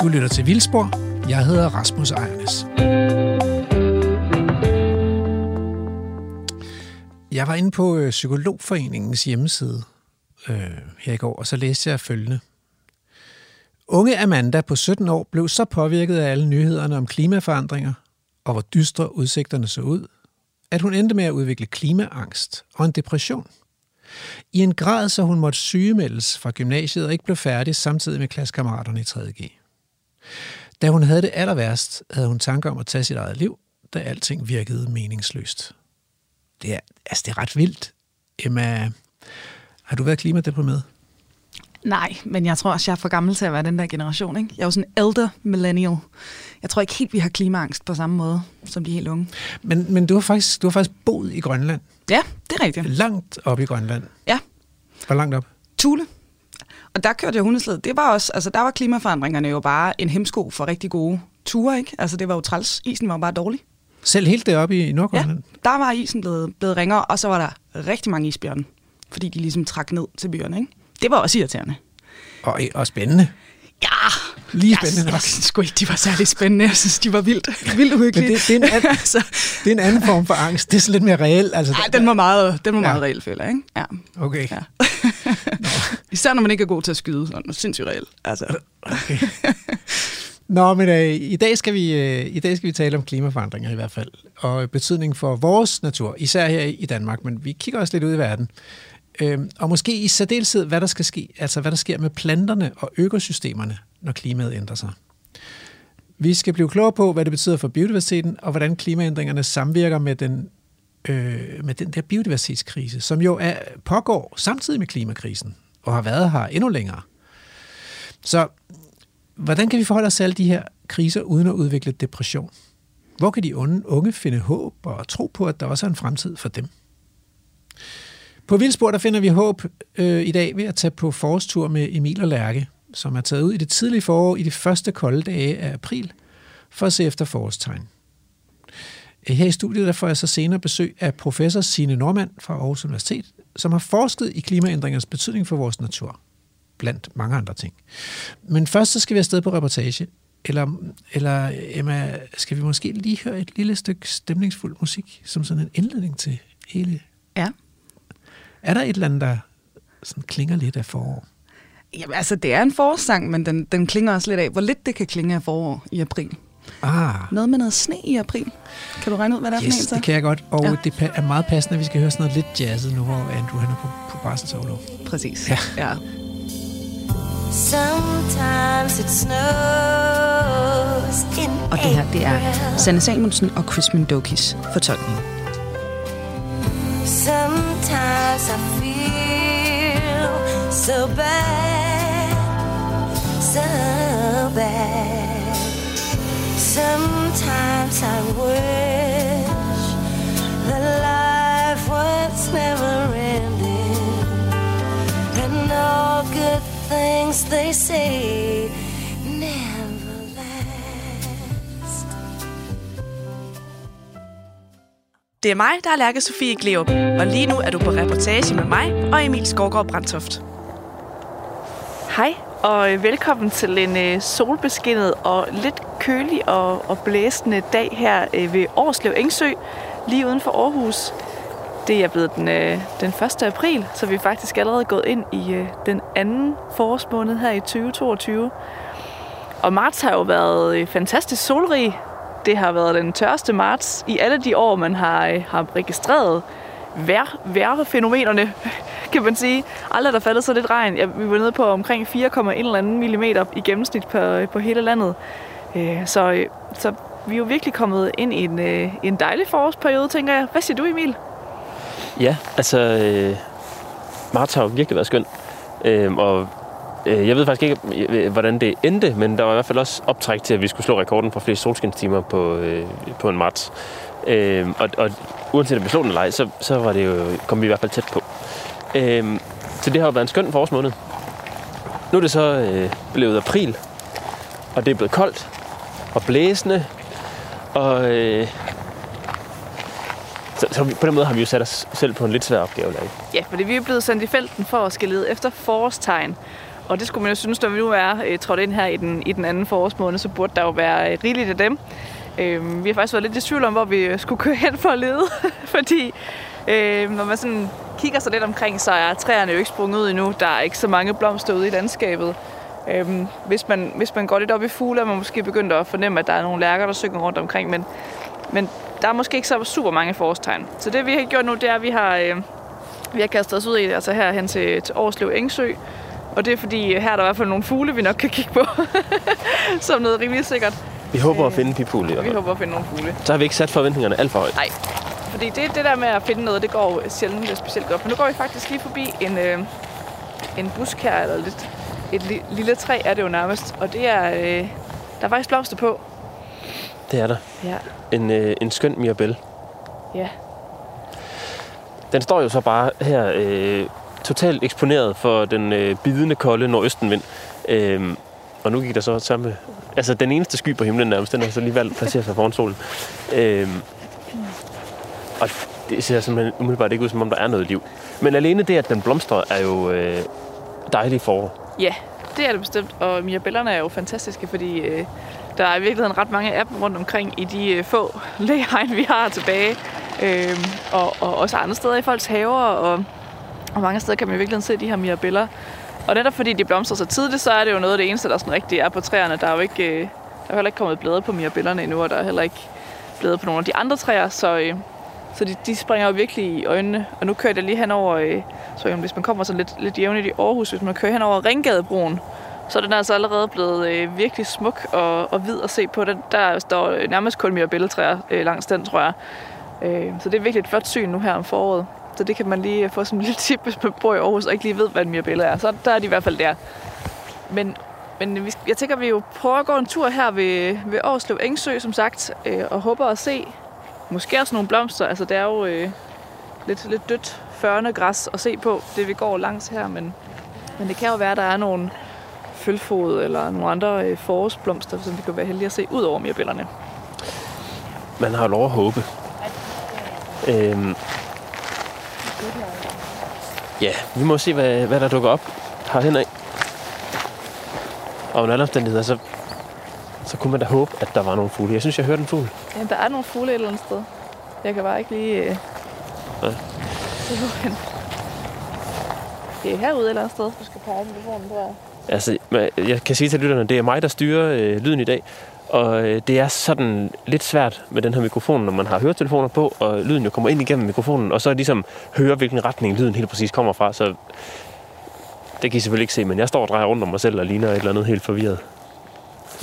Du lytter til Vildspor. Jeg hedder Rasmus Ejernes. Jeg var inde på øh, Psykologforeningens hjemmeside øh, her i går, og så læste jeg følgende. Unge Amanda på 17 år blev så påvirket af alle nyhederne om klimaforandringer, og hvor dystre udsigterne så ud, at hun endte med at udvikle klimaangst og en depression. I en grad, så hun måtte sygemeldes fra gymnasiet og ikke blev færdig samtidig med klassekammeraterne i 3.G. Da hun havde det aller værst, havde hun tanker om at tage sit eget liv, da alting virkede meningsløst. Det er, altså, det er ret vildt. Emma, har du været klimadeprimeret? Nej, men jeg tror også, jeg er for gammel til at være den der generation. Ikke? Jeg er jo sådan en elder millennial. Jeg tror ikke helt, vi har klimaangst på samme måde som de helt unge. Men, men du, har faktisk, du har faktisk boet i Grønland. Ja, det er rigtigt. Langt op i Grønland. Ja. Hvor langt op? Tule. Og der kørte jeg hundesled. Det var også, altså der var klimaforandringerne jo bare en hemsko for rigtig gode ture, ikke? Altså det var jo træls. Isen var bare dårlig. Selv helt deroppe i Nordgrønland? Ja, der var isen blevet, blevet ringere, og så var der rigtig mange isbjørne, fordi de ligesom trak ned til byerne, ikke? Det var også irriterende. Og, og spændende. Ja, Lige spændende jeg, nok. Jeg synes sgu ikke, de var særlig spændende. Jeg synes, de var vildt, vildt uhyggelige. Men det, det, er en anden, altså, det er en anden form for angst. Det er sådan lidt mere reelt. Altså, ej, den var meget, den var Ja. meget reel, føler jeg, ikke? Ja. Okay. ja. Især når man ikke er god til at skyde, sådan sindssygt reel. Altså. okay. Nå, men øh, i, dag skal vi, øh, i dag skal vi tale om klimaforandringer i hvert fald, og betydning for vores natur, især her i Danmark, men vi kigger også lidt ud i verden. Øh, og måske i særdeleshed, hvad der skal ske, altså hvad der sker med planterne og økosystemerne, når klimaet ændrer sig. Vi skal blive klogere på, hvad det betyder for biodiversiteten, og hvordan klimaændringerne samvirker med den, øh, med den der biodiversitetskrise, som jo er, pågår samtidig med klimakrisen, og har været her endnu længere. Så hvordan kan vi forholde os til alle de her kriser uden at udvikle depression? Hvor kan de unge, finde håb og tro på, at der også er en fremtid for dem? På Vildspor der finder vi håb øh, i dag ved at tage på forårstur med Emil og Lærke, som er taget ud i det tidlige forår i de første kolde dage af april for at se efter forårstegn. Her i studiet der får jeg så senere besøg af professor Signe Normand fra Aarhus Universitet, som har forsket i klimaændringernes betydning for vores natur, blandt mange andre ting. Men først så skal vi afsted på reportage. Eller, eller Emma, skal vi måske lige høre et lille stykke stemningsfuld musik, som sådan en indledning til hele... Ja. Er der et eller andet, der sådan klinger lidt af forår? Jamen, altså, det er en forårssang, men den, den klinger også lidt af, hvor lidt det kan klinge af forår i april. Ah, Noget med noget sne i april. Kan du regne ud, hvad der er for en yes, så? det kan jeg godt. Og ja. Det er meget passende, at vi skal høre sådan noget lidt jazzet nu, hvor Andrew han er på, på barselsårlov. Præcis. Ja. ja. Sometimes it snows in Og det her, det er. Sanne Salmonsen og Chris Mendokis fortolkning. Sometimes I feel so bad, so bad. Sometimes I wish that life was never ending, and all good things they say never last. Det er mig, der er Lærke Sofie Gleup, og lige nu er du på reportage med mig og Emil Skovgaard Brandtoft. Hej, og øh, velkommen til en øh, solbeskinnet og lidt kølig og, og blæsende dag her øh, ved Årslev Engsø, lige uden for Aarhus. Det er blevet den, den 1. april, så vi er faktisk allerede gået ind i den anden forårsmåned her i 2022. Og marts har jo været fantastisk solrig. Det har været den tørste marts i alle de år, man har, har registreret vejr, vejrfænomenerne, kan man sige. Aldrig der faldet så lidt regn. Ja, vi var nede på omkring 4,1 millimeter i gennemsnit på, øh, på hele landet. Øh, Så, øh, så vi er jo virkelig kommet ind i en, øh, en dejlig forårsperiode, tænker jeg. Hvad siger du, Emil? Ja, altså, øh, marts har jo virkelig været skøn. Øh, og øh, jeg ved faktisk ikke, øh, hvordan det endte, men der var i hvert fald også optræk til, at vi skulle slå rekorden for flest solskinstimer på, øh, på en marts. Øh, og, og uanset om vi slog den eller ej, så, så var det jo, kom vi i hvert fald tæt på. Øh, så det har jo været en skøn forårsmåned. Nu er det så øh, blevet april, og det er blevet koldt og blæsende, og øh, så, så på den måde har vi jo sat os selv på en lidt svær opgave. Der, ikke? Ja, fordi vi er blevet sendt i felten for at skal lede efter forårstegn. og det skulle man jo synes, når vi nu er øh, trådt ind her i den, i den anden forårsmåned, så burde der jo være øh, rigeligt af dem. Øh, vi har faktisk været lidt i tvivl om, hvor vi skulle køre hen for at lede, fordi øh, når man sådan kigger sig lidt omkring, så er træerne jo ikke sprunget ud endnu. Der er ikke så mange blomster ude i landskabet. Øhm, hvis, man, hvis man går lidt op i fugle, er man måske begyndt at fornemme, at der er nogle lærker, der synger rundt omkring, men, men der er måske ikke så super mange forårstegn. Så det vi har gjort nu, det er, at vi har, øh, vi har kastet os ud i det, altså herhen til, til Årslev Engsø, og det er fordi, her er der i hvert fald nogle fugle, vi nok kan kigge på, som noget rimelig sikkert. Vi håber at finde pipul i hvert Vi håber at finde nogle fugle. Så har vi ikke sat forventningerne alt for højt. Nej, fordi det, det der med at finde noget, det går sjældent specielt godt. Men nu går vi faktisk lige forbi en, øh, en busk her, eller lidt, et li, lille træ er det jo nærmest. Og det er, øh, der er faktisk blomster på. Det er der. Ja, En, øh, en skøn mirabelle. ja. Den står jo så bare her øh, totalt eksponeret for den øh, bidende kolde nordøstenvind. Øh, og nu gik der så samme... Altså, den eneste sky på himlen nærmest, den har så alligevel placeret sig foran solen. Øhm, og det ser simpelthen umiddelbart ikke ud, som om der er noget liv. Men alene det, at den blomstrer, er jo øh, dejligt forår. Ja, det er det bestemt. Og mirabellerne er jo fantastiske, fordi øh, der er i virkeligheden ret mange af dem rundt omkring i de øh, få læhegn, vi har tilbage. Øh, og, og også andre steder i folks haver, og, og mange steder kan man i virkeligheden se de her mirabeller. Og netop fordi de blomstrer så tidligt, så er det jo noget af det eneste, der sådan rigtig er på træerne. Der er jo ikke, øh, der er heller ikke kommet blade på mirabellerne endnu, og der er heller ikke blade på nogle af de andre træer, så, øh, så de, de springer jo virkelig i øjnene. Og nu kører øh, jeg lige henover, så hvis man kommer så lidt, lidt jævnligt i Aarhus, hvis man kører henover Ringgadebroen, så er den altså allerede blevet øh, virkelig smuk og, og hvid at se på. Den, der står nærmest kun billedtræer øh, langs den, tror jeg. Øh, så det er virkelig et flot syn nu her om foråret. Så det kan man lige få som en lille tip, hvis man bor i Aarhus og ikke lige ved, hvad en mirabelle er. Så der er de i hvert fald der. Men, men vi, jeg tænker, vi jo prøver at gå en tur her ved, ved Aarhuslev Engsø, som sagt, øh, og håber at se måske også nogle blomster. Altså, det er jo øh, lidt, lidt dødt førne græs at se på, det vi går langs her, men, men det kan jo være, at der er nogle følfod eller nogle andre øh, forårsblomster, som vi kan være heldige at se ud over mirabellerne. Man har lov at håbe. Øhm, ja, vi må se, hvad, hvad der dukker op herhen af. Og under alle omstændigheder, så, så kunne man da håbe, at der var nogle fugle. Jeg synes, jeg hørte en fugl. Ja, der er nogle fugle et eller andet sted. Jeg kan bare ikke lige... Øh... Ja. Det er herude et eller andet sted. Du skal pege mikrofonen der. Altså, jeg kan sige til lytterne, det er mig, der styrer øh, lyden i dag. Og øh, det er sådan lidt svært med den her mikrofon, når man har høretelefoner på, og lyden jo kommer ind igennem mikrofonen, og så ligesom høre, hvilken retning lyden helt præcis kommer fra. Så det kan I selvfølgelig ikke se, men jeg står og drejer rundt om mig selv og ligner et eller andet helt forvirret.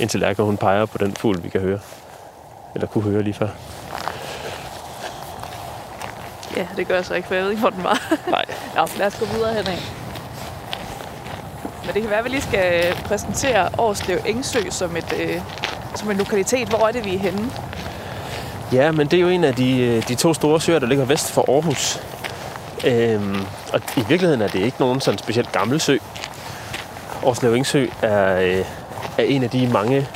Indtil Lærke, hun peger på den fugl, vi kan høre. Eller kunne høre lige før. Ja, det gør jeg så ikke, for jeg ved ikke, hvor den var. Nej. Nå, lad os gå videre henad. Men det kan være, at vi lige skal præsentere Årslev Engsø som, et, øh, som en lokalitet. Hvor er det, vi er henne? Ja, men det er jo en af de, øh, de to store søer, der ligger vest for Aarhus. Øhm, og i virkeligheden er det ikke nogen sådan specielt gammel sø. Årslev Engsø er, øh, er en af de mange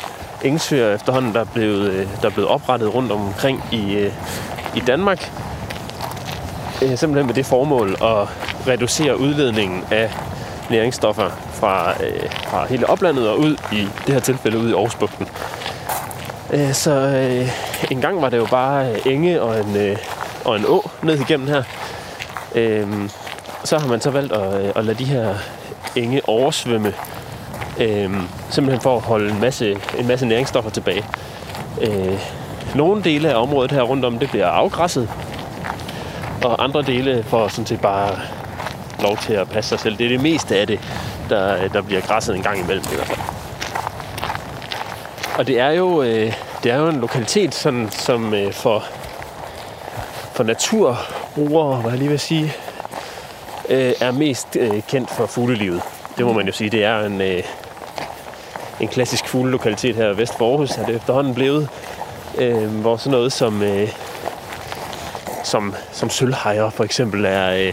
engsøer efterhånden, der er blevet, øh, der er blevet oprettet rundt omkring i, øh, i Danmark. Øh, simpelthen med det formål at reducere udledningen af næringsstoffer fra, øh, fra hele oplandet og ud i det her tilfælde ud i Aarhusbugten. Øh, så øh, en gang var det jo bare øh, enge og en, øh, og en å ned igennem her. Øh, så har man så valgt at, øh, at lade de her enge oversvømme. Øh, simpelthen for at holde en masse, en masse næringsstoffer tilbage. Øh, nogle dele af området her rundt om, det bliver afgræsset. Og andre dele får sådan set bare lov til at passe sig selv. Det er det meste af det, der, der bliver græsset en gang imellem i hvert fald. Og det er jo, øh, det er jo en lokalitet, sådan, som øh, for, for naturbrugere, hvad jeg lige vil sige, øh, er mest øh, kendt for fuglelivet. Det må man jo sige. Det er en, øh, en klassisk fuglelokalitet her vest for Aarhus, er det efterhånden blevet. Øh, hvor sådan noget som, øh, som, som sølvhejer for eksempel er, øh,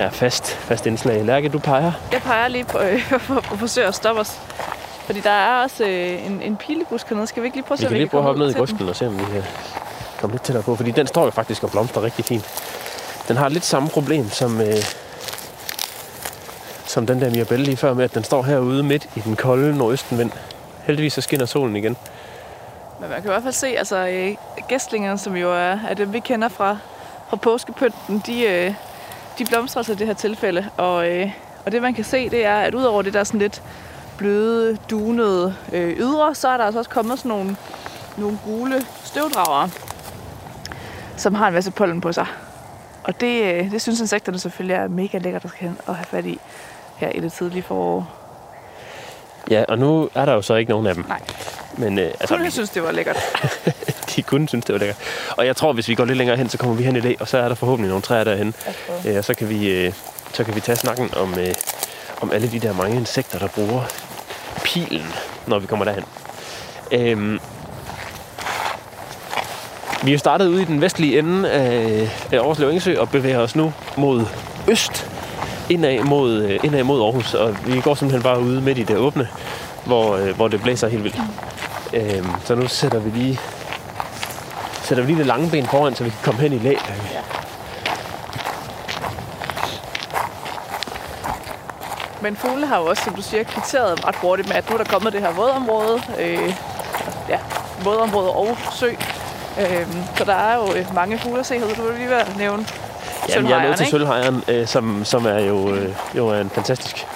er fast, fast indslag. Lærke, du peger. Jeg peger lige på, øh, på at forsøge at stoppe os. Fordi der er også øh, en, en pilebusk hernede. Skal vi ikke lige prøve at Vi se, kan om lige prøve at hoppe ned i grøften og se, om vi kan komme lidt tættere på. Fordi den står jo faktisk og blomstrer rigtig fint. Den har lidt samme problem som, øh, som den der Mirabelle lige før med, at den står herude midt i den kolde nordøstenvind. Heldigvis så skinner solen igen. Men man kan i hvert fald se, altså øh, gæstlingerne, som jo er, er dem, vi kender fra, fra påskepynten, de, øh, de blomstrer sig i det her tilfælde. Og, øh, og det man kan se, det er, at udover det der sådan lidt bløde, dunede øh, ydre, så er der altså også kommet sådan nogle, nogle gule støvdragere, som har en masse pollen på sig. Og det, øh, det synes insekterne selvfølgelig er mega lækkert at, skal- at have fat i her i det tidlige forår. Ja, og nu er der jo så ikke nogen af dem. Nej, Men øh, altså, kun jeg synes, det var lækkert. de kunne synes, det var lækkert. Og jeg tror, hvis vi går lidt længere hen, så kommer vi hen i dag, og så er der forhåbentlig nogle træer derhen. Øh, og så kan vi, øh, så kan vi tage snakken om, øh, om alle de der mange insekter, der bruger pilen, når vi kommer derhen. Øhm, vi er startet ude i den vestlige ende af, af Aarhuslev Engsø og bevæger os nu mod øst, indad mod, øh, indad mod Aarhus. Og vi går simpelthen bare ude midt i det åbne, hvor, øh, hvor det blæser helt vildt. Øhm, så nu sætter vi lige sætter vi lige det lange ben foran, så vi kan komme hen i lag. Men fuglene har jo også, som du siger, kvitteret ret hurtigt med, at nu er der kommet det her vådområde. Øh, ja, vådområde og sø. Øh, så der er jo øh, mange fugle at se her. Du vil lige være nævne Jamen, jeg er nået til sølvhejren, øh, som, som er jo, øh, jo er en fantastisk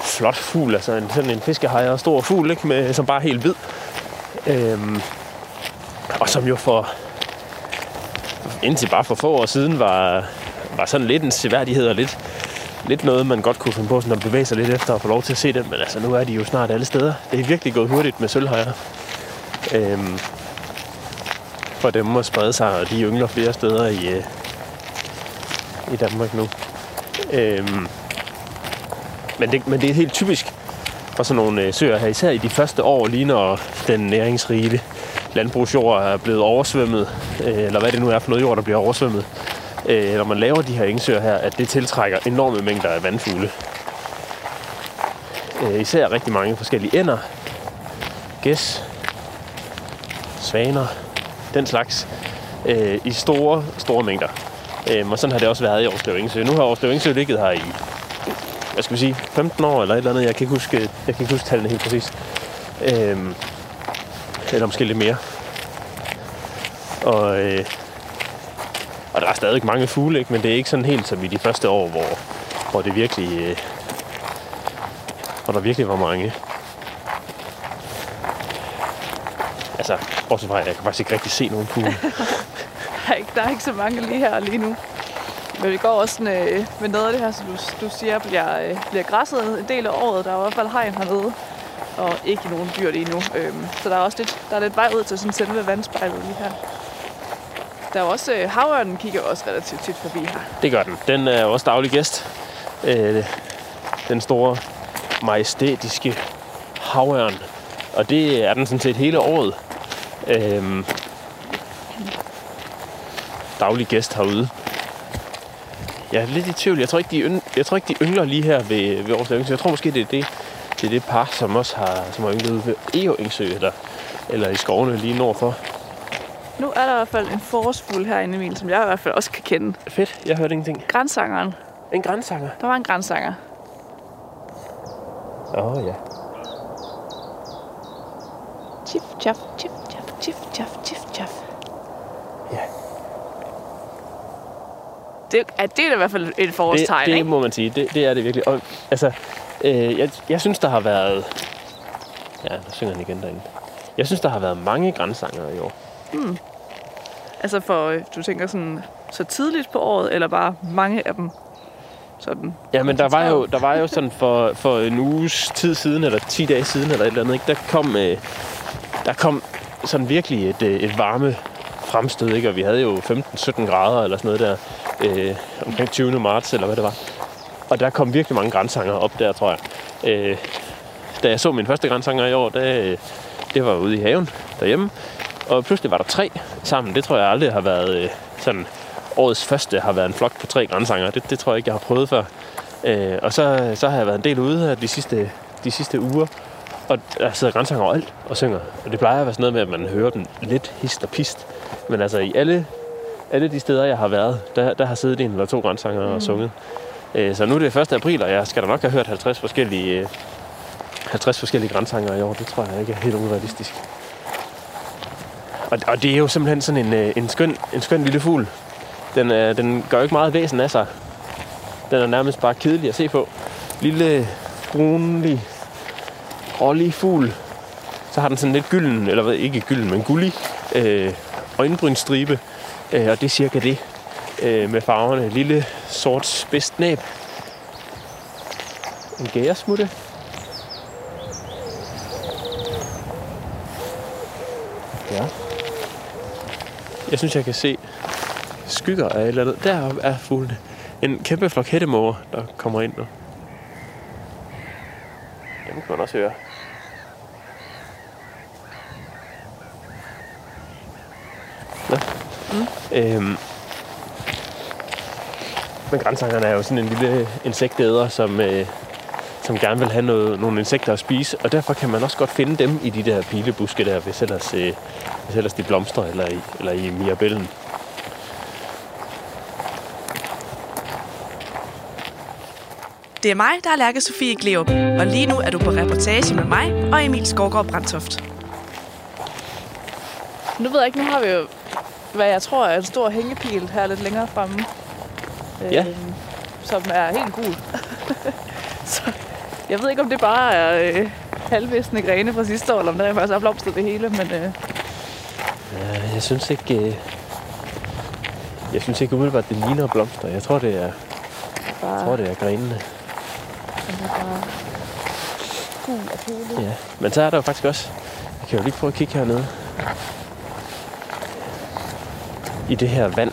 flot fugl. Altså en, sådan en fiskehajer, stor fugl, ikke? Med, som bare er helt hvid. Øhm, og som jo for indtil bare for få år siden var, var sådan lidt en seværdighed og lidt, lidt noget, man godt kunne finde på sådan at bevæge sig lidt efter og få lov til at se dem. Men altså, nu er de jo snart alle steder. Det er virkelig gået hurtigt med sølvhøjer. Øhm, for dem at sprede sig, og de yngler flere steder i, øh, i Danmark nu. Øhm, men, det, men det er helt typisk og sådan nogle øh, søer her, især i de første år, lige når den næringsrige landbrugsjord er blevet oversvømmet, øh, eller hvad det nu er for noget jord, der bliver oversvømmet, øh, når man laver de her engsøer her, at det tiltrækker enorme mængder af vandfugle. Især rigtig mange forskellige ænder, gæs, svaner, den slags, i store, store mængder. Øhm, og sådan har det også været i Aarhuslev Engsø. Nu har Aarhuslev ligget her i, hvad skal vi sige, 15 år eller et eller andet. Jeg kan ikke huske, jeg kan ikke huske tallene helt præcis. Øhm, eller måske lidt mere. Og, øh, og der er stadig mange fugle, ikke? men det er ikke sådan helt som i de første år, hvor, hvor det virkelig, øh, hvor der virkelig var mange. Altså, bortset fra, at jeg kan faktisk ikke rigtig se nogen fugle. Der er, ikke, der er ikke så mange lige her lige nu. Men vi går også sådan, øh, med noget af det her, som du, du siger, bliver, øh, bliver græsset en del af året. Der er i hvert fald hegn hernede, og ikke nogen dyr lige nu. Øhm, så der er også lidt, der er lidt vej ud til sådan selve vandspejlet lige her. Der er også, øh, havørnen kigger også relativt tit forbi her. Det gør den. Den er også daglig gæst. Øh, den store, majestætiske havørn. Og det er den sådan set hele året. Øh, daglig gæst herude. Jeg er lidt i tvivl. Jeg tror ikke, de, yng- jeg tror ikke, de yngler lige her ved, ved Aarhus Engsø. Jeg tror måske, det er det, det, er det par, som også har, som har ynglet ved Eo Engsø, eller, eller i skovene lige nordfor. Nu er der i hvert fald en forårsfugl herinde, Emil, som jeg i hvert fald også kan kende. Fedt, jeg hørte ingenting. Grænsangeren. En grænsanger. Der var en grænsanger. Åh oh, ja. Tjif, tjaf, tjif, tjaf, tjif, tjaf. Ja. Det, er, det er i hvert fald et forårstegn, det, det ikke? må man sige. Det, det er det virkelig. Og, altså, øh, jeg, jeg synes, der har været... Ja, der synger han igen derinde. Jeg synes, der har været mange grænsanger i år. Altså for, øh, du tænker sådan, så tidligt på året, eller bare mange af dem sådan? Ja, men der var jo, der var jo sådan for, for en uges tid siden, eller 10 dage siden, eller et eller andet, ikke? der kom, øh, der kom sådan virkelig et, øh, et varme fremstød, ikke? og vi havde jo 15-17 grader eller sådan noget der, øh, omkring 20. marts, eller hvad det var. Og der kom virkelig mange grænsanger op der, tror jeg. Øh, da jeg så min første grænsanger i år, der, øh, det var ude i haven derhjemme, og pludselig var der tre sammen. Det tror jeg aldrig har været øh, sådan årets første har været en flok på tre grænsanger. Det, det tror jeg ikke, jeg har prøvet før. Øh, og så, så har jeg været en del ude her de sidste, de sidste uger. Og der sidder grænsanger overalt og synger. Og det plejer at være sådan noget med, at man hører dem lidt hist og pist. Men altså i alle, alle de steder, jeg har været, der, der har siddet en eller to grænsanger mm. og sunget. Øh, så nu er det 1. april, og jeg skal da nok have hørt 50 forskellige, øh, 50 forskellige grænsanger i år. Det tror jeg ikke er helt urealistisk. Og, og det er jo simpelthen sådan en, øh, en, skøn, en skøn lille fugl. Den, øh, den gør jo ikke meget væsen af sig. Den er nærmest bare kedelig at se på. Lille, brunlig, grålig fugl. Så har den sådan lidt gylden, eller hvad, ikke gylden, men gullig øh, øjenbrynsstribe. Øh, og det er cirka det øh, med farverne. Lille sort spidsnæb. En gæresmutte. Ja. Jeg synes, jeg kan se skygger af et eller andet. Der er fuglene. En kæmpe flok hættemåger, der kommer ind nu. Dem kan man også høre. Nå. Mm. Øhm. Men grænsangerne er jo sådan en lille insektæder, som, øh, som gerne vil have noget, nogle insekter at spise, og derfor kan man også godt finde dem i de der pilebuske der, hvis ellers, øh, hvis ellers de blomstrer eller i, eller i mirabellen. Det er mig, der er Lærke Sofie Gleup, og lige nu er du på reportage med mig og Emil Skovgaard Brandtoft. Nu ved jeg ikke, nu har vi jo, hvad jeg tror er en stor hængepil her lidt længere fremme. Ja. Øh, som er helt gul. Så jeg ved ikke, om det bare er øh, halvvisne grene fra sidste år, eller om der faktisk er blomstret det hele, men øh, Ja, jeg synes ikke... Øh, jeg synes ikke umiddelbart, det ligner blomster. Jeg tror, det er, jeg bare, tror, det er grenene. er bare gul og kedeligt. Ja. Men så er der jo faktisk også... Jeg kan jo lige prøve at kigge hernede. I det her vand.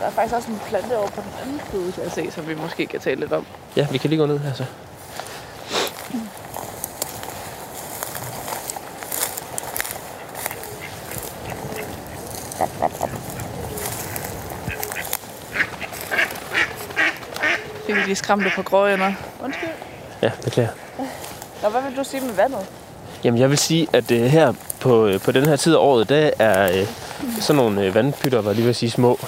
Der er faktisk også en plante over på den anden side, kan jeg se, som vi måske kan tale lidt om. Ja, vi kan lige gå ned her så. Fik vi lige skræmte på gråænder. Undskyld. Ja, beklager. Nå, hvad vil du sige med vandet? Jamen, jeg vil sige, at øh, her på, øh, på den her tid af året, der er øh, sådan nogle øh, vandpytter, var lige ved at sige små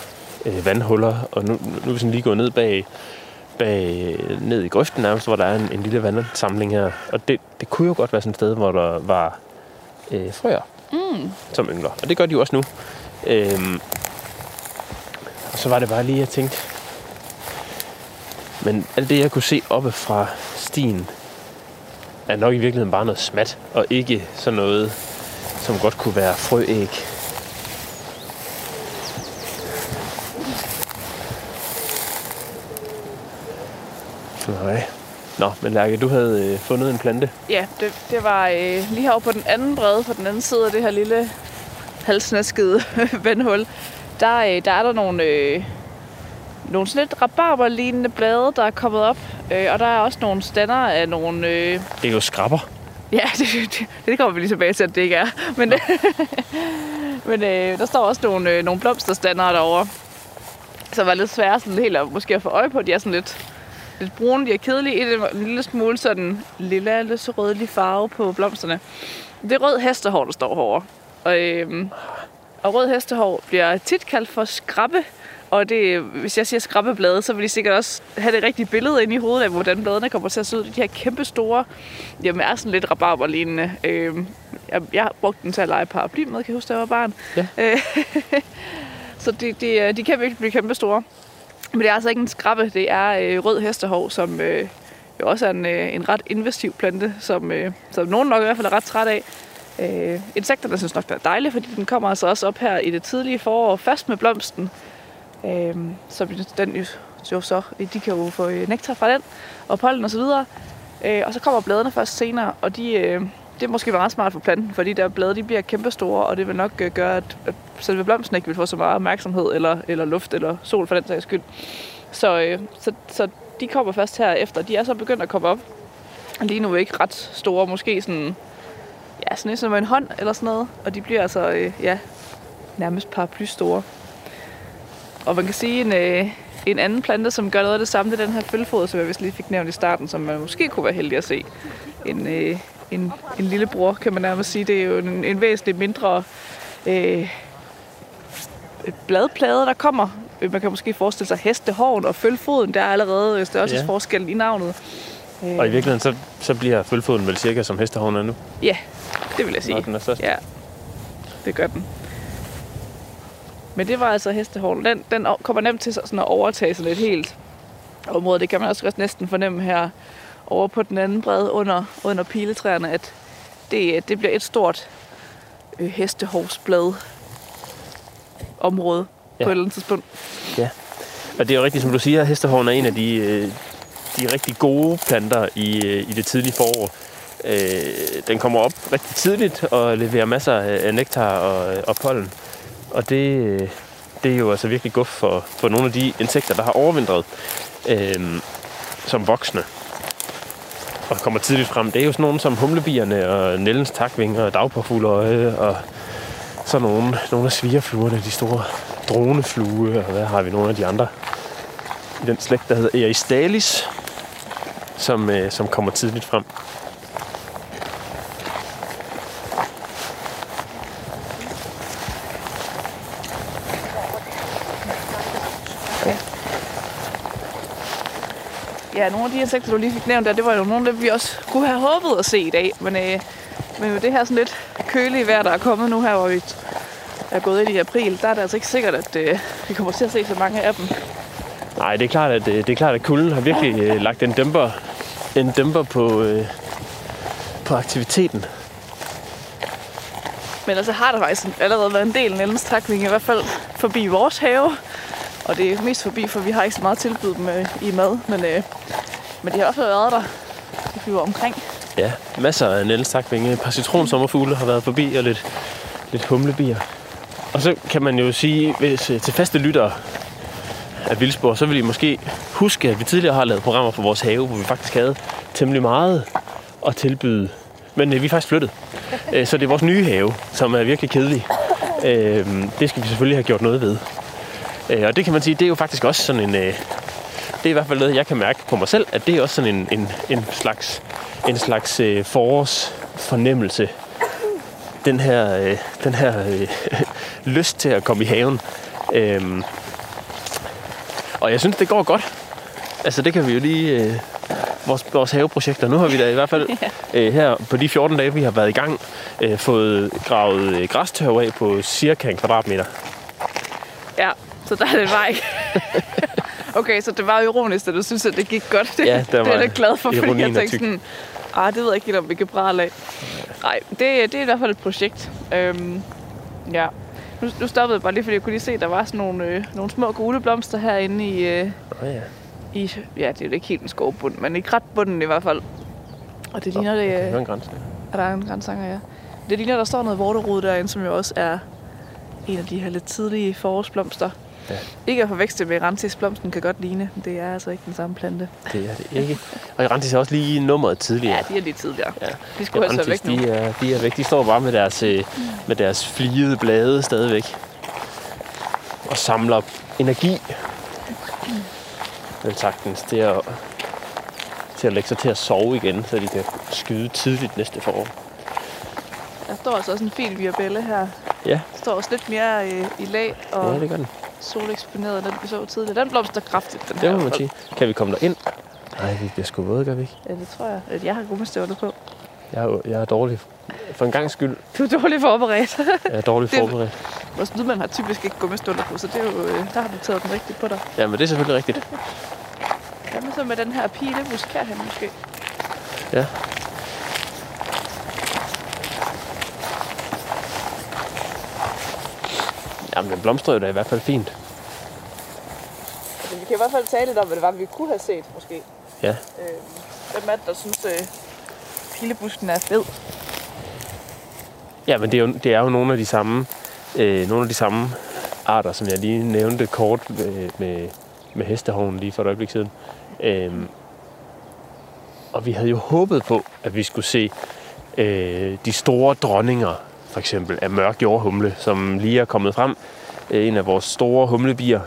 øh, vandhuller. Og nu, nu er vi sådan lige gået ned bag, bag øh, ned i grøften nærmest, hvor der er en, en lille vandsamling her. Og det, det kunne jo godt være sådan et sted, hvor der var øh, frøer, mm. som yngler. Og det gør de jo også nu. Øhm, og så var det bare lige, jeg tænkte... Men alt det, jeg kunne se oppe fra stien, er nok i virkeligheden bare noget smat, og ikke sådan noget, som godt kunne være frøæg. Nej. Nå, men Lærke, du havde øh, fundet en plante. Ja, det, det var øh, lige herovre på den anden bred, på den anden side af det her lille halsnaskede vandhul. Der, øh, der er der nogle, øh, nogle sådan lidt rabarberlignende blade, der er kommet op. Øh, og der er også nogle stander af nogle... Øh, Det er jo skrabber. Ja, det, det, det kommer vi lige tilbage til, at det ikke er. Men, men øh, der står også nogle, øh, nogle blomsterstandere derovre, som var lidt svære sådan helt at, måske at få øje på. De er sådan lidt, lidt brune, de er kedelige. Et, en lille smule sådan lilla, lidt så rødlig farve på blomsterne. Det er rød hestehår, der står herovre. Og, øh, og rød hestehår bliver tit kaldt for skrabbe. Og det, hvis jeg siger skrabbeblade, så vil de sikkert også have det rigtige billede inde i hovedet af, hvordan bladene kommer til at se ud. De her kæmpe store, jamen er sådan lidt rabarberlignende. Øh, jeg, jeg har brugt den til at lege paraply med, kan jeg huske, da jeg var barn. Ja. Øh, så de, de, de kan virkelig blive kæmpe store. Men det er altså ikke en skrabbe, det er øh, rød hestehår, som øh, jo også er en, øh, en ret investiv plante, som, øh, som nogen nok i hvert fald er ret træt af. Øh, insekterne synes nok, det er dejligt, fordi den kommer altså også op her i det tidlige forår, først med blomsten. Øh, så den jo, jo så, de kan jo få øh, nektar fra den, og pollen og så videre. Øh, og så kommer bladene først senere, og de, øh, det er måske meget smart for planten, fordi der blade de bliver kæmpestore, og det vil nok øh, gøre, at, at selve blomsten ikke vil få så meget opmærksomhed, eller, eller luft, eller sol for den sags skyld. Så, øh, så, så de kommer først her efter. De er så begyndt at komme op. Lige nu er ikke ret store, måske sådan, ja, sådan som en hånd eller sådan noget. Og de bliver altså, øh, ja, nærmest paraply store. Og man kan sige, en, øh, en anden plante, som gør noget af det samme, det er den her følfod, som jeg vist lige fik nævnt i starten, som man måske kunne være heldig at se. En, øh, en, en lillebror, kan man nærmest sige. Det er jo en, en væsentligt mindre øh, bladplade, der kommer man kan måske forestille sig hestehorn og følgefoden. Der er allerede størrelsesforskel ja. i navnet. Og i virkeligheden, så, så bliver følgefoden vel cirka som hestehorn er nu. Ja, det vil jeg sige. Når den er størst. Ja, det gør den. Men det var altså hestehorn. Den, den kommer nemt til sådan at overtage sådan et helt område. Det kan man også næsten fornemme her over på den anden bred under, under piletræerne, at det, det bliver et stort øh, hestehovsblad område ja. Ja. på et eller andet tidspunkt. Og det er jo rigtigt, som du siger, hestehorn er en af de, øh, de rigtig gode planter i, øh, i det tidlige forår. Øh, Den kommer op rigtig tidligt og leverer masser af nektar og, og pollen. Og det, øh, det er jo altså virkelig godt for, for nogle af de insekter, der har overvintret øh, som voksne og kommer tidligt frem. Det er jo sådan nogle som humlebierne og Nellens takvinger og dagpåfugleøje og så nogle, nogle af svigerfluerne, de store droneflue, og hvad har vi nogle af de andre i den slægt, der hedder Eristalis, som, øh, som kommer tidligt frem. Ja, nogle af de insekter, du lige fik nævnt der, det var jo nogle dem, vi også kunne have håbet at se i dag. Men, øh, men med det her sådan lidt kølige vejr, der er kommet nu her, hvor vi er gået ind i april, der er det altså ikke sikkert, at øh, vi kommer til at se så mange af dem. Nej, det er klart, at, øh, det er klart, at kulden har virkelig øh, lagt en dæmper, en dæmper på, øh, på aktiviteten. Men altså har der faktisk allerede været en del nældens takving, i hvert fald forbi vores have. Og det er mest forbi, for vi har ikke så meget tilbud dem øh, i mad. Men, øh, men de har også været der. De flyver omkring. Ja, masser af nældenstakvinge. Et par citronsommerfugle har været forbi, og lidt, lidt humlebier. Og så kan man jo sige, hvis øh, til faste lyttere af Vildsborg, så vil I måske huske, at vi tidligere har lavet programmer for vores have, hvor vi faktisk havde temmelig meget at tilbyde. Men øh, vi er faktisk flyttet. Øh, så det er vores nye have, som er virkelig kedelig. Øh, det skal vi selvfølgelig have gjort noget ved. Øh, og det kan man sige, det er jo faktisk også sådan en... Øh, det er i hvert fald noget, jeg kan mærke på mig selv, at det er også sådan en, en, en slags, en slags øh, forårsfornemmelse. Den her, øh, den her øh, lyst til at komme i haven. Øhm, og jeg synes, det går godt. Altså, det kan vi jo lige... Øh, vores, vores haveprojekter. Nu har vi da i hvert fald øh, her på de 14 dage, vi har været i gang, øh, fået gravet øh, græstørv af på cirka en kvadratmeter. Ja, så der er det vej. okay, så det var ironisk, at du synes, at det gik godt. Det, Ja, der det er var jeg lidt glad for, fordi jeg er tænkte sådan, ah, det ved jeg ikke helt, om vi kan prale af. Nej, det, det er i hvert fald et projekt. Øhm, ja. Nu, nu stoppede jeg bare lige, fordi jeg kunne lige se, at der var sådan nogle, øh, nogle små gule blomster herinde i, øh, Oh, ja. i, ja, det er jo ikke helt en skovbund, men i kratbunden i hvert fald. Og det ligner, det, Det øh, er en grænse. er der en grænsanger, ja. Det ligner, der står noget vorterod derinde, som jo også er en af de her lidt tidlige forårsblomster. Ja. Ikke at forveksle med rantisblomsten kan godt ligne, men det er altså ikke den samme plante. Det er det ikke. Og Irantis er også lige nummeret tidligere. Ja, de er lidt tidligere. Ja. De skulle altså være Irantis, væk nu. de er, de er væk. De står bare med deres, øh, med deres fligede blade stadigvæk. Og samler energi. Men sagtens til at, til at lægge sig til at sove igen, så de kan skyde tidligt næste forår. Der står altså også en fin viabelle her. Ja, Der står også lidt mere øh, i lag og ja det gør den. Soleksponeret, den vi så tidligere. Den blomster kraftigt, den her. Det må man sige. Kan vi komme der ind? Nej, vi bliver sgu våde, gør vi ikke? Ja, det tror jeg. At Jeg har gummistøvler på. Jeg er, jeg er dårlig. For en gang skyld Du er dårligt forberedt. jeg er dårligt Det- forberedt. Vores lydmand har typisk ikke gummistøvler på, så det er jo, øh, der har du taget den rigtigt på dig. Ja, men det er selvfølgelig rigtigt. Hvad med så med den her pilebusk herhen måske? Ja. Jamen, den blomstrer jo da i hvert fald fint. Altså, vi kan i hvert fald tale lidt om, hvad det var, vi kunne have set, måske. Ja. Øh, hvem er det, der synes, øh, pilebusken er fed? Ja, men det er jo, det er jo nogle af de samme, øh, nogle af de samme arter, som jeg lige nævnte kort med, med, med hestehovnen lige for et øjeblik siden. Øhm, og vi havde jo håbet på, at vi skulle se øh, de store dronninger, for eksempel af mørk jordhumle, som lige er kommet frem. Øh, en af vores store humlebier,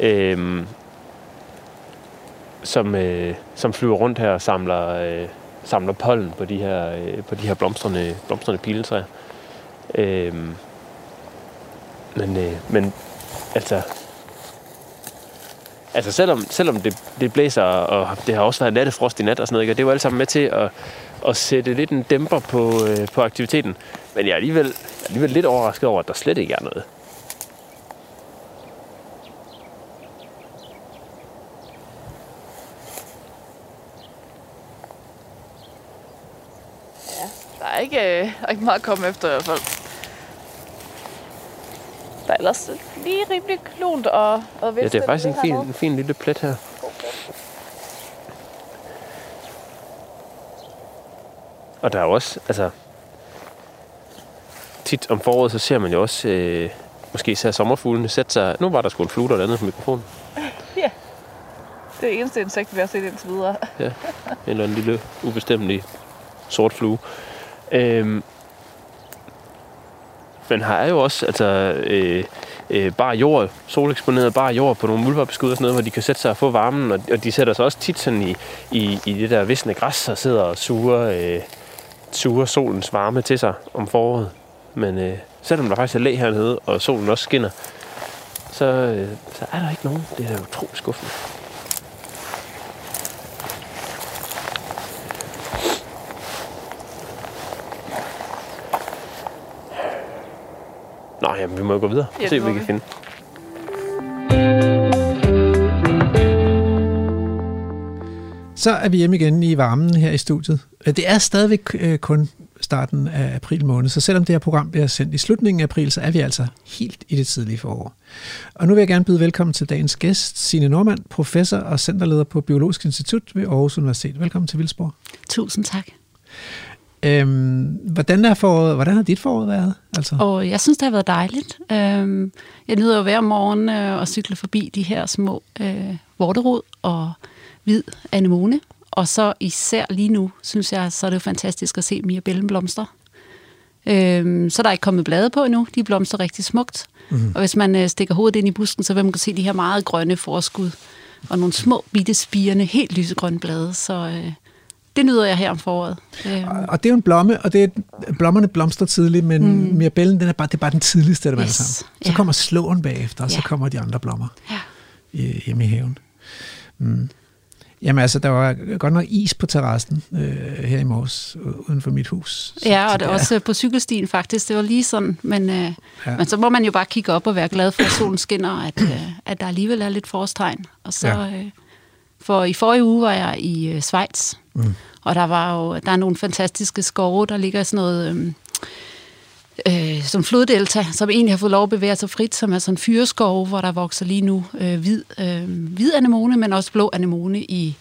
øh, som, øh, som flyver rundt her og samler, øh, samler pollen på de her, øh, på de her blomstrende, blomstrende piletræer. Øh, men, øh, men altså, altså selvom, selvom det, det blæser, og det har også været nattefrost i nat og sådan noget, ikke? og det var alt sammen med til at, at sætte lidt en dæmper på, øh, på aktiviteten. Men jeg er alligevel, alligevel lidt overrasket over, at der slet ikke er noget. Der er ikke, øh, der er ikke meget at komme efter i hvert fald. Der er ellers lige rimelig klunt og, og Ja, det er faktisk en fin, en fin lille plet her. Og der er også, altså... Tit om foråret, så ser man jo også... Øh, måske især sommerfuglene sætte sig... Nu var der sgu en flue, der landede på mikrofonen. Det er det eneste insekt, vi har set indtil videre. Ja, en eller anden lille ubestemmelig sort flue. Øhm, men her er jo også altså, øh, øh, bare jord, soleksponeret bare jord på nogle muldvarpeskud og sådan noget, hvor de kan sætte sig og få varmen, og, og de sætter sig også tit sådan i, i, i det der visne græs og sidder og suger, øh, suger solens varme til sig om foråret. Men øh, selvom der faktisk er læ hernede, og solen også skinner, så, øh, så er der ikke nogen. Det er da utroligt skuffende. Jamen, vi må jo gå videre og Ja, se, hvad vi kan finde. Så er vi hjemme igen i varmen her i studiet. Øh, Det er stadigvæk øh, kun starten af april måned, så selvom det her program bliver sendt i slutningen af april, så er vi altså helt i det tidlige forår. Og nu vil jeg gerne byde velkommen til dagens gæst, Signe Normand, professor og centerleder på Biologisk Institut ved Aarhus Universitet. Velkommen til Vildsborg. Tusind tak. Øhm, hvordan, er foråret, hvordan har dit forår været? Altså? Og jeg synes, det har været dejligt. Øhm, jeg nyder jo hver morgen øh, at cykle forbi de her små øh, vorterod og hvid anemone. Og så især lige nu, synes jeg, så er det jo fantastisk at se Mia Bellen blomstre. Øhm, så der er ikke kommet blade på endnu. De blomstrer rigtig smukt. Mm. Og hvis man øh, stikker hovedet ind i busken, så vil man kunne se de her meget grønne forskud. Og nogle små, bitte spirende, helt lysegrønne blade. Så øh, det nyder jeg her om foråret. Øhm, Og det er jo en blomme, og det er, blommerne blomstrer tidligt, men mm. mirabellen, den er bare, det er bare den tidligste af dem Yes, alle sammen. Så ja. kommer slåen bagefter, og så Ja. kommer de andre blommer ja. i, hjemme i haven. Mm. Jamen altså, der var godt nok is på terrassen øh, her i morges, uden for mit hus. Så- Ja, så og det er også på cykelstien faktisk. Det var lige sådan. Men, øh, Ja. ja. men så må man jo bare kigge op og være glad for, at solen skinner, og at, øh, at der alligevel er lidt forårstegn. Og så, Ja. øh, for i forrige uge var jeg i øh, Schweiz, Mm. og der var jo der er nogle fantastiske skove, der ligger sådan noget... Øh, øh, som floddelta, som egentlig har fået lov at bevæge sig frit, som er sådan en fyreskov, hvor der vokser lige nu øh, hvid, øh, hvid anemone, men også blå anemone i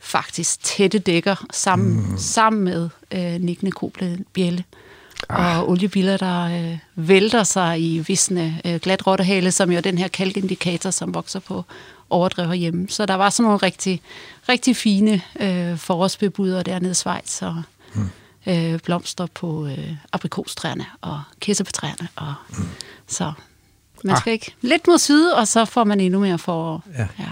faktisk tætte dækker, sammen, mm. sammen med øh, nikkende koblebjælle. Ah. Og oliebiller, der øh, vælter sig i visne øh, glatrottehale, som jo er den her kalkindikator, som vokser på overdrev herhjemme. Så der var sådan nogle rigtig, rigtig fine øh, forårsbebuder dernede i Schweiz, og mm. øh, blomster på øh, aprikostræerne og kirsebærtræerne. Og, mm. Så man Ah. skal ikke lidt mod syd, og så får man endnu mere forår. Ja. Ja.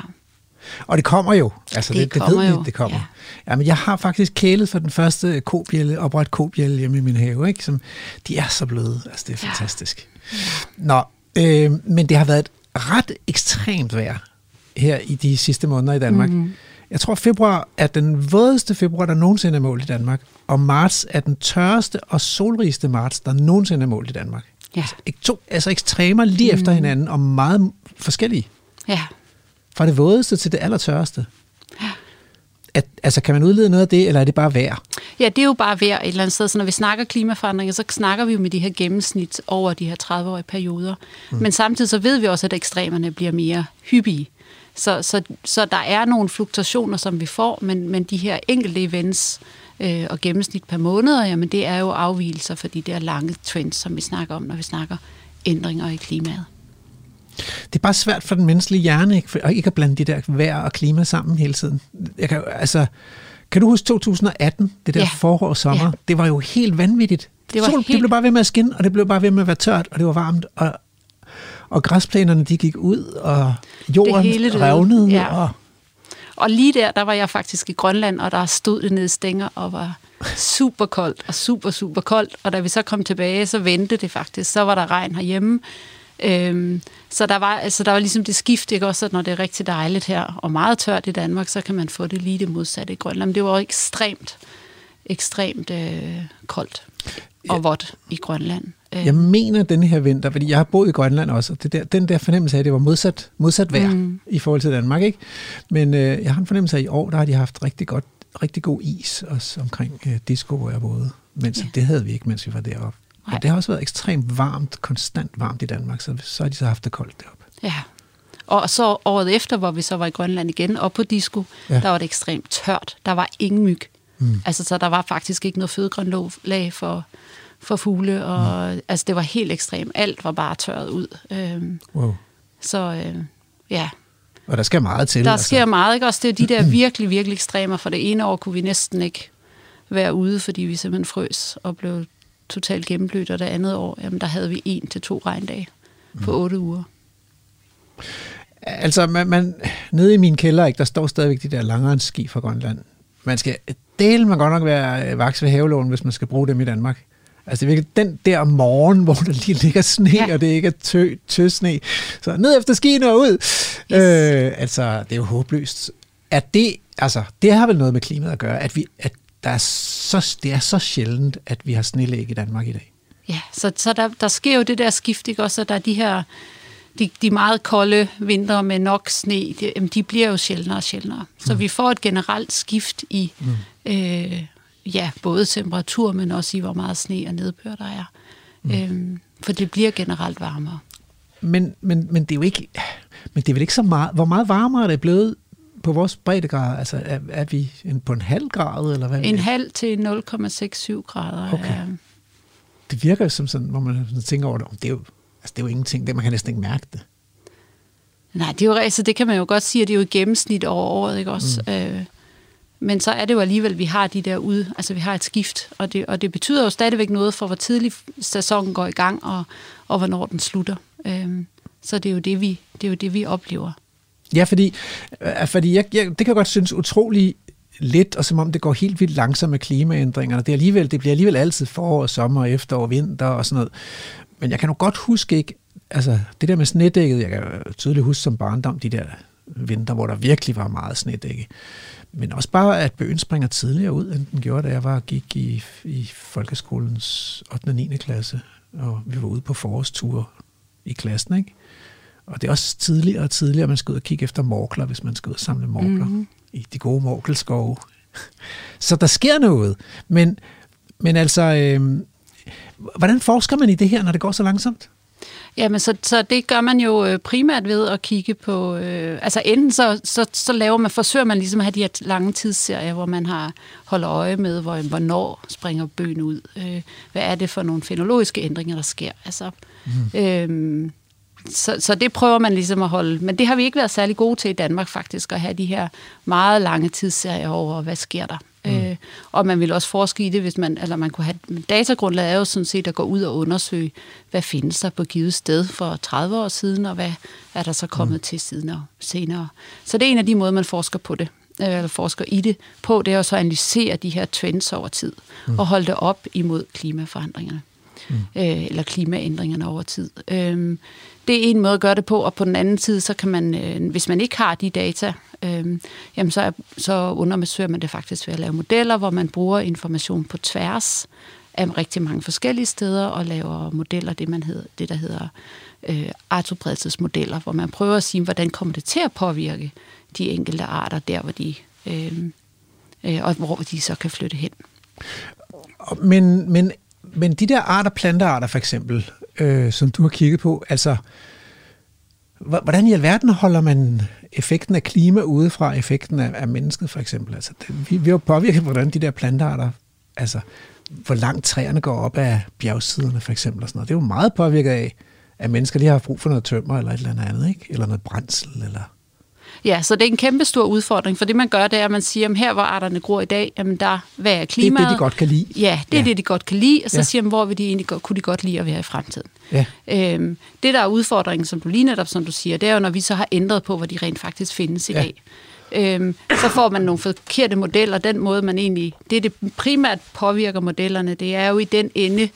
Og det kommer jo. Altså, det, Det det, kommer ved vi, jo, det kommer. Ja. ja. Jamen, jeg har faktisk kælet for den første kobjælle, opret kobjælle hjemme i min have. Ikke? Som, de er så bløde. Altså, det er Ja. fantastisk. Nå, øh, men det har været et ret ekstremt vejr her i de sidste måneder i Danmark. Mm-hmm. Jeg tror, februar er den vådeste februar, der nogensinde er målt i Danmark. Og marts er den tørreste og solrigeste marts, der nogensinde er målt i Danmark. Ja. Ek- To, altså ekstremer lige mm. efter hinanden, og meget forskellige. ja. Fra det vådeste til det allertørreste. At, altså, kan man udlede noget af det, eller er det bare vejr? Ja, det er jo bare vejr et eller andet sted. Så når vi snakker klimaforandringer, så snakker vi jo med de her gennemsnit over de her 30-årige perioder. Mm. Men samtidig så ved vi også, at ekstremerne bliver mere hyppige. Så, så, så der er nogle fluktuationer, som vi får, men, men de her enkelte events øh, og gennemsnit per måned, jamen det er jo afvielser for de der lange trends, som vi snakker om, når vi snakker ændringer i klimaet. Det er bare svært for den menneskelige hjerne ikke, for, ikke at blande de der vejr og klima sammen hele tiden. Jeg kan, altså, kan du huske 2018, det der ja. Forår og sommer? Ja. Det var jo helt vanvittigt. Det var Sol, det helt- blev bare ved med at skinne, og det blev bare ved med at være tørt, og det var varmt, og, og græsplænerne de gik ud, og jorden hele døde. revnede. Ja. Og, Og lige der, der var jeg faktisk i Grønland, og der stod det nede i stænger og var super koldt og super, super koldt. Og da vi så kom tilbage, så vendte det faktisk. Så var der regn herhjemme. Øhm, så der var, altså, der var ligesom det skift, ikke også, at når det er rigtig dejligt her, og meget tørt i Danmark, så kan man få det lige det modsatte i Grønland. Men det var jo ekstremt, ekstremt øh, koldt og vådt i Grønland. Øh, Jeg mener den her vinter, fordi jeg har boet i Grønland også, og det der, den der fornemmelse af, at det var modsat, modsat vejr mm. i forhold til Danmark. Ikke? Men øh, jeg har en fornemmelse af, at i år, der har de haft rigtig, godt, rigtig god is også omkring øh, disco, hvor jeg boede. Mens ja. det havde vi ikke, mens vi var deroppe. Nej. Og det har også været ekstremt varmt, konstant varmt i Danmark, så, så har de så haft det koldt deroppe. Ja. Og så året efter, hvor vi så var i Grønland igen, og på disco, Ja. der var det ekstremt tørt. Der var ingen myg. Mm. Altså, så der var faktisk ikke noget fødegrønlag for, for fugle, og mm. altså, det var helt ekstremt. Alt var bare tørret ud. Øhm, Wow. så øh, ja, Og der skal meget til. der sker meget, ikke? Også det er de der virkelig, virkelig ekstremer, for det ene år kunne vi næsten ikke være ude, fordi vi simpelthen frøs og blev totalt gennemblødt, og det andet år, jamen, der havde vi en til to regndage på otte uger. Altså, man, man, nede i min kælder, ikke, der står stadigvæk de der langrensski fra Grønland. Man skal dele man godt nok være øh, vaks ved havelån, hvis man skal bruge dem i Danmark. Altså, det er den der morgen, hvor der lige ligger sne, ja. Og det ikke er tø, tøsne. Så ned efter skien og ud. Yes. Øh, altså, det er jo håbløst. Er det, altså, det har vel noget med klimaet at gøre, at, vi, at der er så, det er så sjældent, at vi har snelæg i Danmark i dag. Ja, så, så der, der sker jo det der skift, ikke også, at der er de her, de, de meget kolde vintre med nok sne, de, de bliver jo sjældnere og sjældnere. Så vi får et generelt skift i, mm. øh, ja, både temperatur, men også i, hvor meget sne og nedbør der er. Mm. Øhm, for det bliver generelt varmere. Men, men, men det er jo ikke, men det er vel ikke så meget, hvor meget varmere er det blevet på vores breddegrad? Altså, er, er vi på en halv grad, eller hvad? En halv til 0,67 grader. Okay. er- Det virker jo som sådan, hvor man tænker over det, "Om det er jo, altså, det er jo ingenting, det, man kan næsten ikke mærke det. Nej, det er jo altså, det kan man jo godt sige, at det er jo i gennemsnit over året, ikke også? Mm. Øh, men så er det jo alligevel, at vi har de der ude, altså vi har et skift, og det, og det betyder jo stadigvæk noget for, hvor tidlig sæsonen går i gang, og, og hvornår den slutter. Øhm, så det er jo det, vi, det er jo det, vi oplever. Ja, fordi, øh, fordi jeg, jeg, det kan jeg godt synes utrolig lidt, og som om det går helt vildt langsomt med klimaændringerne. Det, er alligevel, det bliver alligevel altid forår, sommer, efterår, vinter og sådan noget. Men jeg kan jo godt huske ikke, altså det der med snedækket, jeg kan tydeligt huske som barndom, de der vinter, hvor der virkelig var meget snedække. Men også bare, at bøgen springer tidligere ud, end den gjorde, da jeg var gik i, i folkeskolens 8. og 9. klasse, og vi var ude på forårsture i klassen, ikke? Og det er også tidligere og tidligere, at man skal ud og kigge efter morkler, hvis man skal ud og samle morkler mm-hmm. i de gode morkelskove. Så der sker noget. Men, men altså, øh, hvordan forsker man i det her, når det går så langsomt? Jamen, så, så det gør man jo øh, primært ved at kigge på... Øh, altså enten så, så, så laver man, forsøger man ligesom at have de her lange tidsserier, hvor man har holder øje med, hvor, hvornår springer bøgen ud. Øh, hvad er det for nogle fenologiske ændringer, der sker? Altså, mm. øh, så, så det prøver man ligesom at holde. Men det har vi ikke været særlig gode til i Danmark faktisk, at have de her meget lange tidsserier over, hvad sker der. Mm. Øh, og man vil også forske i det, hvis man, eller man kunne have, men datagrundlaget er jo sådan set at gå ud og undersøge, hvad findes der på givet sted for 30 år siden, og hvad er der så kommet mm. til siden og senere. Så det er en af de måder, man forsker på det, øh, eller forsker i det på, det er at så analysere de her trends over tid, mm. og holde det op imod klimaforandringerne mm. øh, eller klimaændringerne over tid. Øh, det er en måde at gøre det på, og på den anden side, så kan man, øh, hvis man ikke har de data, øh, jamen så, er- så undersøger man det faktisk ved at lave modeller, hvor man bruger information på tværs af rigtig mange forskellige steder, og laver modeller, det, man hedder, det der hedder øh, artudbredelsesmodeller, hvor man prøver at sige, hvordan kommer det til at påvirke de enkelte arter, der hvor de, øh, øh, og hvor de så kan flytte hen. Men, men, men de der arter, plantearter for eksempel, øh, som du har kigget på, altså, hvordan i alverden holder man effekten af klima ude fra effekten af, af mennesket for eksempel? Altså, det, vi, vi har jo påvirket, hvordan de der plantearter, altså, hvor langt træerne går op af bjergsiderne for eksempel og sådan noget. Det er jo meget påvirket af, at mennesker lige har brug for noget tømmer eller et eller andet, ikke? Eller noget brændsel, eller... Ja, så det er en kæmpe stor udfordring, for det man gør, det er, at man siger, at her hvor arterne gror i dag, jamen der, hvad er Det er klimaet? det, de godt kan lide. Ja, det er Ja. det, de godt kan lide, og så Ja. siger man, hvor vil de egentlig kunne de godt lide at være i fremtiden. Ja. Øhm, det, der er udfordringen, som du lige netop, som du siger, det er jo, når vi så har ændret på, hvor de rent faktisk findes i Ja. dag. Øhm, så får man nogle forkerte modeller. Den måde, man egentlig... Det, det primært påvirker modellerne, det er jo i den ende,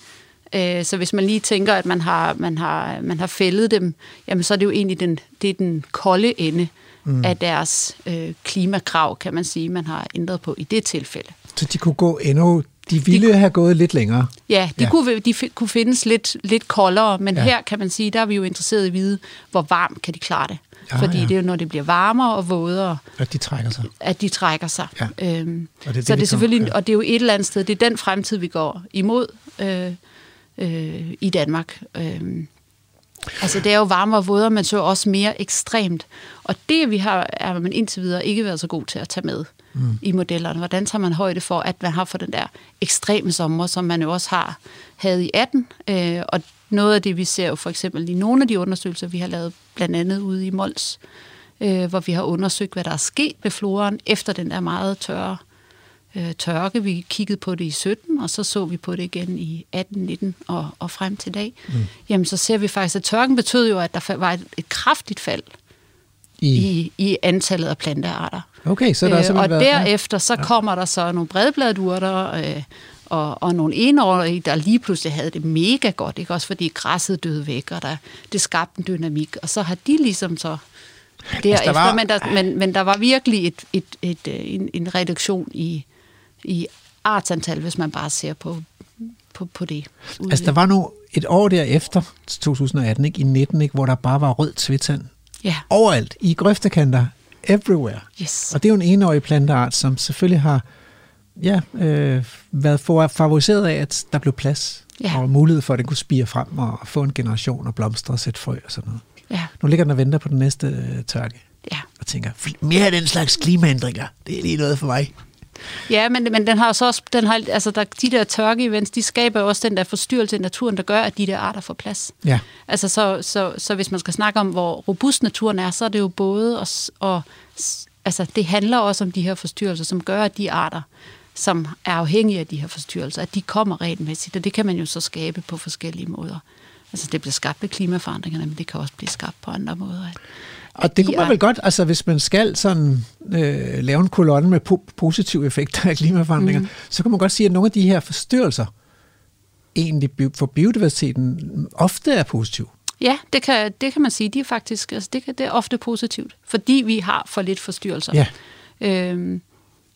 Øh, så hvis man lige tænker, at man har, man har, man har fældet dem, jamen så er det jo egentlig den, det er den kolde ende mm. af deres øh, klimakrav, kan man sige, man har ændret på i det tilfælde. Så de kunne gå endnu... De ville de, have gået lidt længere. Ja, de, Ja. Kunne, de kunne findes lidt, lidt koldere, men Ja. her kan man sige, der er vi jo interesseret i at vide, hvor varmt kan de klare det. Ja, Fordi ja. det er jo, når det bliver varmere og vådere, Og de trækker sig. at de trækker sig. Ja. Øhm, Og det er det, så vi det er selvfølgelig, ja. og det er jo et eller andet sted, det er den fremtid, vi går imod øh, øh, i Danmark. Øhm, altså det er jo varmere og vådere, men så også mere ekstremt. Og det vi har, er man indtil videre ikke været så god til at tage med mm. i modellerne. Hvordan tager man højde for, at man har for den der ekstreme sommer, som man jo også har havde i 18. Øh, og noget af det, vi ser jo for eksempel i nogle af de undersøgelser, vi har lavet, blandt andet ude i Mols, øh, hvor vi har undersøgt, hvad der er sket med floren efter den der meget tørre øh, tørke. Vi kiggede på det i 17, og så så vi på det igen i 18, 19 og, og frem til dag. Mm. Jamen, så ser vi faktisk, at tørken betød jo, at der var et, et kraftigt fald I, i, i antallet af plantearter. okay, så der har Øh, og været... ja. derefter så kommer der så nogle bredbladurter øh, og, og nogle enårige, der lige pludselig havde det mega godt, ikke? også fordi græsset døde væk, og der, det skabte en dynamik, og så har de ligesom så derefter, var- var... men, der, men, men der var virkelig et, et, et, øh, en, en reduktion i, i artsantal, hvis man bare ser på, på, på det. ude. Altså, der var nu et år derefter, 2018, ikke, i 19, ikke, hvor der bare var rød tvitand. Ja, Overalt, i grøftekanter, everywhere. yes. Og det er jo en enårig planteart, som selvfølgelig har ja, øh, været for, favoriseret af, at der blev plads Ja. og mulighed for, at den kunne spire frem og få en generation og blomstre og sætte frø og sådan noget. Ja, Nu ligger den og venter på den næste øh, tørke ja. og tænker, "Fl- mere af den slags klimaændringer, det er lige noget for mig. Ja, men, men den har så også, den har, altså der, de der tørke-events, de skaber jo også den der forstyrrelse i naturen, der gør, at de der arter får plads. Ja, Altså, så, så, så hvis man skal snakke om, hvor robust naturen er, så er det jo både, og, og, altså, det handler også om de her forstyrrelser, som gør, at de arter, som er afhængige af de her forstyrrelser, at de kommer regelmæssigt, og det kan man jo så skabe på forskellige måder. Altså, det bliver skabt ved klimaforandringerne, men det kan også blive skabt på andre måder. Og det de kunne man er- vel godt, altså hvis man skal sådan øh, lave en kolonne med po- positive effekter af klimaforandringer, mm. så kan man godt sige, at nogle af de her forstyrrelser egentlig for biodiversiteten ofte er positive. Ja, det kan, det kan man sige. De er faktisk, altså det, kan, det er ofte positivt, fordi vi har for lidt forstyrrelser. Ja. Øhm,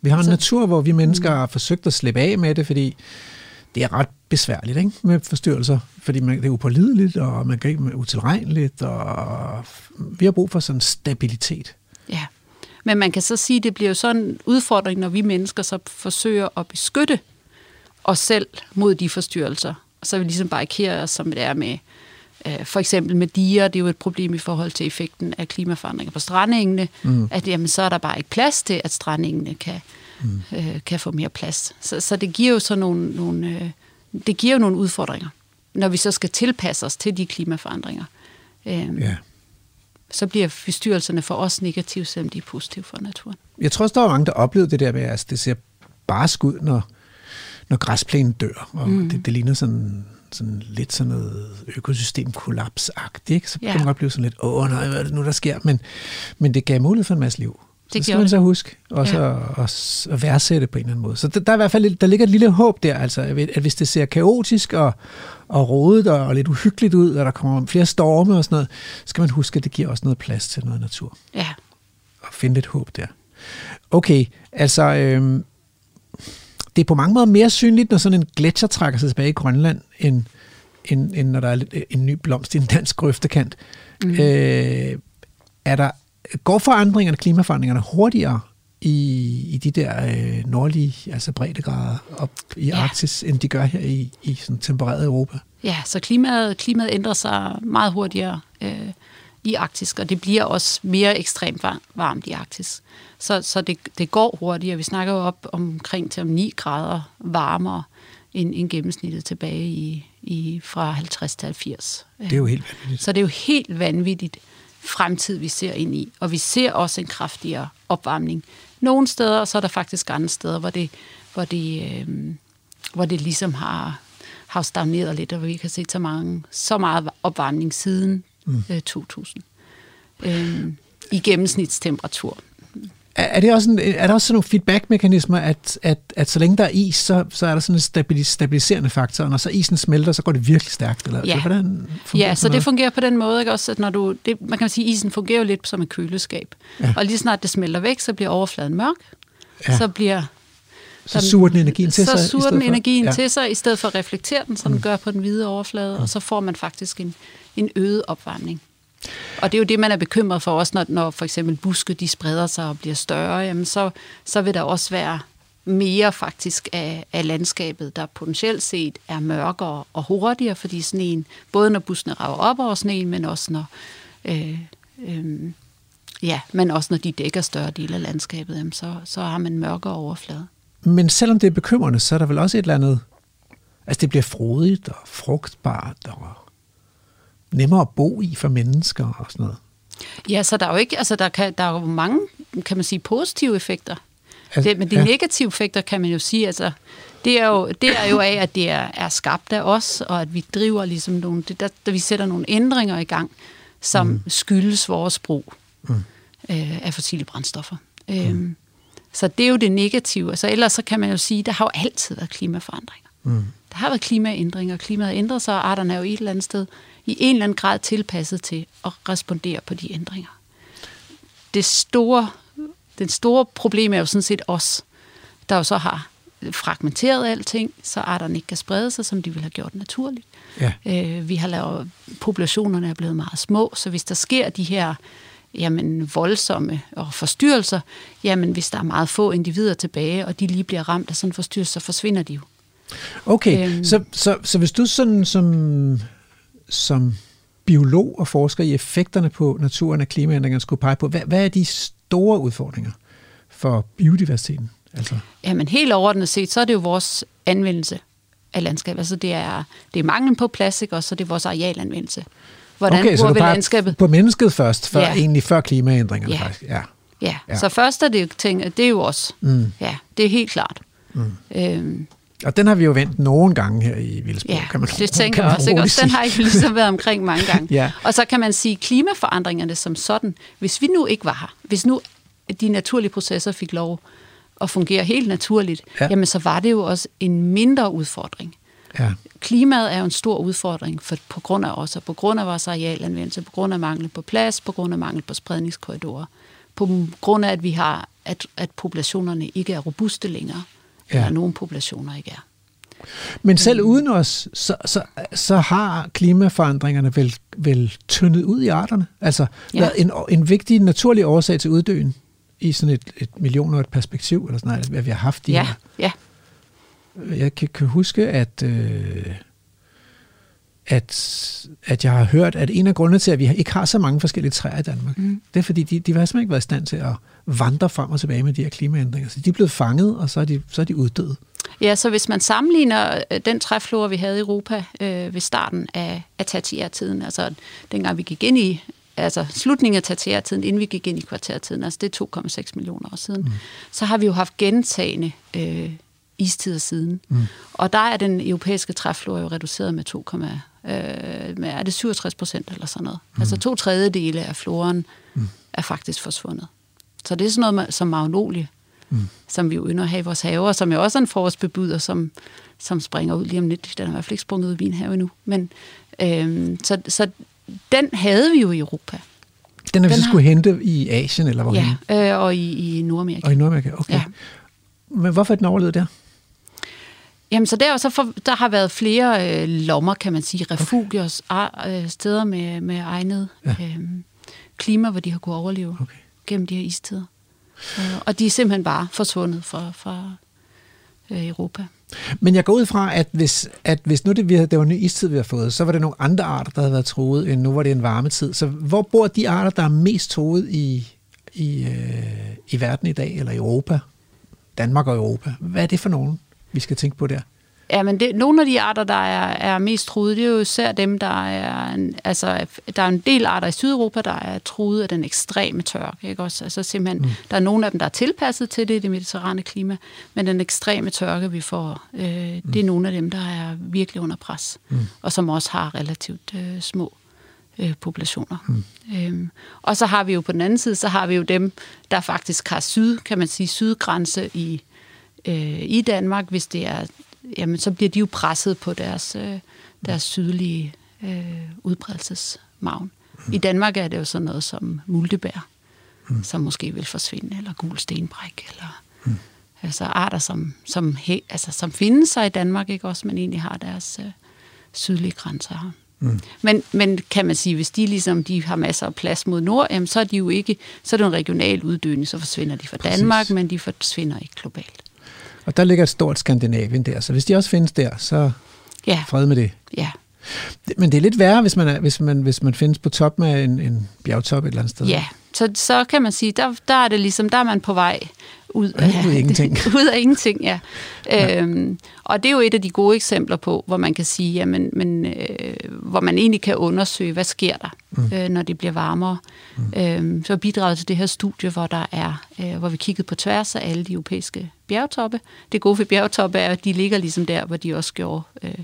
Vi har en Altså- natur, hvor vi mennesker har forsøgt at slippe af med det, fordi det er ret besværligt ikke? med forstyrrelser, fordi man, det er upålideligt, og man kan ikke utilregneligt, og vi har brug for sådan stabilitet. Ja, men man kan så sige, at det bliver jo sådan en udfordring, når vi mennesker så forsøger at beskytte os selv mod de forstyrrelser. Og så vil vi ligesom barrikere os, som det er med øh, for eksempel med diger. Det er jo et problem i forhold til effekten af klimaforandringer på strandengene. Mm. At jamen, så er der bare ikke plads til, at strandengene kan, mm. øh, kan få mere plads. Så, så det giver jo så nogle, nogle, øh, det giver jo nogle udfordringer, når vi så skal tilpasse os til de klimaforandringer. Øh, Ja. så bliver forstyrrelserne for os negative, selvom de er positive for naturen. Jeg tror også, der var mange, der oplevede det der med, at altså, det ser barsk ud, når, når græsplænen dør, og mm. det, det ligner sådan, sådan lidt sådan noget økosystemkollapsagtigt, ikke? så Ja. kan man godt blive sådan lidt, åh nej, hvad er det nu, der sker? Men, men det gav mulighed for en masse liv. Det så skal man det. så huske også Ja. at, at, værdsætte på en eller anden måde. Så der, der er i hvert fald der ligger et lille håb der, altså, at hvis det ser kaotisk og, og rodet og, og lidt uhyggeligt ud, og der kommer flere storme og sådan noget, så skal man huske, at det giver også noget plads til noget natur Ja, og finde lidt håb der. Okay, altså, øhm, det er på mange måder mere synligt, når sådan en gletsjer trækker sig tilbage i Grønland, end, end, end når der er en ny blomst i en dansk grøftekant. Mm. Øh, er der, går forandringerne, klimaforandringerne hurtigere i, i de der øh, nordlige, altså breddegrader op i Ja. Arktis, end de gør her i, i sådan tempereret Europa? ja så klimaet, klimaet ændrer sig meget hurtigere øh, i Arktis, og det bliver også mere ekstremt var- varmt i Arktis. Så, så det, det går hurtigere. Vi snakker jo op omkring til om 9 grader varmere end, end gennemsnittet tilbage i, i fra 50 til 80. Det er jo helt vanvittigt. Så det er jo helt vanvittigt fremtid, vi ser ind i. Og vi ser også en kraftigere opvarmning. Nogle steder, og så er der faktisk andre steder, hvor det, hvor det, øh, hvor det ligesom har, har stagneret lidt, og hvor vi ikke har set så, mange, så meget opvarmning siden mm. øh, 2000. Øh, I gennemsnitstemperatur. Er, det også en, er der også sådan nogle feedback-mekanismer, at, at, at så længe der er is, så, så er der sådan en stabilis, stabiliserende faktor, og når så isen smelter, så går det virkelig stærkt? Eller, Ja. Hvordan Ja, så sådan det noget? fungerer på den måde, ikke også, at når du, det, man kan sige, isen fungerer jo lidt som et køleskab. Ja. Og lige snart det smelter væk, så bliver overfladen mørk. Ja. Så bliver så suger den energien til sig? så i suger stedet den for- energien ja. ja. til sig, i stedet for at reflektere den, som mm. den gør på den hvide overflade, og så får man faktisk en, en øget opvarmning. Og det er jo det, man er bekymret for også, når, når for eksempel buske de spreder sig og bliver større, jamen så, så vil der også være mere faktisk af, af landskabet, der potentielt set er mørkere og hurtigere, fordi sneen, både når buskene rager op over sneen, men også når, øh, øh, ja, men også når de dækker større dele af landskabet, jamen så, så har man mørkere overflade. Men selvom det er bekymrende, så er der vel også et eller andet... Altså, det bliver frodigt og frugtbart og nemmere at bo i for mennesker og sådan noget. Ja, så der er jo ikke, altså der, kan, der er jo mange, kan man sige, positive effekter. Altså, Det, men de ja. negative effekter kan man jo sige, altså det er jo, det er jo af, at det er, er skabt af os, og at vi driver ligesom nogle, det, der, der vi sætter nogle ændringer i gang, som mm. skyldes vores brug mm. øh, af fossile brændstoffer. Mm. Øhm, så det er jo det negative. Altså ellers så kan man jo sige, der har jo altid været klimaforandringer. Mm. Der har været klimaændringer, klimaet har ændret sig, og arterne er jo et eller andet sted i en eller anden grad tilpasset til at respondere på de ændringer. Det store, det store problem er jo sådan set os, der jo så har fragmenteret alting, så arterne ikke kan sprede sig, som de ville have gjort naturligt. Ja. Øh, vi har lavet, populationerne er blevet meget små, så hvis der sker de her jamen, voldsomme og forstyrrelser, jamen hvis der er meget få individer tilbage, og de lige bliver ramt af sådan en forstyrrelse, så forsvinder de jo. Okay, Øhm. så, så, så hvis du sådan som, som biolog og forsker i effekterne på naturen af klimaændringerne skulle pege på, hvad, hvad er de store udfordringer for biodiversiteten? Altså, Jamen helt overordnet set, så er det jo vores anvendelse af landskab. Altså det er, det er manglen på plads, ikke? og så er det vores arealanvendelse. Hvordan okay, så bruger du vi landskabet? på mennesket først, før, Ja. egentlig før klimaændringerne Ja. faktisk. Ja. Ja, Ja. ja. så først er det jo ting, det er jo os. Mm. Ja, det er helt klart. Mm. Øhm, Og den har vi jo vendt nogle gange her i Vildsborg, ja, kan man det tænker jeg også. Ikke? Også den har jo ligesom været omkring mange gange. Ja. Og så kan man sige, klimaforandringerne som sådan, hvis vi nu ikke var her, hvis nu de naturlige processer fik lov at fungere helt naturligt, Ja. ja. jamen så var det jo også en mindre udfordring. Ja. Klimaet er jo en stor udfordring for, på grund af os, og på grund af vores arealanvendelse, på grund af mangel på plads, på grund af mangel på spredningskorridorer, på grund af, at vi har, at, at populationerne ikke er robuste længere. Ja. eller nogle populationer ikke er. Men selv uden os, så, så, så har klimaforandringerne vel, vel tyndet ud i arterne. Altså Ja. været en, en vigtig naturlig årsag til uddøen i sådan et, et millionårigt perspektiv, eller sådan noget, hvad vi har haft de Ja, her. ja. Jeg kan, kan huske, at, øh, at, at jeg har hørt, at en af grundene til, at vi ikke har så mange forskellige træer i Danmark, mm. det er fordi, de, de har simpelthen ikke været i stand til at vandre frem og tilbage med de her klimaændringer. Så de er blevet fanget, og så er de, så er de uddøde. Ja, så hvis man sammenligner øh, den træflora, vi havde i Europa øh, ved starten af, af tertiærtiden, altså dengang vi gik ind i, altså slutningen af tertiærtiden, inden vi gik ind i kvartærtiden, altså det er 2,6 millioner år siden, mm. så har vi jo haft gentagende øh, istider siden. Mm. Og der er den europæiske træflora jo reduceret med 2, øh, med, er det 67 procent eller sådan noget. Mm. Altså to tredjedele af floren mm. er faktisk forsvundet. Så det er sådan noget som magnolie, mm. som vi jo ynder at have i vores haver, som jo også er en forårsbebuder, som, som springer ud lige om lidt. Den er i hvert fald ikke sprunget ud i min have endnu. Men, øhm, så, så den havde vi jo i Europa. Den er vi så har- skulle hente i Asien, eller hvor Ja, øh, og i, i Nordamerika. Og i Nordamerika, okay. Ja. Men hvorfor er den overlevet der? Jamen, så der, så for, der har været flere øh, lommer, kan man sige, refugier, okay. øh, steder med, med egnet Ja. ja. øh, klima, hvor de har kunnet overleve Okay. gennem de her istider. Øh, og de er simpelthen bare forsvundet fra, fra øh, Europa. Men jeg går ud fra, at hvis, at hvis nu det, vi havde, det var en ny istid, vi har fået, så var det nogle andre arter, der havde været troet, end nu var det en varmetid. Så hvor bor de arter, der er mest troet i, i, øh, i verden i dag, eller i Europa? Danmark og Europa. Hvad er det for nogen, vi skal tænke på der? Ja, men det, nogle af de arter, der er, er mest truede, det er jo især dem, der er... En, altså, der er en del arter i Sydeuropa, der er truet af den ekstreme tørke. Ikke også? Altså, simpelthen, mm. Der er nogle af dem, der er tilpasset til det, i det mediterrane klima, men den ekstreme tørke, vi får, øh, mm. det er nogle af dem, der er virkelig under pres, mm. og som også har relativt øh, små øh, populationer. Mm. Øhm, og så har vi jo på den anden side, så har vi jo dem, der faktisk har syd, kan man sige, sydgrænse i, øh, i Danmark, hvis det er, jamen så bliver de jo presset på deres, øh, deres sydlige øh, udbredelsesmavn. Mm. I Danmark er det jo sådan noget som multebær, mm. som måske vil forsvinde, eller gul stenbræk, eller mm. altså arter, som, som, he, altså, som findes sig i Danmark, ikke også, men egentlig har deres øh, sydlige grænser her. Mm. Men, men kan man sige, hvis de ligesom de har masser af plads mod nord, jamen, så er de jo ikke, så er det en regional uddødning, så forsvinder de fra Præcis. Danmark, men de forsvinder ikke globalt. Og der ligger et stort Skandinavien der, så hvis de også findes der, så ja. fred med det. Ja. Men det er lidt værre, hvis man, er, hvis man, hvis man findes på toppen af en, en bjergtop et eller andet sted. Ja, så, så kan man sige, der, der er det ligesom, der er man på vej ud af, ud af ingenting. ud af ingenting, ja. ja. Øhm, og det er jo et af de gode eksempler på, hvor man kan sige, jamen, men, øh, hvor man egentlig kan undersøge, hvad sker der, mm. øh, når det bliver varmere. Mm. Øhm, så bidraget til det her studie, hvor der er, øh, hvor vi kiggede på tværs af alle de europæiske bjergtoppe. Det gode for bjergtoppe er, at de ligger ligesom der, hvor de også gjorde øh,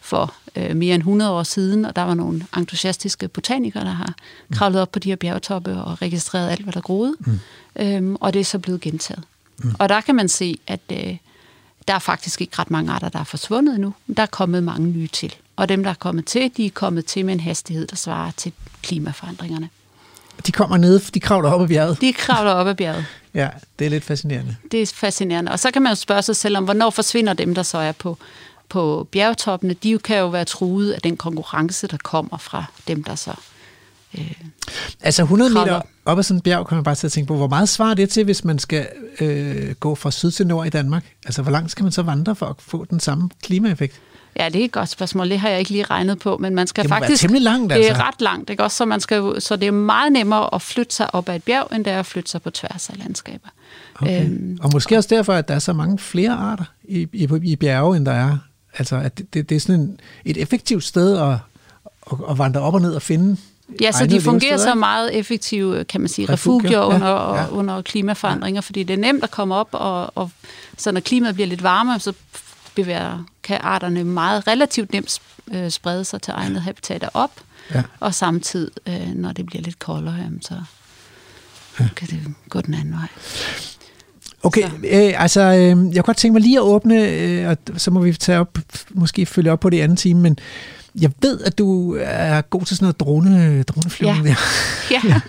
for øh, mere end 100 år siden, og der var nogle entusiastiske botanikere, der har kravlet op på de her bjergtoppe og registreret alt, hvad der groede, mm. øhm, og det er så blevet gentaget. Mm. Og der kan man se, at øh, der er faktisk ikke ret mange arter, der er forsvundet endnu, men der er kommet mange nye til. Og dem, der er kommet til, de er kommet til med en hastighed, der svarer til klimaforandringerne. De kommer ned, de kravler op ad bjerget. De kravler op ad bjerget. ja, det er lidt fascinerende. Det er fascinerende. Og så kan man jo spørge sig selv om, hvornår forsvinder dem, der så er på på bjergtoppene, de kan jo være truet af den konkurrence, der kommer fra dem, der så... Øh, altså 100 meter op ad sådan en bjerg, kan man bare til at tænke på, hvor meget svarer det til, hvis man skal øh, gå fra syd til nord i Danmark? Altså hvor langt skal man så vandre for at få den samme klimaeffekt? Ja, det er et godt spørgsmål. Det har jeg ikke lige regnet på, men man skal det faktisk... Det langt, altså. Det er ret langt, ikke? Også, så, man skal, så det er meget nemmere at flytte sig op ad et bjerg, end det er at flytte sig på tværs af landskaber. Okay. Øhm, og måske også derfor, at der er så mange flere arter i, i, i bjerge, end der er Altså, at det, det, det er sådan en, et effektivt sted at, at, at vandre op og ned og finde Ja, så de fungerer så meget effektive, kan man sige, refugier ja, under, ja. under klimaforandringer, fordi det er nemt at komme op, og, og så når klimaet bliver lidt varmere, så bevæger, kan arterne meget relativt nemt øh, sprede sig til egne habitater op, ja. og samtidig, øh, når det bliver lidt koldere, jamen, så kan det gå den anden vej. Okay, øh, altså, øh, jeg kunne godt tænke mig lige at åbne, øh, og så må vi tage op, måske følge op på det i anden time, men jeg ved, at du er god til sådan noget drone, droneflyvning ja. der. Ja. ja.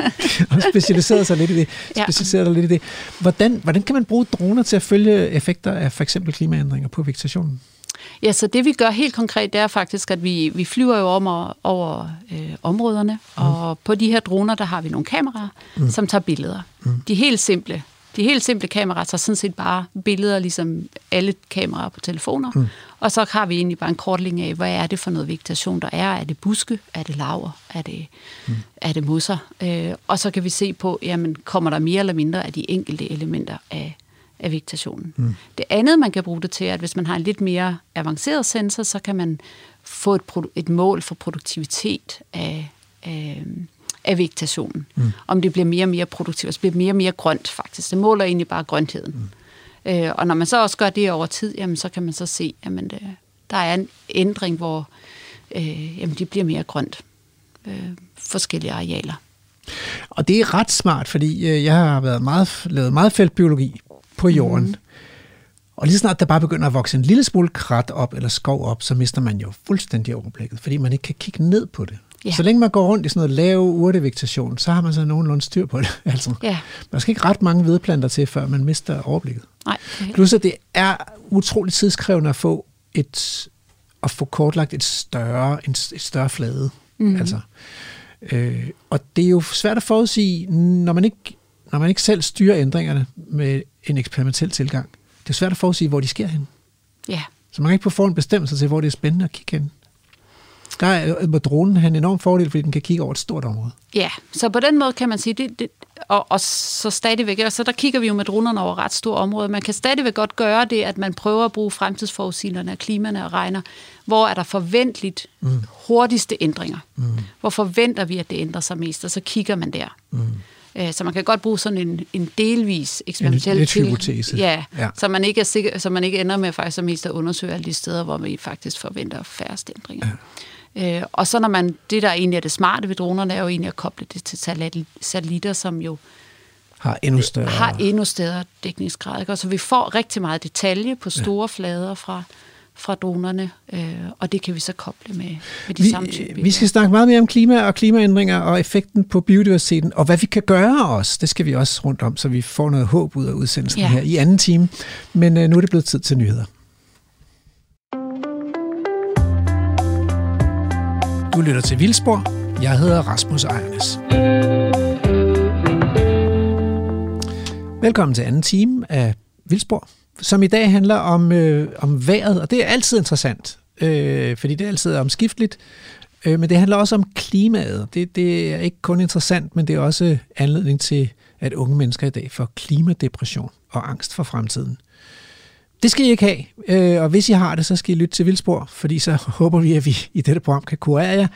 Og specialiseret sig lidt i det. Specialiseret ja. lidt i det. Hvordan, hvordan kan man bruge droner til at følge effekter af for eksempel klimaændringer på vegetationen? Ja, så det vi gør helt konkret, det er faktisk, at vi, vi flyver jo om og, over øh, områderne, mm. og på de her droner, der har vi nogle kameraer, mm. som tager billeder. Mm. De er helt simple de helt simple kameraer tager sådan set bare billeder, ligesom alle kameraer på telefoner. Mm. Og så har vi egentlig bare en kortlægning af, hvad er det for noget vegetation, der er. Er det buske? Er det laver? Er det, mm. er det mosser? Øh, og så kan vi se på, jamen, kommer der mere eller mindre af de enkelte elementer af, af vegetationen. Mm. Det andet, man kan bruge det til, er, at hvis man har en lidt mere avanceret sensor, så kan man få et, et mål for produktivitet af, af af vegetationen. Mm. Om det bliver mere og mere produktivt, altså bliver mere og mere grønt faktisk. Det måler egentlig bare grøntheden. Mm. Øh, og når man så også gør det over tid, jamen, så kan man så se, at det, der er en ændring, hvor øh, jamen, det bliver mere grønt. Øh, forskellige arealer. Og det er ret smart, fordi øh, jeg har været meget, lavet meget feltbiologi på jorden. Mm. Og lige snart der bare begynder at vokse en lille smule krat op eller skov op, så mister man jo fuldstændig overblikket, fordi man ikke kan kigge ned på det. Ja. Så længe man går rundt i sådan noget lav urtevegetation, så har man så nogenlunde styr på det. altså, ja. Man skal ikke ret mange vedplanter til, før man mister overblikket. Nej. Plus at det er utroligt tidskrævende at få et at få kortlagt et større, en, et større flade. Mm. Altså, øh, og det er jo svært at forudsige, når man, ikke, når man ikke selv styrer ændringerne med en eksperimentel tilgang. Det er svært at forudsige, hvor de sker hen. Ja. Så man kan ikke på forhånd bestemme sig til, hvor det er spændende at kigge hen der er med dronen en enorm fordel, fordi den kan kigge over et stort område. Ja, så på den måde kan man sige, det, det, og, og så stadigvæk, og så der kigger vi jo med dronerne over ret store områder. Man kan stadigvæk godt gøre det, at man prøver at bruge fremtidsforudsigelserne af klimaerne og regner, hvor er der forventeligt mm. hurtigste ændringer. Mm. Hvor forventer vi, at det ændrer sig mest, og så kigger man der. Mm. Øh, så man kan godt bruge sådan en, en delvis eksperimentel en, hypotese. Ja, ja, Så, man ikke er sikker, så man ikke ender med faktisk at mest at undersøge alle de steder, hvor vi faktisk forventer færrest ændringer. Ja. Øh, og så når man, det der egentlig er det smarte ved dronerne, er jo egentlig at koble det til satellitter, som jo Har endnu større... har endnu større dækningsgrad. Ikke? Og så vi får rigtig meget detalje på store ja. flader fra, fra dronerne, øh, og det kan vi så koble med, med de samme type. vi, vi skal snakke meget mere om klima og klimaændringer og effekten på biodiversiteten, og hvad vi kan gøre også. Det skal vi også rundt om, så vi får noget håb ud af udsendelsen. Ja. her i anden time. Men øh, nu er det blevet tid til nyheder. Du lytter til Vildspor. Jeg hedder Rasmus Ejernes. Velkommen til anden time af Vildspor, som i dag handler om, øh, om vejret, og det er altid interessant, øh, fordi det er altid omskifteligt, øh, men det handler også om klimaet. Det, det er ikke kun interessant, men det er også anledning til, at unge mennesker i dag får klimadepression og angst for fremtiden. Det skal I ikke have, øh, og hvis I har det, så skal I lytte til Vildspor, fordi så håber vi, at vi i dette program kan kurere jer.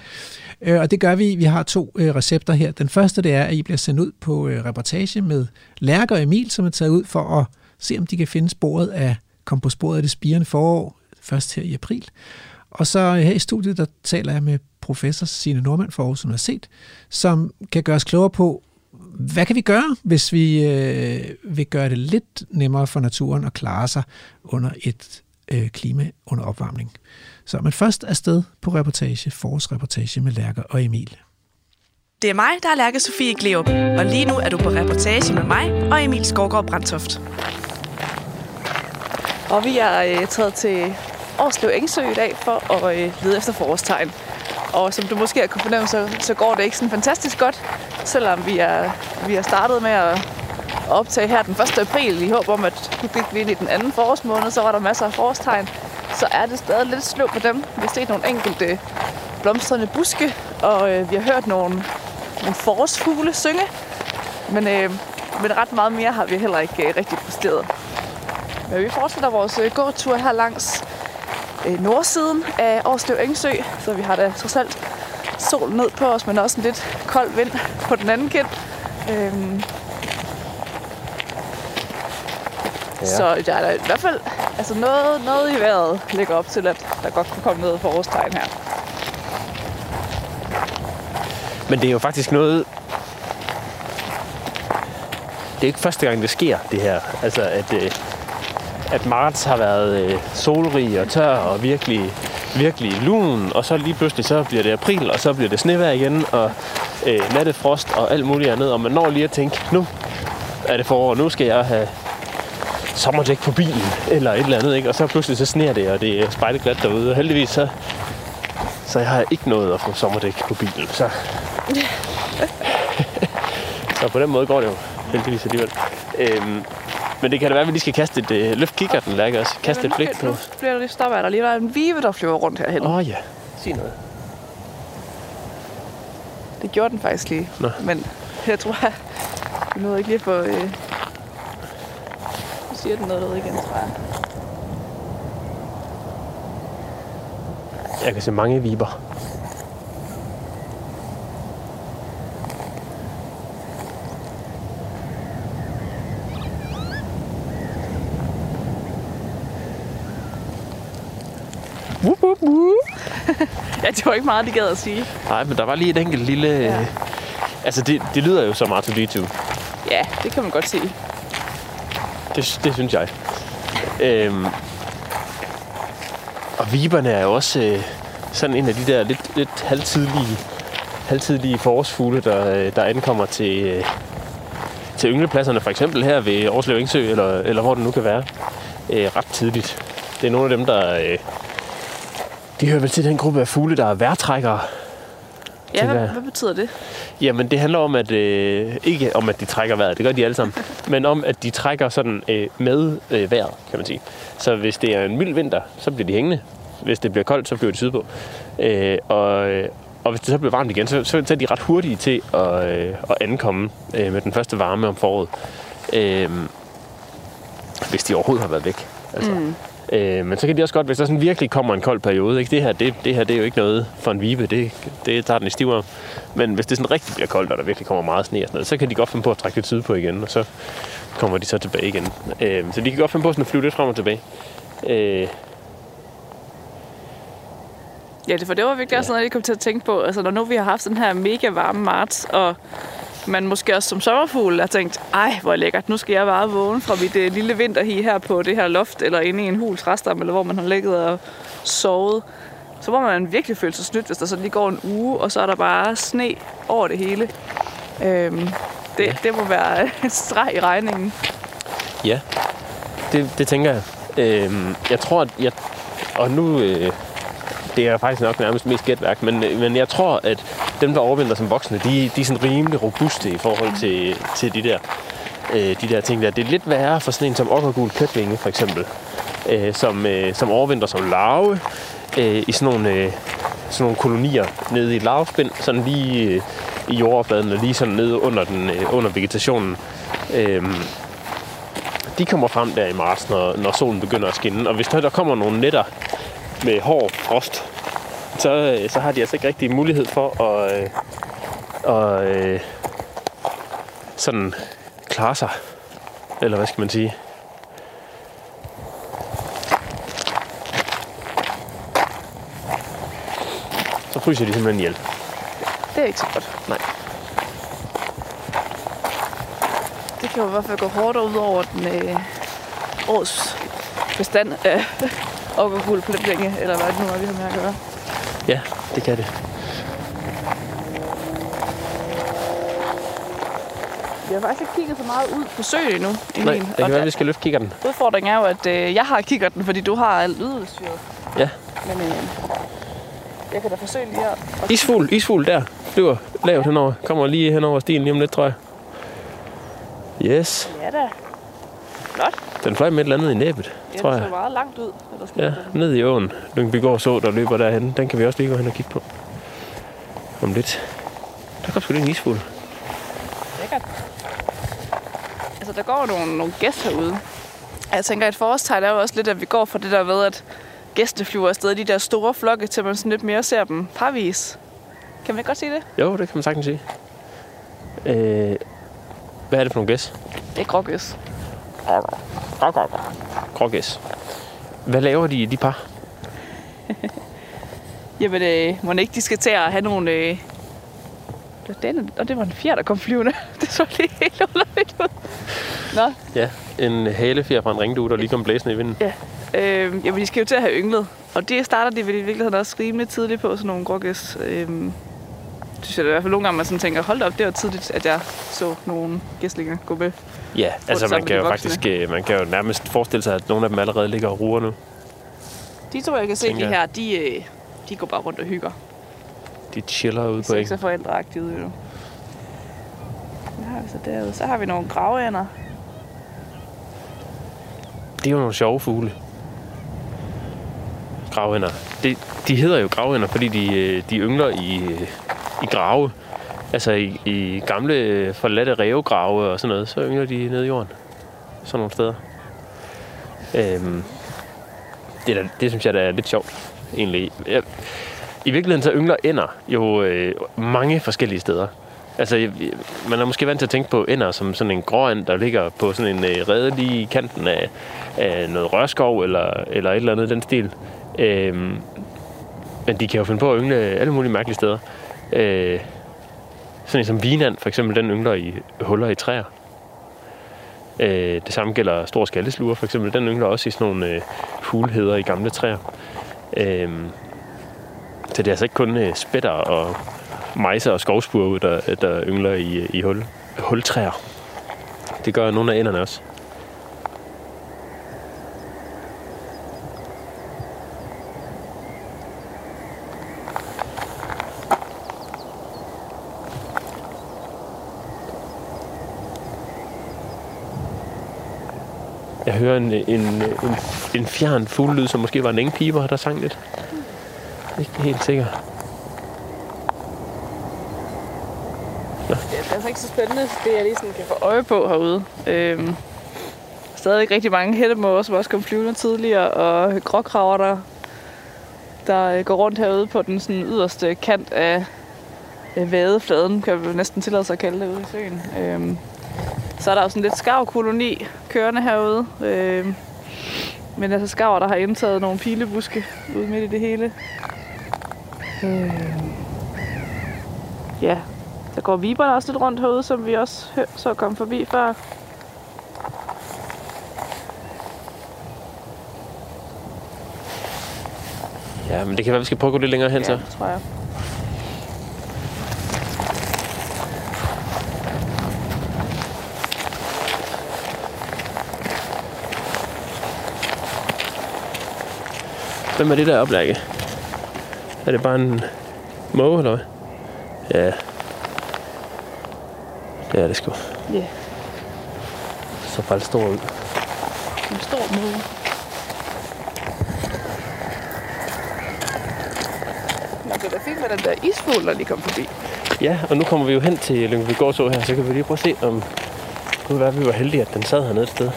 Øh, Og det gør vi. Vi har to øh, recepter her. Den første det er, at I bliver sendt ud på øh, reportage med Lærke og Emil, som er taget ud for at se, om de kan finde sporet af, kom på sporet af det spirende forår, først her i april. Og så øh, her i studiet, der taler jeg med professor Signe Normand fra Aarhus Universitet, som kan gøre os klogere på, hvad kan vi gøre, hvis vi øh, vil gøre det lidt nemmere for naturen at klare sig under et øh, klima under opvarmning. Så men først afsted på reportage, forårsreportage med Lærker og Emil. Det er mig, der er Lærke Sofie Gleup, og lige nu er du på reportage med mig og Emil Skovgaard Brandtoft. Og vi er øh, taget til Årslev Engsø i dag for at øh, lede efter forårstegn. Og som du måske har kunnet fornemme, så, så går det ikke sådan fantastisk godt, selvom vi er, vi er startet med at optage her den 1. april i håb om, at vi gik ind i den anden forårsmåned, så var der masser af forårstegn. Så er det stadig lidt slå på dem. Vi har set nogle enkelte blomstrende buske, og øh, vi har hørt nogle, nogle forårsfugle synge. Men, øh, men ret meget mere har vi heller ikke øh, rigtig præsteret. Men vi fortsætter vores øh, gåtur her langs øh, nordsiden af Årslev Engsø, så vi har da trods alt sol ned på os, men også en lidt kold vind på den anden kind. Øhm, ja. Så der er da i hvert fald altså noget, noget i vejret ligger op til, at der godt kunne komme noget forårstegn her. Men det er jo faktisk noget... Det er ikke første gang, det sker, det her. Altså, at, øh, at marts har været øh, solrig og tør og virkelig, virkelig lun, og så lige pludselig så bliver det april, og så bliver det snevejr igen, og øh, nattefrost og alt muligt andet, og man når lige at tænke, nu er det forår, nu skal jeg have sommerdæk på bilen, eller et eller andet, ikke? og så pludselig så sner det, og det er spejleglat derude, og heldigvis så, så jeg har ikke nået at få sommerdæk på bilen, så... så på den måde går det jo heldigvis alligevel. Øhm, men det kan da være, at vi lige skal kaste et øh, løft kikkerten, Lærke, også. Kaste et blik på... Nu bliver der lige stoppet, der lige der er en vive, der flyver rundt herhen. Åh oh, ja, sig noget. Det gjorde den faktisk lige. Nå. Men jeg tror, at vi nåede ikke lige at få... Øh... Nu siger den noget igen, tror jeg. Jeg kan se mange viber. Det var ikke meget, de gad at sige. Nej, men der var lige et enkelt lille... Ja. Altså, det, det lyder jo som R2-D2. Ja, det kan man godt sige. Det, det synes jeg. Øhm, og viberne er jo også øh, sådan en af de der lidt, lidt halvtidlige, halvtidlige forårsfugle, der, øh, der ankommer til, øh, til ynglepladserne, for eksempel her ved Årslev Engsø, eller, eller hvor det nu kan være, øh, ret tidligt. Det er nogle af dem, der... Øh, de hører vel til den gruppe af fugle, der er vejrtrækkere. Ja, hvad, hvad betyder det? Jamen, det handler om, at øh, ikke om, at de trækker vejret, det gør de alle sammen, men om, at de trækker sådan øh, med øh, vejret, kan man sige. Så hvis det er en mild vinter, så bliver de hængende. Hvis det bliver koldt, så bliver de sydpå. Øh, og, øh, og hvis det så bliver varmt igen, så, så, så er de ret hurtige til at, øh, at ankomme øh, med den første varme om foråret. Øh, hvis de overhovedet har været væk. Altså. Mm. Øh, men så kan de også godt, hvis der sådan virkelig kommer en kold periode, ikke? Det, her, det, det her det er jo ikke noget for en vibe, det, det tager den i stivere. Men hvis det sådan rigtig bliver koldt, og der virkelig kommer meget sne og sådan noget, så kan de godt finde på at trække lidt sydpå igen, og så kommer de så tilbage igen. Øh, så de kan godt finde på sådan at flyve lidt frem og tilbage. Øh, Ja, det, for det var virkelig også noget, jeg kom til at tænke på. Altså, når nu vi har haft den her mega varme marts, og man måske også som sommerfugl har tænkt, ej, hvor lækkert, nu skal jeg bare vågne fra mit øh, lille vinterhi her på det her loft, eller inde i en hul træstam, eller hvor man har ligget og sovet. Så må man virkelig føle sig snydt, hvis der så lige går en uge, og så er der bare sne over det hele. Øhm, det, Ja. det må være en streg i regningen. Ja, det, det tænker jeg. Øhm, jeg tror, at jeg, og nu, øh, det er faktisk nok nærmest mest gætværk, men, men jeg tror, at dem, der overvinder som voksne, de, de er sådan rimelig robuste i forhold til, til de der øh, de der ting der. Det er lidt værre for sådan en som okkergul kætvinge, for eksempel, øh, som, øh, som overvinder som larve øh, i sådan nogle, øh, sådan nogle kolonier nede i et larvespind, sådan lige øh, i jordoverfladen, og lige sådan nede under, den, øh, under vegetationen. Øh, de kommer frem der i marts, når, når solen begynder at skinne. Og hvis der, der kommer nogle nætter med hård frost, så, øh, så har de altså ikke rigtig mulighed for at, øh, og, øh, sådan klare sig. Eller hvad skal man sige? Så fryser de simpelthen ihjel. Det er ikke så godt. Nej. Det kan jo i hvert fald gå hårdt ud over den øh, års bestand af okkergul pletvinge, eller hvad det nu er, vi har med at gøre. Ja, det kan det. Vi har faktisk ikke kigget så meget ud på søen endnu. Nej, Emil. det Og kan være, at vi skal løfte kikkerten. Udfordringen er jo, at øh, jeg har kikkerten, fordi du har alt udstyret. Ja. Men øh, jeg kan da forsøge lige at... at Isfugl, isfugl der. Flyver lavt henover. Kommer lige henover stien lige om lidt, tror jeg. Yes. Ja da. Flot. Den fløj med et eller andet i næbet, Ja, tror det jeg. så meget langt ud. Eller skal Ja, den- ned i åen. Lyngbygård så, der løber derhen. Den kan vi også lige gå hen og kigge på. Om lidt. Der kom sgu lige en isfugl. Lækkert. Altså, der går nogle, nogle gæster herude. Jeg tænker, et forårstegn er jo også lidt, at vi går fra det der ved, at gæste flyver afsted de der store flokke, til man sådan lidt mere ser dem parvis. Kan man godt sige det? Jo, det kan man sagtens sige. Øh, hvad er det for nogle gæs? Det er grågæs. Grågæs. Hvad laver de i de par? Jamen, øh, må ikke de skal til at have nogle... Øh... Det, var den, og det var en fjer, der kom flyvende. Det så lige helt underligt ud. Nå, Ja, en halefjer fra en ringdue, der lige kom blæsende i vinden. øh, jamen, de skal jo til at have ynglet. Og det starter de vel i virkeligheden også rimelig tidligt på, sådan nogle grågæs. Øh, synes jeg da i hvert fald nogle gange, man sådan tænker, hold op, det var tidligt, at jeg så nogle gæstlinger gå med. Ja, altså man kan jo voksne. faktisk øh, man kan jo nærmest forestille sig, at nogle af dem allerede ligger og ruer nu. De to, jeg kan se, Tænker de her, de, øh, de går bare rundt og hygger. De chiller ude De på ikke så forældreagtige ud, jo. Hvad har vi så derude? Så har vi nogle graveænder. Det er jo nogle sjove fugle. Gravhænder. Det, de hedder jo gravhænder, fordi de, øh, de yngler i, i grave. Altså i, i gamle forladte rævegrave og sådan noget, så yngler de nede i jorden. Sådan nogle steder. Øhm, det, der, det synes jeg der er lidt sjovt, egentlig. Jeg, I virkeligheden så yngler ender jo øh, mange forskellige steder. Altså, man er måske vant til at tænke på ender som sådan en gråand, der ligger på sådan en øh, rede lige i kanten af, af noget rørskov eller, eller et eller andet i den stil. Øhm, men de kan jo finde på at yngle alle mulige mærkelige steder. Øh, sådan en som vinand, for eksempel, den yngler i huller i træer. Øh, det samme gælder stor skaldesluger, for eksempel. Den yngler også i sådan nogle øh, hulheder i gamle træer. Øh, så det er altså ikke kun øh, spætter og mejser og skovspurve, der, der yngler i, i hul, hultræer. Det gør nogle af ænderne også. Jeg hører en, en, en, en fjern fuglelyd, som måske var en engpiber, der sang lidt. Ikke helt sikker. Det er altså ikke så spændende, det jeg lige sådan kan få øje på herude. Øhm, stadig rigtig mange hættemåger, som også kom flyvende tidligere, og gråkraver, der, der øh, går rundt herude på den sådan yderste kant af af vadefladen, kan vi næsten tillade sig at kalde det ude i søen. Øhm, så er der jo sådan lidt skavkoloni kørende herude. Øhm, men altså skaver, der har indtaget nogle pilebuske ude midt i det hele. Øh, ja, der går viberne også lidt rundt herude, som vi også så kom forbi før. Ja, men det kan være, vi skal prøve at gå lidt længere hen, så. Ja, det tror jeg. Hvem er det der oplærke? Er det bare en måge, eller hvad? Ja. Det er det sgu. Ja, Så faktisk stor ud. en stor måge. Nå, det er da fint med den der isfugl, der lige kom forbi. Ja, og nu kommer vi jo hen til Lyngby Gårdså her, så kan vi lige prøve at se, om det kunne være, at vi var heldige, at den sad hernede et sted.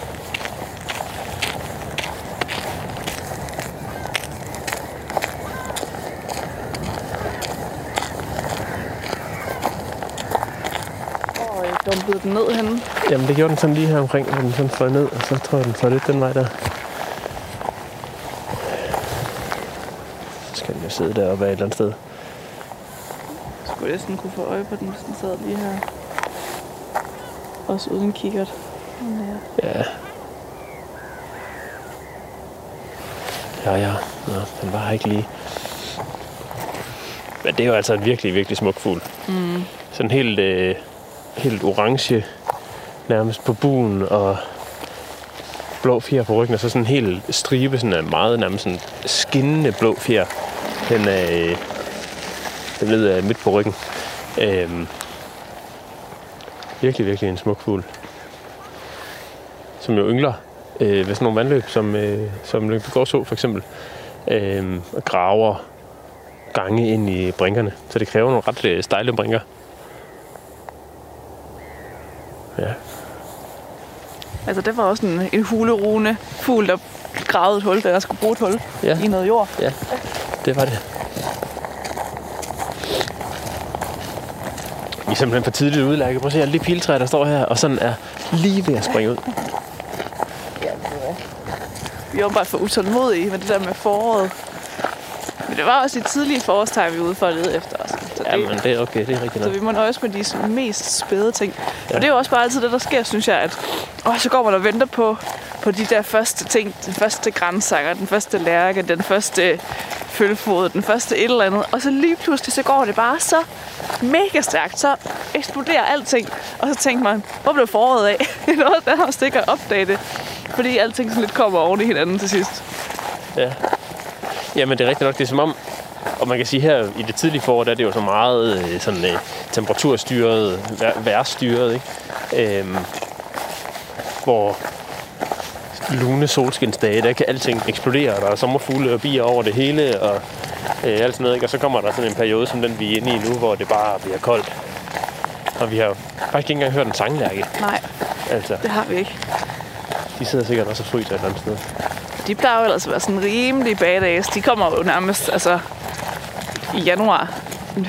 Og øh, dumpede den ned Jamen, det gjorde den sådan lige her omkring, hvor den sådan fløj ned, og så tror jeg, den fløj lidt den vej der. Så skal den jo sidde deroppe af et eller andet sted. Skulle jeg næsten kunne få øje på den, hvis den sad lige her. Også uden kikkert. Men, ja. Ja. Ja. Nå, den var ikke lige. Men det er jo altså en virkelig, virkelig smuk fugl. Mm. Sådan helt, øh, helt orange, nærmest på buen, og blå fjer på ryggen, og så sådan en hel stribe, sådan en meget nærmest sådan skinnende blå fjer. Den er, øh, den ned øh, midt på ryggen. Øhm, virkelig, virkelig en smuk fugl som jo yngler øh, ved sådan nogle vandløb, som, øh, som Lyngby Gårdså for eksempel, øh, og graver gange ind i brinkerne. Så det kræver nogle ret øh, stejle brinker. Altså, det var også en, en hulerune fugl, der gravede et hul, da jeg skulle bruge et hul Ja. i noget jord. ja, det var det. Vi er simpelthen for tidligt udlærket. Prøv at se alle de piletræer, der står her, og sådan er lige ved at springe ud. Vi var bare for utålmodige med det der med foråret. Men det var også i tidlige forårstegn, vi udfoldede efter os. Så det, Jamen, det er okay, det er rigtigt Så nok. vi må nøjes med de sådan mest spæde ting. Ja. Og det er jo også bare altid det, der sker, synes jeg, at åh, så går man og venter på, på de der første ting. Den første grænsanger, den første lærke, den første følfod, den første et eller andet. Og så lige pludselig, så går det bare så mega stærkt. Så eksploderer alting. Og så tænker man, hvor blev foråret af? Det er noget, der har stikker at opdage det. Fordi alting sådan lidt kommer oven i hinanden til sidst. Ja. Jamen, det er rigtigt nok. Det er som om, og man kan sige her i det tidlige forår, der er det jo så meget øh, sådan, øh, temperaturstyret, vær- vejrstyret, ikke? Øhm, hvor lune solskinsdage, der kan alting eksplodere, der er sommerfugle og bier over det hele, og øh, alt sådan noget, ikke? Og så kommer der sådan en periode, som den vi er inde i nu, hvor det bare bliver koldt. Og vi har faktisk ikke engang hørt en sanglærke. Nej, Altså, det har vi ikke. de sidder sikkert også og fryser et eller andet sted. De plejer jo ellers at være sådan rimelig badass. De kommer jo nærmest altså, i januar. Ja,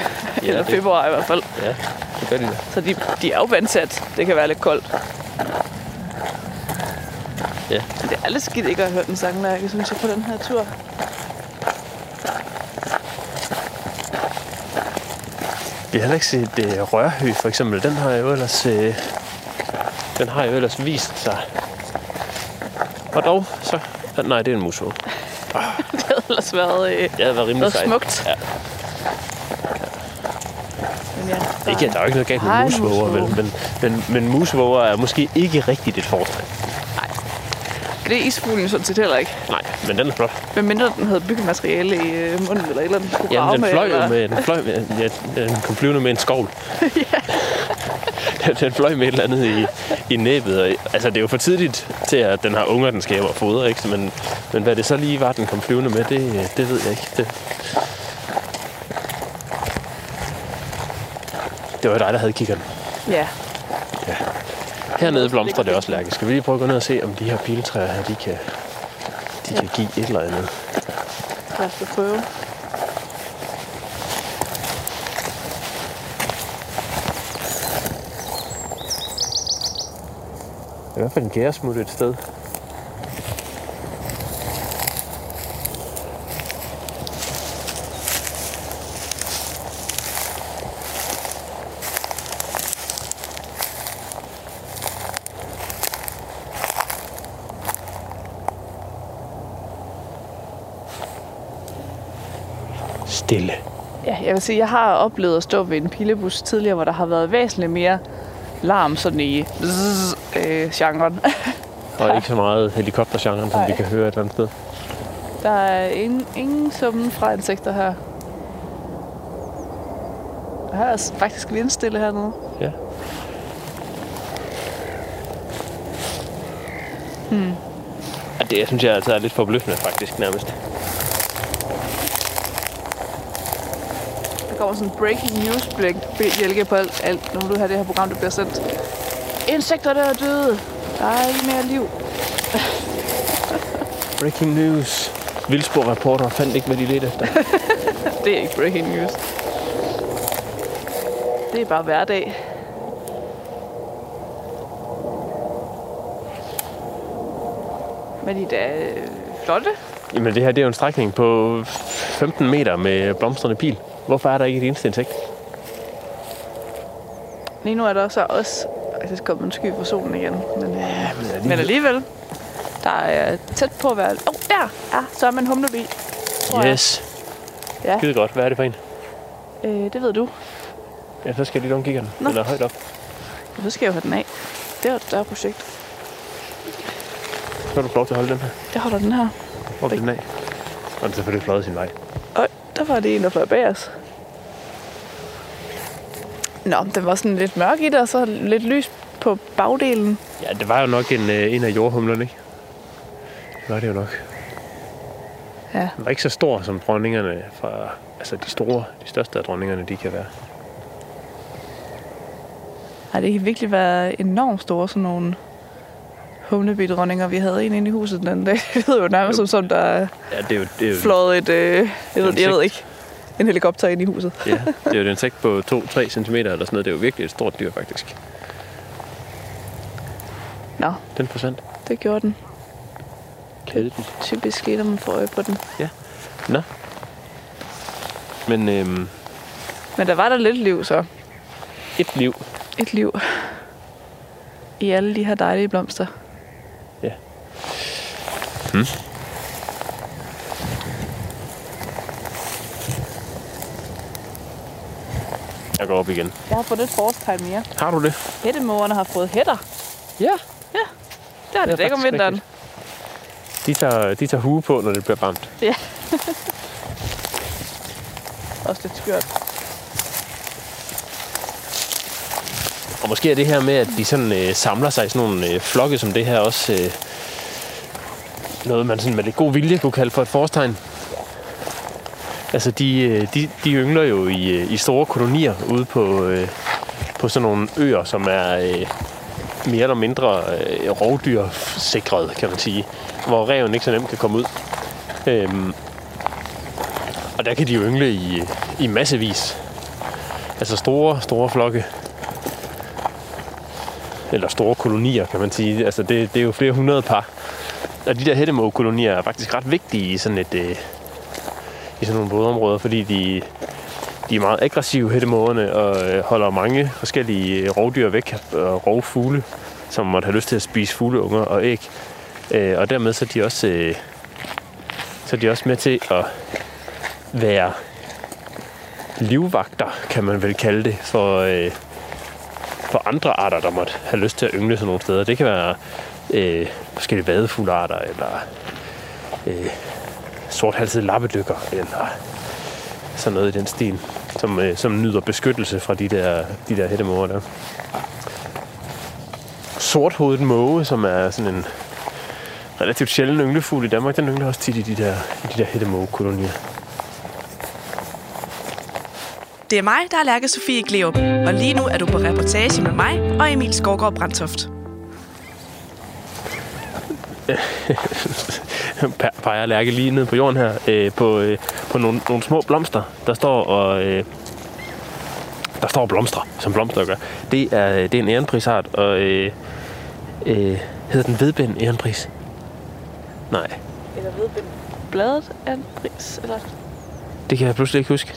Eller det- februar i hvert fald. Ja, det gør de da. Så de, de er jo vant til, at det kan være lidt koldt. Ja. Men det er lidt skidt ikke at høre den sanglærke, synes jeg, på den her tur. Vi har heller ikke set uh, rørhø, for eksempel. Den har jo ellers, uh, den har jo ellers vist sig. Og dog, så... Nej, det er en musvåg. Det havde ellers været, øh, Det havde været rimelig sejt. smukt. Ja. Men ja, Ikke, der er jo ikke noget galt med musvåger, vel? Men, men, men musvåger er måske ikke rigtigt et fortegn. det er isfuglen sådan set heller ikke. Nej, men den er flot. Men mindre den havde byggemateriale i øh, munden eller eller andet. kunne Jamen, den fløj jo eller- med, den fløj med, ja, den kom flyvende med en skovl. den, den fløj med et eller andet i, i næbet. Og, altså, det er jo for tidligt til, at den har unger, den og fodre, ikke? Men, men hvad det så lige var, den kom flyvende med, det, det ved jeg ikke. Det, det var dig, der havde kiggeren. Ja, Hernede blomstrer det også, Lærke. Skal vi lige prøve at gå ned og se, om de her piletræer her, de kan, de kan give et eller andet. lad os prøve. I hvert fald en gæresmut et sted. stille. Vil sige, jeg har oplevet at stå ved en pilebus tidligere, hvor der har været væsentligt mere larm sådan i zzz, øh, genren. Og ikke så meget helikoptergenren, som vi kan høre et eller andet sted. Der er ingen, ingen summen fra insekter her. Her er faktisk vindstille hernede. Ja. Hmm. Ja, det jeg synes jeg altså er lidt forbløffende faktisk nærmest. Kommer sådan en breaking news bjælke på alt, alt, når du har det her program, der bliver sendt. Insekter, der er døde. Der er ikke mere liv. Breaking news. Vildspor reporter fandt ikke, hvad de ledte efter. Det er ikke breaking news. Det er bare hverdag. Men de er da øh, flotte. Jamen det her det er jo en strækning på 15 meter med blomstrende pil. Hvorfor er der ikke et eneste insekt? Lige nu er der så også faktisk kommet en sky for solen igen. Men, øh, ja, men alligevel- men alligevel, der er tæt på at være... Åh, oh, der! Ja, så er man humlebi. jeg. Yes. Ja. Skide godt. Hvad er det for en? Øh, det ved du. Ja, så skal jeg lige om kigge den. Nå. Den er højt op. Så skal jeg jo have den af. Det er et større projekt. Så har du lov til at holde den her. Jeg holder den her. Hvor den af? Og den er selvfølgelig fløjet sin vej. Der var det en, der fløj bag os. Nå, den var sådan lidt mørk i det, og så lidt lys på bagdelen. Ja, det var jo nok en, øh, en af jordhumlerne, ikke? Det var det jo nok. Ja. Den var ikke så stor som dronningerne fra... Altså de store, de største af dronningerne, de kan være. Ej, det kan virkelig være enormt store, sådan nogle humlebidronninger, vi havde en inde i huset den anden dag. Det lyder jo nærmest som sådan, der er Ja, det er jo, det er jo, flået et, øh, jeg, ved, jeg ved ikke, en helikopter ind i huset. ja, det er jo et insekt på 2-3 cm eller sådan noget. Det er jo virkelig et stort dyr, faktisk. Nå, Den procent. det gjorde den. Kæde den. Typisk skete, når man får øje på den. Nå. Men øhm, Men der var der lidt liv, så. et liv. Et liv. I alle de her dejlige blomster. Jeg går op igen. Jeg har fået et forårstegn mere. Har du det? Hættemågerne har fået hætter. Ja. Det har Det er det ikke om vinteren. rigtigt. De tager, de tager hue på, når det bliver varmt. Også lidt skørt. Og måske er det her med, at de sådan øh, samler sig i sådan nogle øh, flokke som det her også øh, noget, man sådan med lidt god vilje kunne kalde for et forstegn. Altså, de, øh, de, de yngler jo i, øh, i store kolonier ude på, øh, på sådan nogle øer, som er øh, mere eller mindre øh, kan man sige. Hvor reven ikke så nemt kan komme ud. Øhm, og der kan de jo yngle i, øh, i massevis. Altså store, store flokke eller store kolonier, kan man sige. Altså, det, det er jo flere hundrede par. Og de der hættemågekolonier er faktisk ret vigtige i sådan et, øh, i sådan nogle vådområder, fordi de, de er meget aggressive, hættemågerne, og øh, holder mange forskellige øh, rovdyr væk, og rovfugle, som måtte have lyst til at spise fugleunger og æg. Øh, og dermed så er de også, øh, så er de også med til at være livvagter, kan man vel kalde det, for, øh, for andre arter, der måtte have lyst til at yngle sådan nogle steder. Det kan være øh, forskellige vadefuglarter, eller øh, sorthalsede lappedykker, eller sådan noget i den stil, som, øh, som nyder beskyttelse fra de der, de der hættemåger der. Sorthovedet måge, som er sådan en relativt sjælden ynglefugl i Danmark, den yngler også tit i de der, i de der hættemågekolonier. Det er mig, der er Lærke Sofie Gleup, og lige nu er du på reportage med mig og Emil Skovgaard Brandtoft. pe- peger Lærke lige ned på jorden her, øh, på, øh, på nogle, nogle små blomster, der står og... Øh, der står blomster, som blomster gør. Det er, det er en ærenprisart, og øh, øh, hedder den vedbind ærenpris? Nej, Eller vedbind bladet er en pris, eller? det kan jeg pludselig ikke huske.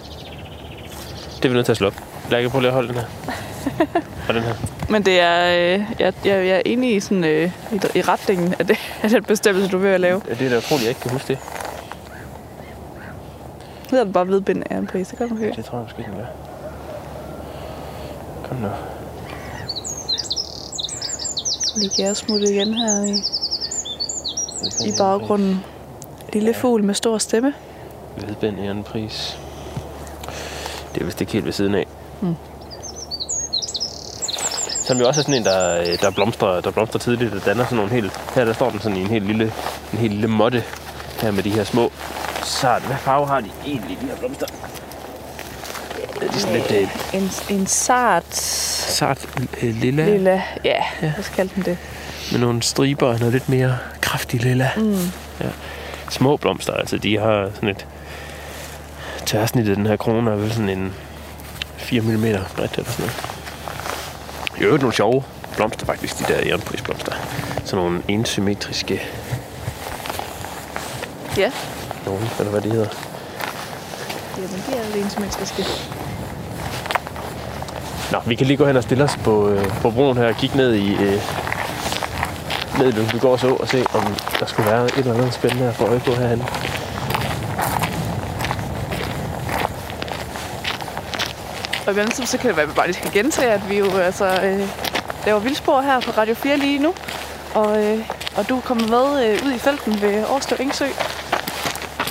Det er vi nødt til at slå op. Lærke, prøv lige at holde den her. Og den her. Men det er, øh, jeg, jeg, jeg er enig i, sådan, øh, i, i retningen af, det, af den bestemmelse, du vil at lave. Ja, det er da utroligt, jeg ikke kan huske det. Hedder den bare hvidbind af en pris, det kan du høre. Det tror jeg måske, den gør. Kom nu. Lige kan jeg smutte igen her i, i baggrunden. Lille fugl med stor stemme. Hvidbind i anden pris. Det er vist ikke helt ved siden af. Mm. Som jo også er sådan en, der, øh, der, blomstrer, der blomstrer tidligt. Der danner sådan nogle helt... Her der står den sådan i en helt lille, en helt lille måtte. Her med de her små sart. Hvad farve har de egentlig, de her blomster? Det er sådan lidt øh, En, en sart sart øh, lilla, lille... Ja, hvad skal den det? med nogle striber og noget lidt mere kraftig lilla. Mm. Små blomster, altså de har sådan et tværsnit af den her krone er vel sådan en 4 mm bredt eller sådan noget. I øvrigt nogle sjove blomster faktisk, de der jernprisblomster. Sådan nogle ensymmetriske Ja, nogen, eller hvad de hedder. jamen det er det ensymmetriske. Nå, vi kan lige gå hen og stille os på, øh, på broen her og kigge ned i øh, ned i Lyngbygaards Å og se, om der skulle være et eller andet spændende at få øje på herhen. Og i mellemtiden, så kan det være, at vi bare lige skal gentage, at vi jo altså, øh, laver vildspor her på Radio 4 lige nu. Og, øh, og du er kommet med øh, ud i felten ved Årslev Engsø,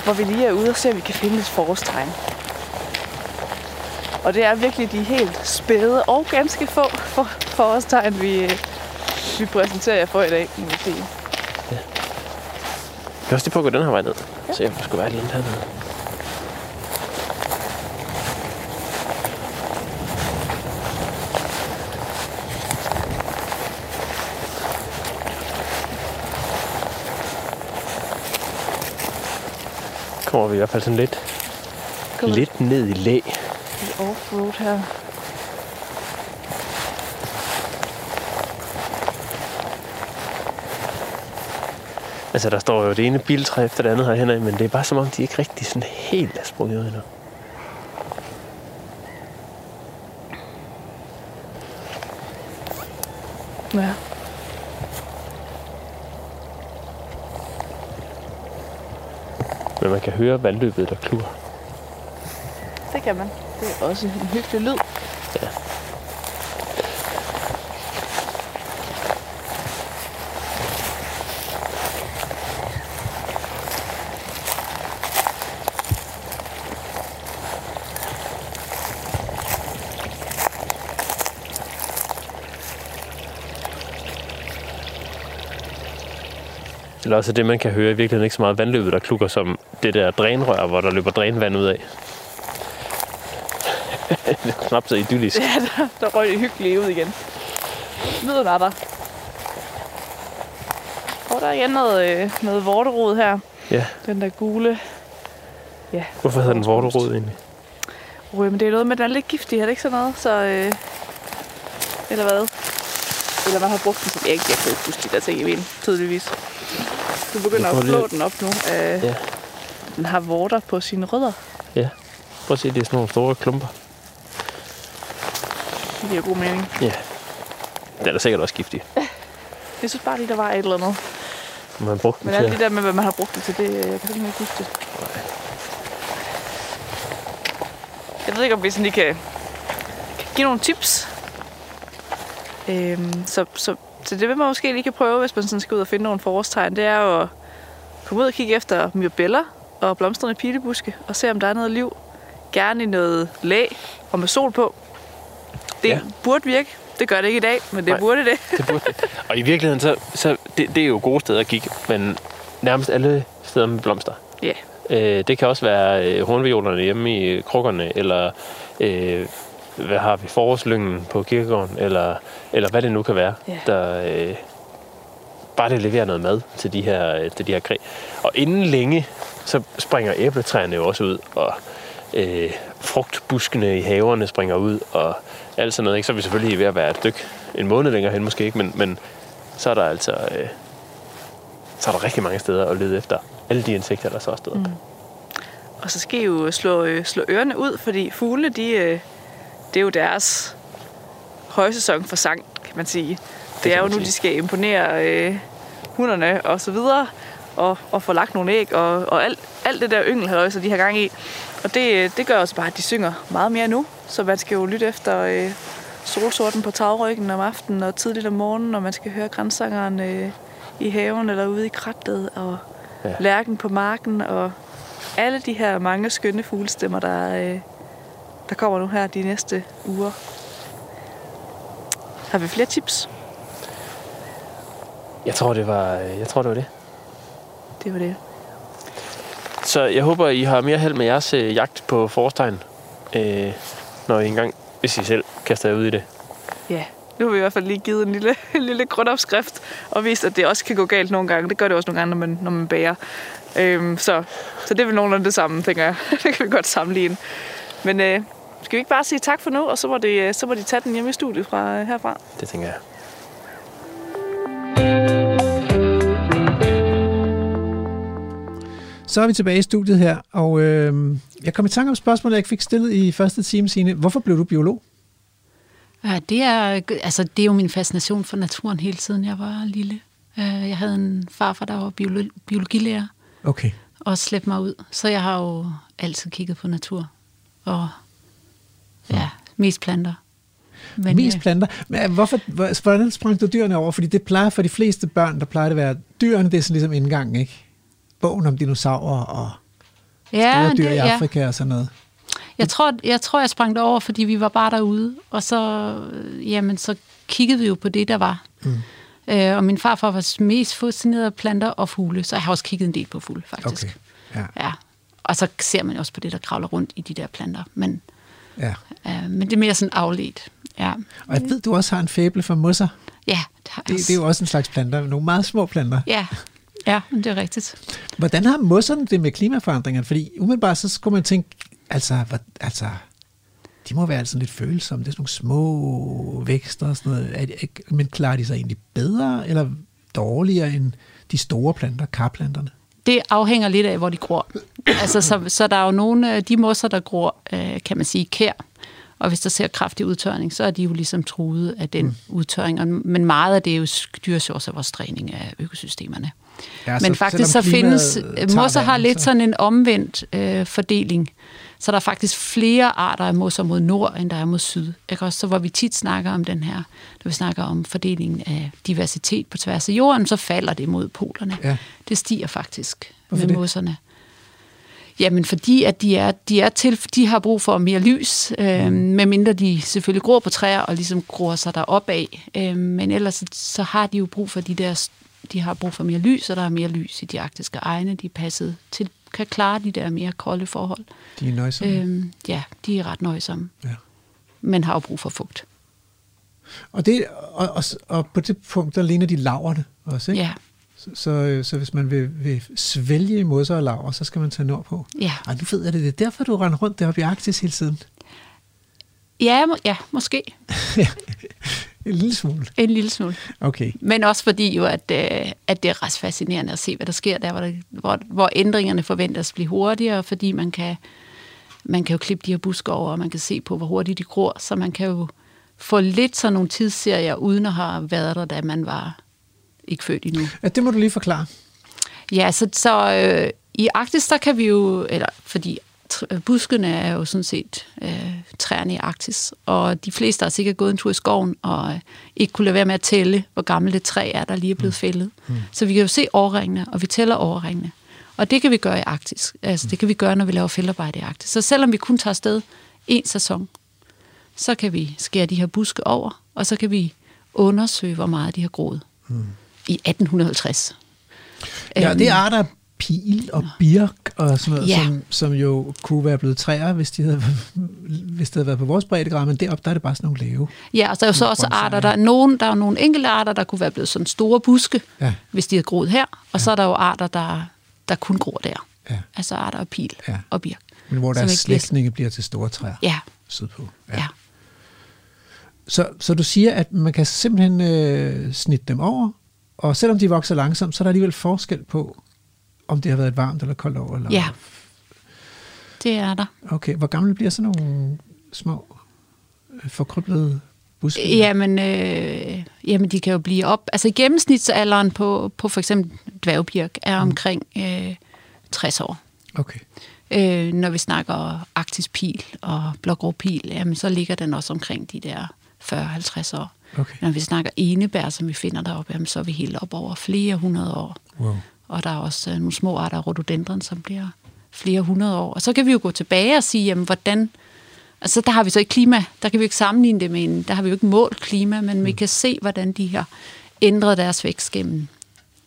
hvor vi lige er ude og se, om vi kan finde et forårstegn. Og det er virkelig de helt spæde og ganske få for, forårstegn, vi, øh, vi præsenterer jer for i dag, må vi sige. Jeg også lige på at gå den her vej ned. Ja. Om der skulle være eller andet hernede. Kommer vi i hvert fald sådan lidt, Kommer lidt ned i læ. i offroad her. Altså, der står jo det ene biltræ efter det andet herhen af, men det er bare som om, de ikke rigtig sådan helt er sprunget ud endnu. Ja. Men man kan høre vandløbet, der klur. Det kan man. Det er også en hyggelig lyd. Eller også det, man kan høre i virkeligheden ikke så meget vandløbet, der klukker som det der drænrør, hvor der løber drænvand ud af. det er knap så idyllisk. Ja, der, der røg det hyggelige ud igen. Lyden er der. Og der er igen noget, øh, noget vorterod her. Ja. Den der gule. Ja. Hvorfor hedder den vorterod egentlig? Oh, men det er noget med, den er lidt giftig, er det ikke sådan noget? Så, øh, eller hvad? Eller man har brugt den som... Jeg, jeg kan ikke huske de der ting i min, tydeligvis. Du begynder at flå det- den op nu. Øh, Ja. Den har vorter på sine rødder. Prøv at se, det er sådan nogle store klumper. Det giver god mening. Ja. Den er sikkert også giftig. Jeg synes bare lige, der var et eller andet. Man brugte Men alt det der med, hvad man har brugt det til, det øh, jeg kan ikke huske det. Jeg ved ikke, om vi sådan lige kan, kan give nogle tips. Øhm, så, så, så det vil man måske lige kan prøve, hvis man sådan skal ud og finde nogle forårstegn. Det er jo at komme ud og kigge efter myrbeller og blomstrende pilebuske, og se, om der er noget liv. Gerne i noget læ og med sol på. Det Ja. burde virke. Det gør det ikke i dag, men det Nej. burde det. Det burde det. Og i virkeligheden, så, så det, det er jo gode steder at kigge, men nærmest alle steder med blomster. Ja. Øh, det kan også være øh, hornviolerne hjemme i krukkerne, eller øh, hvad har vi, forårslyngen på kirkegården, eller, eller hvad det nu kan være, Ja. der øh, bare det leverer noget mad til de her, øh, til de her kræ. Og inden længe, så springer æbletræerne jo også ud, og øh, frugtbuskene i haverne springer ud, og alt sådan noget. Ikke? Så er vi selvfølgelig ved at være et stykke, en måned længere hen måske ikke, men, men så er der altså øh, så er der rigtig mange steder at lede efter alle de insekter, der så er stået. Mm. Og så skal I jo slå, øh, slå ørerne ud, fordi fuglene, de, øh, det er jo deres højsæson for sang, kan man sige. Det, det er jo nu, sige. de skal imponere øh, hunderne og så videre, og, og få lagt nogle æg, og, og alt, alt det der yngelhøj, så de har gang i. Og det, det gør også bare, at de synger meget mere nu. Så man skal jo lytte efter øh, solsorten på tagryggen om aftenen og tidligt om morgenen, og man skal høre grænsangeren øh, i haven eller ude i krattet, og ja. lærken på marken, og alle de her mange skønne fuglestemmer, der, øh, der kommer nu her de næste uger. Har vi flere tips? Jeg tror, det var, jeg tror, det var det. Det var det. Så jeg håber, I har mere held med jeres øh, jagt på forårstegn, øh, når I engang, hvis I selv kaster jer ud i det. Ja, nu har vi i hvert fald lige givet en lille, en lille grundopskrift og vist, at det også kan gå galt nogle gange. Det gør det også nogle gange, når man, når man bager. Øhm, så, så det er vel nogenlunde det samme, tænker jeg. det kan vi godt sammenligne. Men øh, skal vi ikke bare sige tak for nu, og så må, det, så må de tage den hjemme i studiet fra, øh, herfra. Det tænker jeg. Så er vi tilbage i studiet her, og øh, jeg kom i tanke om spørgsmålet, jeg fik stillet i første time, Signe. Hvorfor blev du biolog? Ja, det er, altså, det er jo min fascination for naturen hele tiden, jeg var lille. Øh, Jeg havde en farfar, der var biolo- biologilærer, Okay. og slæbte mig ud. Så jeg har jo altid kigget på natur. Og ja, mest planter. Men, Mest øh, planter. Men hvorfor, hvor- hvordan sprang du dyrene over? Fordi det plejer for de fleste børn, der plejer det at være, dyrene det er sådan ligesom indgangen, ikke? Bogen om dinosaurer og store dyr det- i Afrika og sådan noget. Jeg tror, jeg tror, jeg sprang det over, fordi vi var bare derude, og så, øh, jamen, så kiggede vi jo på det, der var. Mm. Øh, og min farfar var mest fascineret af planter og fugle, så jeg har også kigget en del på fugle, faktisk. Okay. Ja, Ja. Og så ser man også på det, der kravler rundt i de der planter. Men, ja. øh, men det er mere sådan afledt. Ja, Og jeg ved, du også har en fæble for mosser. ja det, har jeg Det, det er jo også en slags planter, nogle meget små planter. Ja, ja det er rigtigt. Hvordan har mosserne det med klimaforandringerne? Fordi umiddelbart så skulle man tænke, altså, hvad, altså de må være altså lidt følsomme. Det er sådan nogle små vækster og sådan noget. Er, de- men klarer de sig egentlig bedre eller dårligere end de store planter, karplanterne? Det afhænger lidt af, hvor de gror. Altså, så, så der er jo nogle af de mosser, der gror, øh, kan man sige, kær. Og hvis der ser kraftig udtørring, så er de jo ligesom truet af den mm. udtørring. Men meget af det er jo af vores dræning af økosystemerne. Ja, Men faktisk så findes, mosser har lidt sådan en omvendt øh, fordeling. Så der er faktisk flere arter af mosser mod nord, end der er mod syd. Ikke? Også så hvor vi tit snakker om den her, når vi snakker om fordelingen af diversitet på tværs af jorden, så falder det mod polerne. Ja. Det stiger faktisk Hvorfor med det? mosserne. Jamen fordi, at de, er, de, er til, de har brug for mere lys, øh, Mm. medmindre de selvfølgelig gror på træer og ligesom gror sig derop af. Øh, men ellers så, så har de jo brug for de der, de har brug for mere lys, og der er mere lys i de arktiske egne. De er passet til, kan klare de der mere kolde forhold. De er nøjsomme. Øh, ja, de er ret nøjsomme, Ja. men har jo brug for fugt. Og, det, og, og, og på det punkt, der ligner de laverne også, ikke? Ja, Så, så, så hvis man vil, vil svælge mosser og laver, så skal man tage nordpå. ja. Ej, nu ved jeg det. Det er derfor, du render rundt deroppe i Arktis hele tiden. Ja, må, ja, måske En lille smule. en lille smule. Okay. Men også fordi jo, at, øh, at det er ret fascinerende at se, hvad der sker der, hvor, der, hvor, hvor ændringerne forventes at blive hurtigere, fordi man kan, man kan jo klippe de her buske over, og man kan se på, hvor hurtigt de gror, så man kan jo få lidt sådan nogle tidsserier, uden at have været der, da man var ikke født endnu. Ja, det må du lige forklare. Ja, så, så øh, i Arktis, der kan vi jo, eller fordi buskene er jo sådan set øh, træerne i Arktis, og de fleste har sikkert gået en tur i skoven, og øh, ikke kunne lade være med at tælle, hvor gammelt et træ er, der lige er blevet fældet. Mm. Så vi kan jo se årringene, og vi tæller årringene. Og det kan vi gøre i Arktis. Altså, det kan vi gøre, når vi laver feltarbejde i Arktis. Så selvom vi kun tager afsted en sæson, så kan vi skære de her buske over, og så kan vi undersøge, hvor meget de har groet. Mm. I 1850. Ja, Øhm, det er arter af pil og birk og sådan noget, Ja. som, som jo kunne være blevet træer, hvis, de havde, hvis det havde været på vores breddegrad, men deroppe der er det bare sådan nogle lave. Ja, og der er jo så også arter, der er, nogen, der er nogle enkelte arter, der kunne være blevet sådan store buske, Ja. hvis de havde groet her, og så er der jo arter, der, der kun gror der. Ja. Altså arter af pil Ja. og birk. Men hvor bliver- slægtninge bliver til store træer Ja, sydpå. ja. ja. Så, så du siger, at man kan simpelthen øh, snitte dem over, og selvom de vokser langsomt, så er der alligevel forskel på, om det har været et varmt eller koldt år. Eller... Ja. Det er der. Okay, hvor gamle bliver sådan nogle små øh, forkryblede buske? Jamen, øh, jamen, de kan jo blive op... Altså i gennemsnitsalderen på, på for eksempel dværgbirk er omkring øh, 60 år. Okay. Øh, når vi snakker arktisk pil og blågrå pil, jamen, så ligger den også omkring de der 40-50 år. Okay. Når vi snakker enebær, som vi finder deroppe, jamen, så er vi helt op over flere hundrede år. Wow. Og der er også øh, nogle små arter af rhododendron, som bliver flere hundrede år. Og så kan vi jo gå tilbage og sige, jamen, hvordan... Altså, der har vi så ikke klima. Der kan vi jo ikke sammenligne det med en... Der har vi jo ikke målt klima, men vi kan se, hvordan de har ændret deres vækst gennem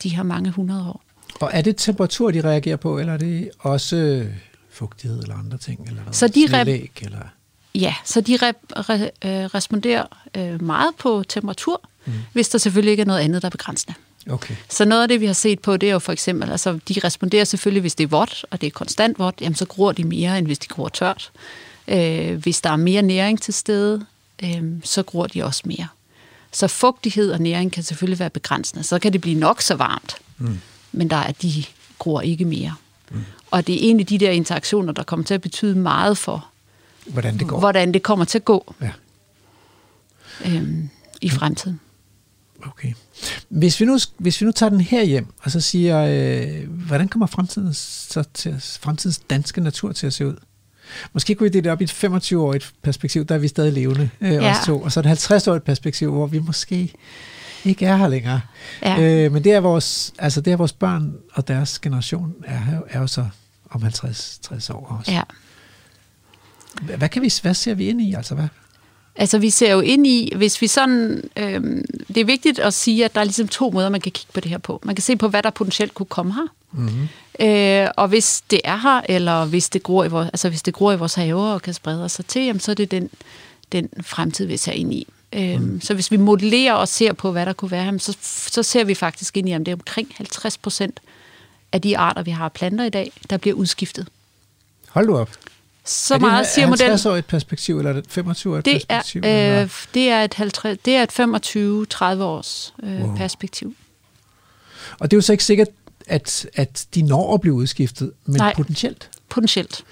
de her mange hundrede år. Og er det temperatur, de reagerer på, eller er det også øh, fugtighed eller andre ting? Eller hvad? Så de rep- Snelæg, eller... Ja, så de re- re- øh, responderer meget på temperatur, mm. hvis der selvfølgelig ikke er noget andet, der er begrænsende. Okay. Så noget af det, vi har set på, det er jo for eksempel, altså de responderer selvfølgelig, hvis det er vådt, og det er konstant vådt, jamen så gror de mere, end hvis de gror tørt. Øh, hvis der er mere næring til stede, øh, så gror de også mere. Så fugtighed og næring kan selvfølgelig være begrænsende. Så kan det blive nok så varmt, mm. men der er de gror ikke mere. Mm. Og det er en af de der interaktioner, der kommer til at betyde meget for, Hvordan det går. hvordan det kommer til at gå Ja, øhm, i fremtiden. Okay. Hvis vi, nu, hvis vi nu tager den her hjem, og så siger, øh, hvordan kommer fremtidens, så til, fremtidens danske natur til at se ud? Måske kunne vi dele det op i et 25-årigt perspektiv, der er vi stadig levende, øh, ja. Os to. Og så et 50-årigt perspektiv, hvor vi måske ikke er her længere. Ja. Øh, men det er, vores, altså det er vores børn og deres generation er, er jo så om 50-60 år også. Ja. Hvad, kan vi, hvad ser vi ind i? Altså, hvad? Altså, vi ser jo ind i, hvis vi sådan... Øhm, det er vigtigt at sige, at der er ligesom to måder, man kan kigge på det her på. Man kan se på, hvad der potentielt kunne komme her. Mm-hmm. Øh, og hvis det er her, eller hvis det gror i vores, altså, hvis det gror i vores haver og kan sprede sig til, jamen, så er det den, den fremtid, vi ser ind i. Øhm, mm. Så hvis vi modellerer og ser på, hvad der kunne være, jamen, så, så ser vi faktisk ind i, at det er omkring 50 procent af de arter, vi har planter i dag, der bliver udskiftet. Hold du op. Så er det meget et siger modellen. 50-årigt perspektiv, eller er det et 25-årigt Det perspektiv? er, øh, det er et 50, det er et 25-30 års øh, Wow. perspektiv. Og det er jo så ikke sikkert, at, at de når at blive udskiftet, men Nej. potentielt. Potentielt.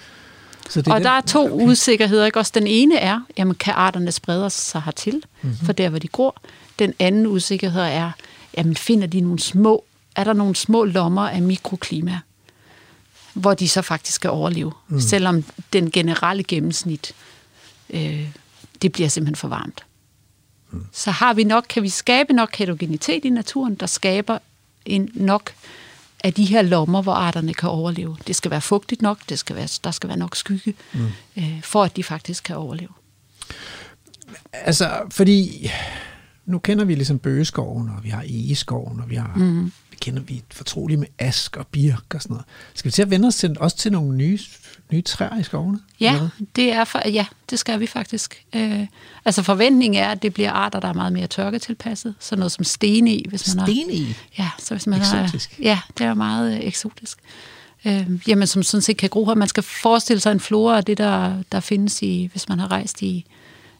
Så det Og den- der er to okay. usikkerheder. Ikke? Også den ene er, jamen, kan arterne sprede sig hertil, Mhm. mm-hmm. for der, hvor de gror. Den anden usikkerhed er, jamen, finder de nogle små, er der nogle små lommer af mikroklima, hvor de så faktisk skal overleve, mm. selvom den generelle gennemsnit, øh, det bliver simpelthen for varmt. Mm. Så har vi nok, kan vi skabe nok heterogenitet i naturen, der skaber en nok af de her lommer, hvor arterne kan overleve. Det skal være fugtigt nok, det skal være, der skal være nok skygge, mm. øh, for at de faktisk kan overleve. Altså, fordi nu kender vi ligesom bøgeskoven, og vi har egeskoven, og vi har... Mm. Kender vi fortrolige med ask og birk og sådan noget. Skal vi til at vende os til, også til nogle nye, nye træer i skovene? Ja, det er for, ja, det skal vi faktisk. Øh, altså forventningen er, at det bliver arter, der er meget mere tørketilpasset. Sådan noget som sten i, hvis man har... Sten i? Ja, så hvis man Eksotisk. har... Ja, det er meget øh, eksotisk. Øh, jamen, som sådan set kan gro her. Man skal forestille sig en flora af det, der, der findes i, hvis man har rejst i,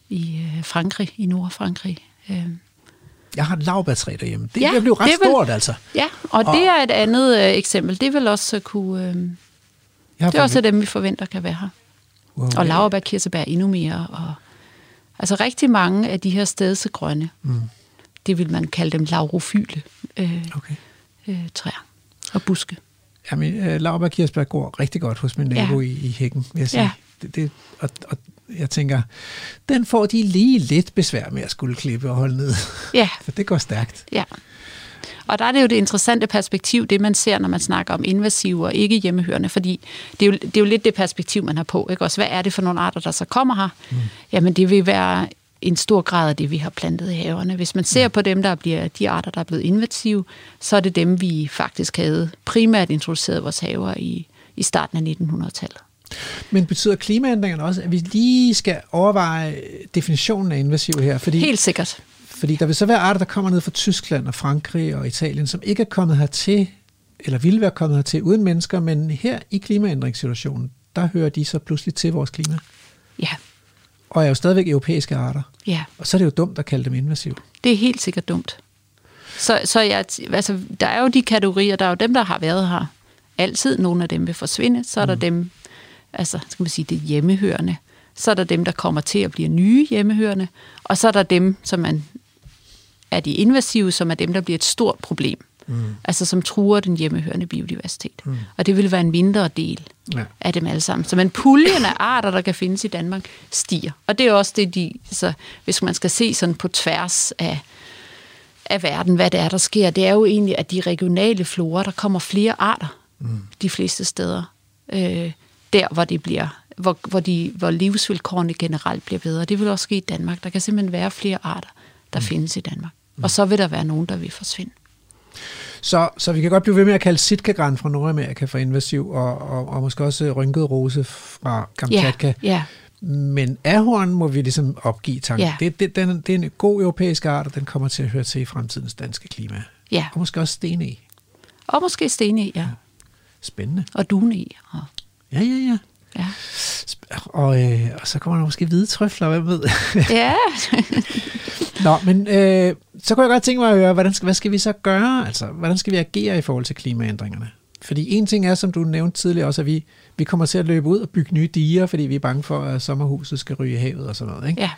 i øh, Frankrig, i Nordfrankrig. Øh, Jeg har et lavbærtræ derhjemme. Det, Ja, blev ret det vel- stort, altså. ja, og det er et andet øh, eksempel. Det vil også kunne... Øh, det er også dem, vi forventer kan være her. wow, Og laurbær, kirsebær endnu mere. Og, altså rigtig mange af de her stedsegrønne, mm. det vil man kalde dem laurofyle øh, Okay. øh, træer og buske. Jamen, øh, Laura Kirsberg går rigtig godt hos min nabo ja. i, i hækken, vil jeg sige. Ja. Det, det, og, og jeg tænker, den får de lige lidt besvær med at skulle klippe og holde ned. Ja, For det går stærkt. ja. Og der er det jo det interessante perspektiv, det man ser, når man snakker om invasive og ikke hjemmehørende, fordi det er, jo, det er jo lidt det perspektiv, man har på. Ikke? Også, hvad er det for nogle arter, der så kommer her? Mm. Jamen, det vil være en stor grad af det, vi har plantet i haverne. Hvis man ser på dem, der bliver de arter, der er blevet invasive, så er det dem, vi faktisk havde primært introduceret vores haver i, i starten af 1900-tallet. Men betyder klimaændringerne også, at vi lige skal overveje definitionen af invasiv her? Fordi, Helt sikkert. fordi der vil så være arter, der kommer ned fra Tyskland og Frankrig og Italien, som ikke er kommet hertil, eller ville være kommet hertil uden mennesker, men her i klimaændringssituationen, der hører de så pludselig til vores klima. Ja, Og er jo stadigvæk europæiske arter. ja. Og så er det jo dumt at kalde dem invasive. Det er helt sikkert dumt. Så, så jeg, altså, der er jo de kategorier, der er jo dem, der har været her altid. Nogle af dem vil forsvinde. Så er der dem, altså skal man sige, det hjemmehørende. Så er der dem, der kommer til at blive nye hjemmehørende. Og så er der dem, som man er de invasive, som er dem, der bliver et stort problem. mm. altså som truer den hjemmehørende biodiversitet. Mm. Og det vil være en mindre del Ja. af dem alle sammen. Så men puljen af arter, der kan findes i Danmark, stiger. Og det er også det, de, så hvis man skal se sådan på tværs af, af verden, hvad det er, der sker, det er jo egentlig, at de regionale flora, der kommer flere arter mm. de fleste steder. Øh, der, hvor det bliver hvor, hvor, de, hvor livsvilkårene generelt bliver bedre. Det vil også ske i Danmark. Der kan simpelthen være flere arter, der mm. findes i Danmark. Og så vil der være nogen, der vil forsvinde. Så, så vi kan godt blive ved med at kalde sitkagran fra Nordamerika for invasiv, og, og, og måske også rynket rose fra Kamchatka. Ja, ja. Men ahorn må vi ligesom opgive tanken. Ja. Det, det, den, det er en god europæisk art, og den kommer til at høre til i fremtidens danske klima. Ja. Og måske også sten i. Og måske stene i, ja. Spændende. Og dune i. Og, Ja, ja, ja. ja. Og, øh, og så kommer der måske hvide trøfler, hvem ved. ja. Nå, men øh, så kunne jeg godt tænke mig at høre, hvordan skal, hvad skal vi så gøre? Altså, hvordan skal vi agere i forhold til klimaændringerne? Fordi en ting er, som du nævnte tidligere også, at vi, vi kommer til at løbe ud og bygge nye diger, fordi vi er bange for, at sommerhuset skal ryge i havet og sådan noget. Ikke? ja.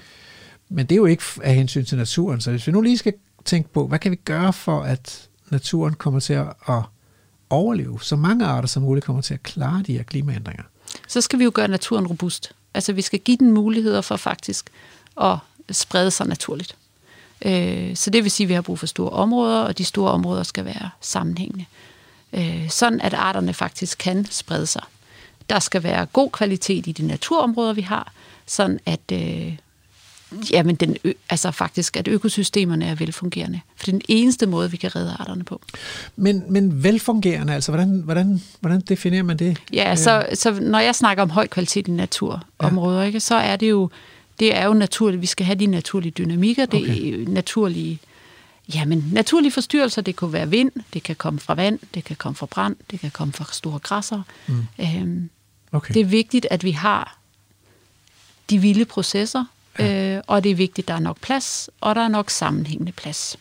Men det er jo ikke af hensyn til naturen. Så hvis vi nu lige skal tænke på, hvad kan vi gøre for, at naturen kommer til at overleve, så mange arter som muligt kommer til at klare de her klimaændringer? Så skal vi jo gøre naturen robust. Altså vi skal give den muligheder for faktisk at sprede sig naturligt. Øh, så det vil sige, at vi har brug for store områder, og de store områder skal være sammenhængende. Øh, sådan at arterne faktisk kan sprede sig. Der skal være god kvalitet i de naturområder, vi har, sådan at, øh, jamen den, altså faktisk, at økosystemerne er velfungerende. For det er den eneste måde, vi kan redde arterne på. Men, men velfungerende, altså hvordan, hvordan, hvordan definerer man det? Ja, så, så når jeg snakker om høj kvalitet i naturområder, ja. ikke, så er det jo det er jo naturligt. Vi skal have de naturlige dynamikker, det Okay. naturlige Jamen, naturlige forstyrrelser, det kunne være vind, det kan komme fra vand, det kan komme fra brand, det kan komme fra store græsser. Mm. Øhm, Okay. det er vigtigt, at vi har de vilde processer, ja. øh, og det er vigtigt, at der er nok plads, og der er nok sammenhængende plads.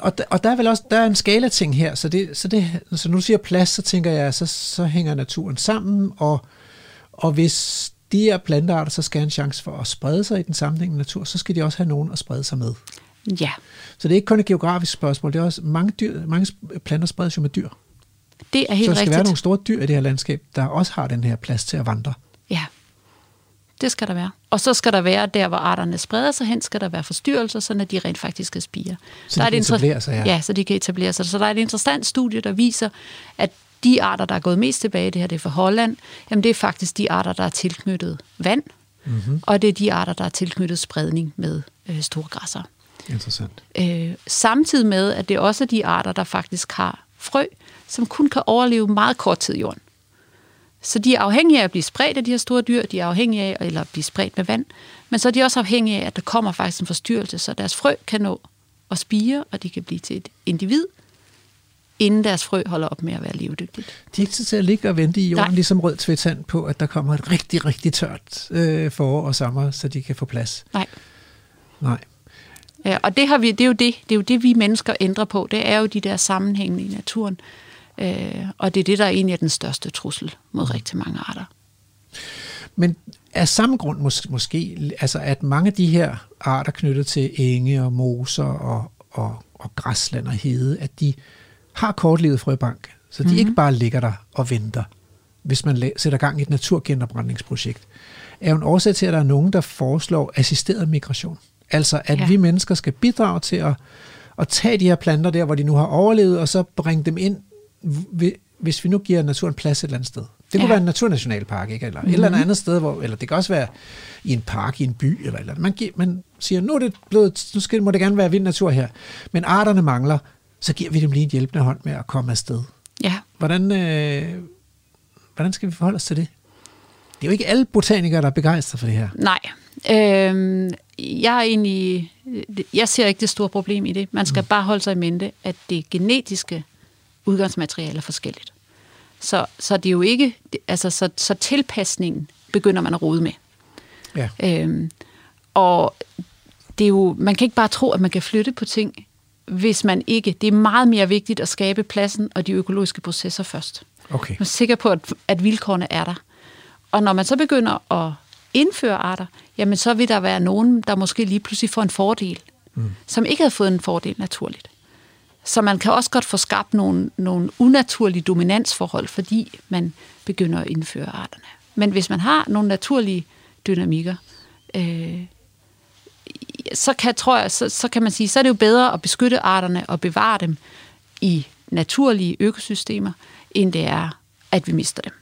Og, der, og der er vel også der er en skala ting her, så, det, så, det, så nu siger plads, så tænker jeg, så, så hænger naturen sammen, og, og hvis de her plantearter så skal have en chance for at sprede sig i den sammenhængende natur, så skal de også have nogen at sprede sig med. Ja, Så det er ikke kun et geografisk spørgsmål, det er også mange, dyr, mange planter spredes jo med dyr. det er helt så der skal rigtigt. være nogle store dyr i det her landskab, der også har den her plads til at vandre. Ja, det skal der være. Og så skal der være, der hvor arterne spreder sig hen, skal der være forstyrrelser, så de rent faktisk skal spire. Så der de er kan inter- etablere sig, ja. ja. så de kan etablere sig. Så der er et interessant studie, der viser, at de arter, der er gået mest tilbage, det her det er fra Holland, jamen det er faktisk de arter, der er tilknyttet vand, Mhm. mm-hmm. og det er de arter, der er tilknyttet spredning med øh, store græsser. Interessant. Øh, samtidig med, at det også er de arter, der faktisk har frø, som kun kan overleve meget kort tid i jorden. Så de er afhængige af at blive spredt af de her store dyr, de er afhængige af eller at blive spredt med vand, men så er de også afhængige af, at der kommer faktisk en forstyrrelse, så deres frø kan nå at spire, og de kan blive til et individ, inden deres frø holder op med at være levedygtigt. De er ikke til at ligge og vente i jorden, Nej. ligesom rød tvetand på, at der kommer et rigtig, rigtig tørt øh, forår og sommer, så de kan få plads. Nej. Nej. Ja, og det, har vi, det, er jo det, det er jo det, vi mennesker ændrer på. Det er jo de der sammenhænge i naturen. Øh, og det er det, der egentlig er den største trussel mod rigtig mange arter. Men af samme grund mås- måske, altså at mange af de her arter knyttet til enge og moser og, og, og græsland og hede, at de har kortlivet frøbank, så de mm-hmm. ikke bare ligger der og venter, hvis man la- sætter gang i et naturgenopretningsprojekt, er jo en årsag til, at der er nogen, der foreslår assisteret migration. Altså at ja. Vi mennesker skal bidrage til at, at tage de her planter der, hvor de nu har overlevet, og så bringe dem ind, hvis vi nu giver naturen plads et eller andet sted. Det kunne Ja. være en naturnationalpark, ikke? eller et eller andet andet sted, hvor, eller det kan også være i en park, i en by, eller, eller andet. Man, giver, man siger, nu, er det blevet, nu skal, må det gerne være vild natur her, men arterne mangler, så giver vi dem lige en hjælpende hånd med at komme afsted. Ja, Hvordan, øh, hvordan skal vi forholde os til det? Det er jo ikke alle botanikere, der er begejstrede for det her. nej. Øhm, jeg er egentlig, jeg ser ikke det store problem i det. Man skal mm. bare holde sig i mente, at det genetiske udgangsmateriale er forskelligt. Så, så det er jo ikke, altså så, så tilpasningen begynder man at rode med. Ja. Øhm, og det er jo, man kan ikke bare tro, at man kan flytte på ting, hvis man ikke. Det er meget mere vigtigt at skabe pladsen og de økologiske processer først. Okay. Man er sikker på, at, at vilkårene er der. Og når man så begynder at indføre arter, jamen så vil der være nogen, der måske lige pludselig får en fordel, mm. som ikke havde fået en fordel naturligt. Så man kan også godt få skabt nogle, nogle unaturlige dominansforhold, fordi man begynder at indføre arterne. Men hvis man har nogle naturlige dynamikker, øh, så kan, tror jeg, så, så kan man sige, så er det jo bedre at beskytte arterne og bevare dem i naturlige økosystemer, end det er, at vi mister dem.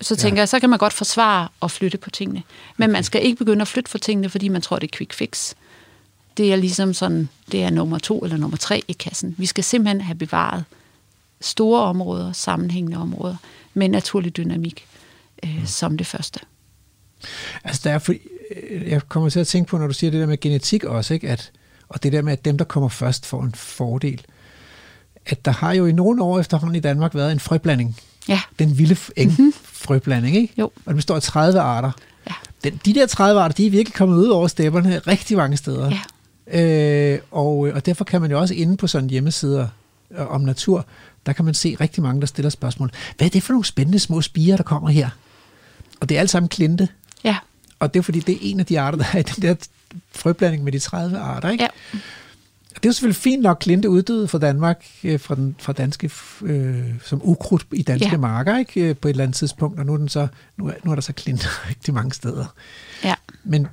Så tænker ja. jeg, så kan man godt forsvare og flytte på tingene. Men man skal ikke begynde at flytte for tingene, fordi man tror, det er quick fix. Det er ligesom sådan, det er nummer to eller nummer tre i kassen. Vi skal simpelthen have bevaret store områder, sammenhængende områder, med naturlig dynamik øh, mm. som det første. Altså, der er, for, øh, jeg kommer til at tænke på, når du siger det der med genetik også, ikke? At, og det der med, at dem, der kommer først, får en fordel. At der har jo i nogle år efterhånden i Danmark været en frøblanding. Ja. Den vilde eng mm-hmm. frøblanding, ikke? Jo. Og den består af 30 arter. Ja. Den, de der 30 arter, de er virkelig kommet ud over stepperne rigtig mange steder. Ja. Øh, og, og derfor kan man jo også inde på sådan hjemmesider øh, om natur, der kan man se rigtig mange, der stiller spørgsmål. Hvad er det for nogle spændende små spiger, der kommer her? Og det er alt sammen klinte. Ja. Og det er fordi, det er en af de arter, der er i den der frøblanding med de 30 arter. Ikke? Ja. Det er jo selvfølgelig fint nok, klinte uddøde fra Danmark, øh, fra, den, fra danske, øh, som ukrudt i danske Ja. marker, ikke? Øh, på et eller andet tidspunkt, og nu er, den så, nu er, nu er der så klinte rigtig mange steder. Ja. Men,